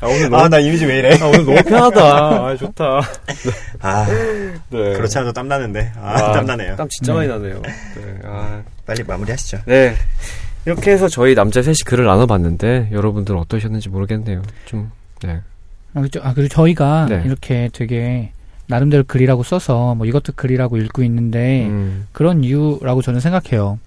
아, 오늘 너무, 아, 나 이미지 왜 이래? 아, 오늘 너무 편하다. 아, 좋다. 아, 네. 그렇지 않아도 땀나는데. 아, 아, 땀나네요. 땀 진짜 많이 나네요. 네. 아, 빨리 마무리 하시죠. 네. 이렇게 해서 저희 남자 셋이 글을 나눠봤는데 여러분들은 어떠셨는지 모르겠네요. 좀 네. 아, 그죠. 아, 그리고 저희가 네. 이렇게 되게 나름대로 글이라고 써서 뭐 이것도 글이라고 읽고 있는데 음, 그런 이유라고 저는 생각해요.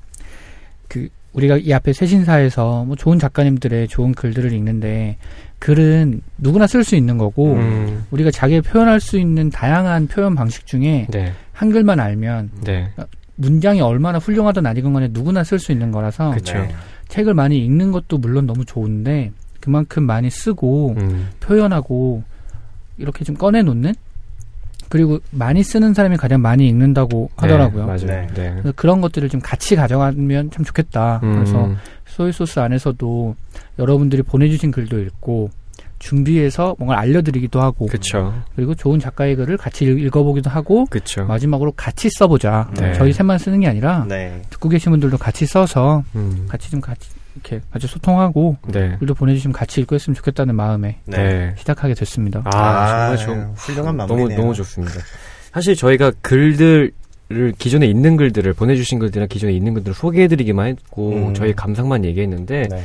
그 우리가 이 앞에 세신사에서 뭐 좋은 작가님들의 좋은 글들을 읽는데 글은 누구나 쓸 수 있는 거고 음, 우리가 자기를 표현할 수 있는 다양한 표현 방식 중에 네, 한글만 알면 네, 문장이 얼마나 훌륭하든 아니건 간에 누구나 쓸 수 있는 거라서 그쵸. 네. 책을 많이 읽는 것도 물론 너무 좋은데 그만큼 많이 쓰고 음, 표현하고 이렇게 좀 꺼내놓는 그리고 많이 쓰는 사람이 가장 많이 읽는다고 하더라고요. 네, 맞아요. 네. 네. 그래서 그런 것들을 좀 같이 가져가면 참 좋겠다. 음, 그래서 소이소스 안에서도 여러분들이 보내주신 글도 읽고 준비해서 뭔가 알려드리기도 하고 그쵸, 그리고 좋은 작가의 글을 같이 읽- 읽어보기도 하고 그쵸. 마지막으로 같이 써보자. 네. 저희 셋만 쓰는 게 아니라 네. 듣고 계신 분들도 같이 써서 음, 같이 좀 같이 이렇게 같이 소통하고 네, 글도 보내주시면 같이 읽고 했으면 좋겠다는 마음에 네. 네. 시작하게 됐습니다. 아, 정말 좀 훌륭한 너무 마무리네요. 너무 좋습니다. 사실 저희가 글들을 기존에 있는 글들을 보내주신 글들이나 기존에 있는 글들을 소개해드리기만 했고 음. 저희 감상만 얘기했는데 네.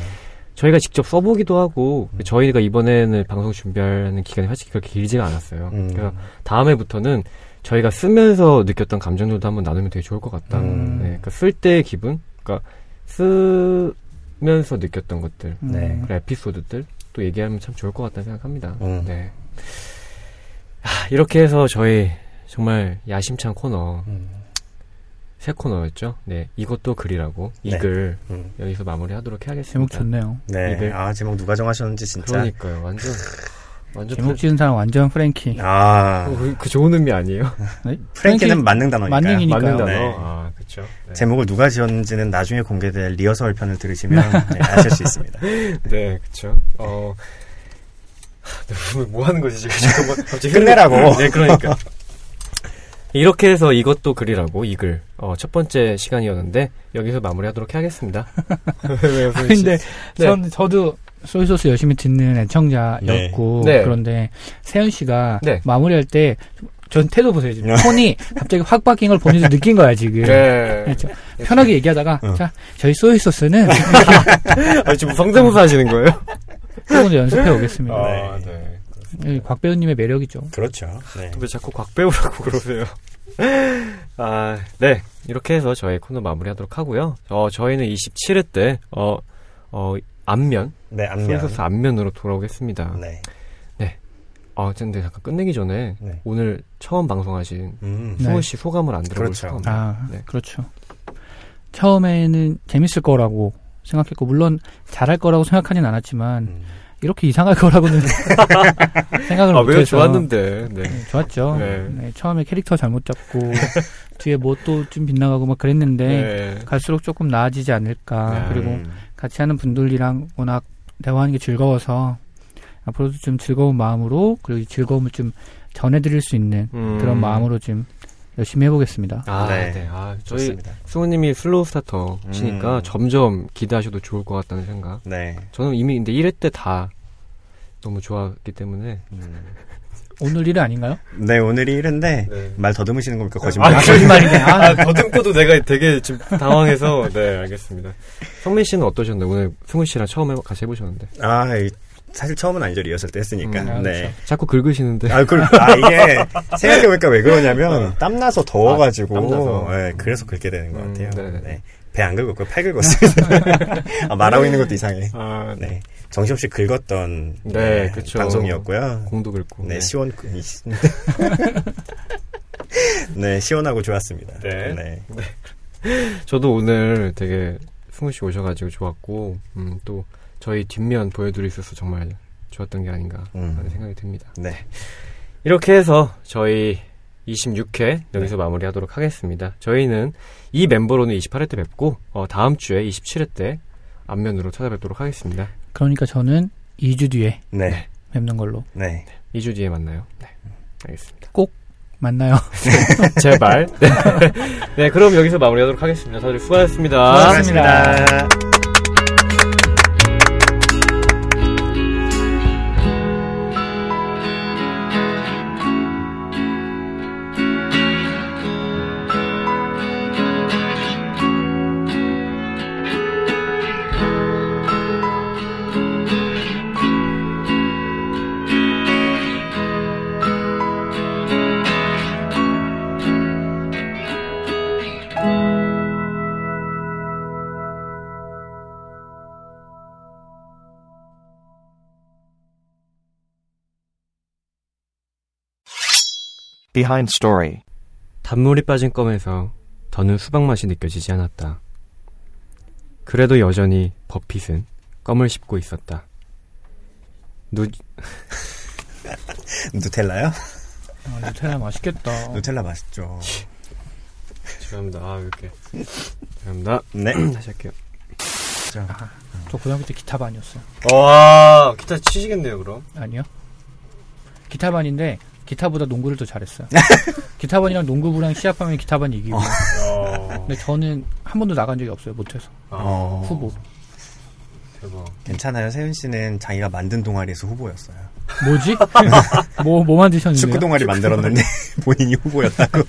저희가 직접 써보기도 하고 음. 저희가 이번에는 방송 준비하는 기간이 사실 그렇게 길지가 않았어요. 음. 그래서 다음에부터는 저희가 쓰면서 느꼈던 감정들도 한번 나누면 되게 좋을 것 같다. 음. 네, 그러니까 쓸 때의 기분, 그러니까 쓰면서 느꼈던 것들, 네. 그런 에피소드들 또 얘기하면 참 좋을 것 같다는 생각합니다. 음. 네. 아, 이렇게 해서 저희 정말 야심찬 코너 음. 새 코너였죠. 네, 이것도 글이라고 이 네. 글 음. 여기서 마무리하도록 하겠습니다. 제목 좋네요. 네. 이글. 아, 제목 누가 정하셨는지 진짜. 그러니까요, 완전 완전 제목 지은 사람 완전 프랭키. 아, 그, 그 좋은 의미 아니에요? 네? (laughs) 프랭키는 만능 단어니까. 만능이니까요. 맞는 단어. 네. 아, 그렇죠. 네. 제목을 누가 지었는지는 나중에 공개될 리허설 편을 들으시면 (laughs) 네, 아실 수 있습니다. 네, 그렇죠. 어. 하, (laughs) 뭐 하는 거지 지금 잠깐만 갑자기 끝내라고. 네, 그러니까. 이렇게 해서 이것도 글이라고 이 글. 어, 첫 번째 시간이었는데 여기서 마무리하도록 하겠습니다. (laughs) 왜, 왜, 근데 네. 전 저도 소이소스 열심히 듣는 애청자였고 네. 네. 그런데 세현 씨가 네. 마무리할 때 전 태도 보세요 지금 톤이 갑자기 확 바뀐 걸 본인도 느낀 거야 지금. 네. 그렇죠. 편하게 얘기하다가 어. 자 저희 소이 소스는 (laughs) 아, 지금 성대모사 하시는 거예요? (laughs) 조금 더 연습해 오겠습니다. 아, 네. 이곽 배우님의 매력이죠. 그렇죠. 네. 왜 자꾸 곽 배우라고 그러세요? (laughs) 아, 네. 이렇게 해서 저희 코너 마무리하도록 하고요. 어, 저희는 27회 때, 어, 어, 안면, 네, 안면. 소이소스 안면으로 돌아오겠습니다. 네. 아, 근데 잠깐 끝내기 전에 네. 오늘 처음 방송하신 음. 네. 승우 씨 소감을 안 들어볼 그렇죠. 아 네. 그렇죠. 처음에는 재밌을 거라고 생각했고 물론 잘할 거라고 생각하진 않았지만 음. 이렇게 이상할 거라고는 (laughs) 생각을 아, 왜 못해서 좋았는데, 네. 네, 좋았죠. 네. 네, 처음에 캐릭터 잘못 잡고 (laughs) 뒤에 뭐 또 좀 빗나가고 막 그랬는데 네. 갈수록 조금 나아지지 않을까. 네. 그리고 음. 같이 하는 분들이랑 워낙 대화하는 게 즐거워서 앞으로도 좀 즐거운 마음으로 그리고 이 즐거움을 좀 전해드릴 수 있는 음. 그런 마음으로 좀 열심히 해보겠습니다. 아, 네. 네. 아, 저희 좋습니다. 승우님이 slow starter시니까 음. 점점 기대하셔도 좋을 것 같다는 생각. 네. 저는 이미 근데 1회 때 다 너무 좋았기 때문에. 음. 오늘 일은 아닌가요? 네, 오늘이 1회인데, 네. 말 더듬으시는 겁니까? 거짓말. 아, 거짓말이네. 아, 아, (laughs) 더듬고도 내가 되게 지금 당황해서. 네, 알겠습니다. 성민 씨는 어떠셨나요? 오늘 승우 씨랑 처음 해, 같이 해보셨는데. 아, 이- 사실 처음은 아니죠. 리허설 때 했으니까. 음, 아, 네. 자꾸 긁으시는데. 아, 그, 아, 이게, (laughs) 생각해보니까 왜 그러냐면, 땀 나서 더워가지고, 아, 땀나서. 네, 그래서 그렇게 되는 것 음, 같아요. 네네. 네. 배 안 긁었고요. 팔 긁었습니다. (laughs) 아, 말하고 있는 것도 이상해. 아, 네. 네. 정신없이 긁었던, 네, 그쵸. 방송이었고요. 공도 긁고. 네, 시원, 이- (laughs) 네, 시원하고 좋았습니다. 네. 네. 저도 오늘 되게 승우 씨 오셔가지고 좋았고, 음, 또 저희 뒷면 보여드릴 수 있어서 정말 좋았던 게 아닌가 하는 음. 생각이 듭니다. 네. 이렇게 해서 저희 26회 여기서 마무리하도록 하겠습니다. 저희는 이 멤버로는 28회 때 뵙고 어, 다음 주에 27회 때 안면으로 찾아뵙도록 하겠습니다. 그러니까 저는 2주 뒤에 네. 뵙는 걸로. 네. 2주 뒤에 만나요. 네, 알겠습니다. 만나요. (laughs) 제발. (laughs) 네. 네, 그럼 여기서 마무리하도록 하겠습니다. 다들 수고하셨습니다. 수고하셨습니다. Behind Story. 단물이 빠진 껌에서 더는 수박 맛이 느껴지지 않았다. 그래도 여전히 버핏은 껌을 씹고 있었다. 누, (laughs) 누텔라요? 아, 누텔라 맛있겠다. 누텔라 맛있죠. 죄송합니다. 아, 이렇게. 죄송합니다. 네. (clears throat) 다시 할게요. 저 고등학교 때 기타반이었어요. 와, 기타 치시겠네요, 그럼. 아니요. 기타반인데 기타보다 농구를 더 잘했어요. (laughs) 기타반이랑 농구부랑 시합하면 기타반 이기고. 어, 근데 저는 한 번도 나간 적이 없어요. 못해서. 어. 후보. 대박. 괜찮아요. 세현 씨는 자기가 만든 동아리에서 후보였어요. 뭐지? (laughs) 뭐, 뭐 만드셨는데요? 축구 동아리 만들었는데 (laughs) 본인이 후보였다고.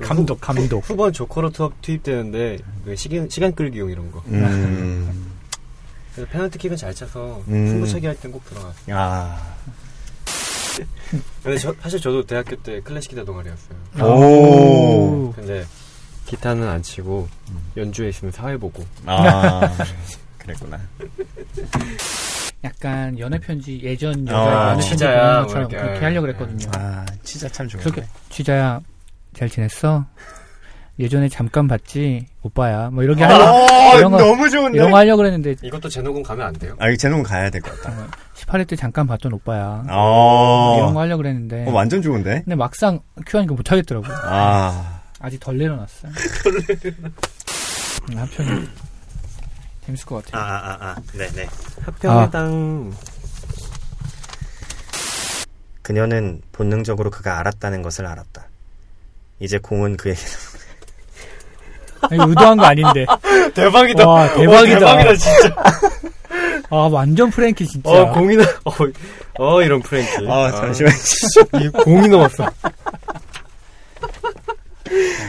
감독, 감독. 후반 조커로 투, 투입되는데, 그 시간, 시간 끌기용 이런 거. 음. 그래서 페널티킥은 잘 차서, 음. 승부차기 할 땐 꼭 들어갔어요. 아. 근데 저, 사실 저도 대학교 때 클래식 기타 동아리였어요. 오. 근데 기타는 안 치고 연주에 있으면 사회 보고 아. 그랬구나. 약간 연애 편지, 예전 여자 아, 연애 편지 진짜야, 보는 것처럼 뭐. 그렇게 하려고 그랬거든요. 아, 진짜 참 좋네. 그렇게, 취자야, 잘 지냈어? 예전에 잠깐 봤지? 오빠야. 뭐 이렇게 하려, 아, 이런 거- 너무 좋은데. 이런 거 하려고 그랬는데, 이것도 제 녹음 가면 안 돼요? 아, 이거 제놈 가야 될 것 같다. 18회 때 잠깐 봤던 오빠야. 어. 이런 거 하려고 그랬는데. 어, 완전 좋은데? 근데 막상 큐하니까 못 하겠더라고요. 아. 아직 덜 내려놨어요. (laughs) 음, 한편이 재밌을 것 아, 같아요. 아, 아, 아. 네네. 합평해당 그녀는 본능적으로 그가 알았다는 것을 알았다. 이제 공은 그에게 이거 의도한 거 아닌데. (laughs) 대박이다. 와, 대박이다. 와, 대박이다 진짜. 아, 완전 프랭키, 진짜. 어, 공이 나, 어, 어, 이런 프랭키. 아, 잠시만요. (laughs) 이 공이 넘었어.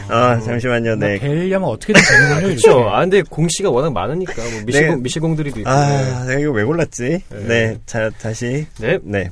아, 잠시만요. 네. 되려면 어떻게든 되는군요, 이렇게. 그렇죠. 아, 근데 공씨가 워낙 많으니까, 뭐, 미실공, 네. 미실공들이 또 있고. 아, 내가 이거 왜 골랐지? 네. 네. 자, 다시. 네. 네.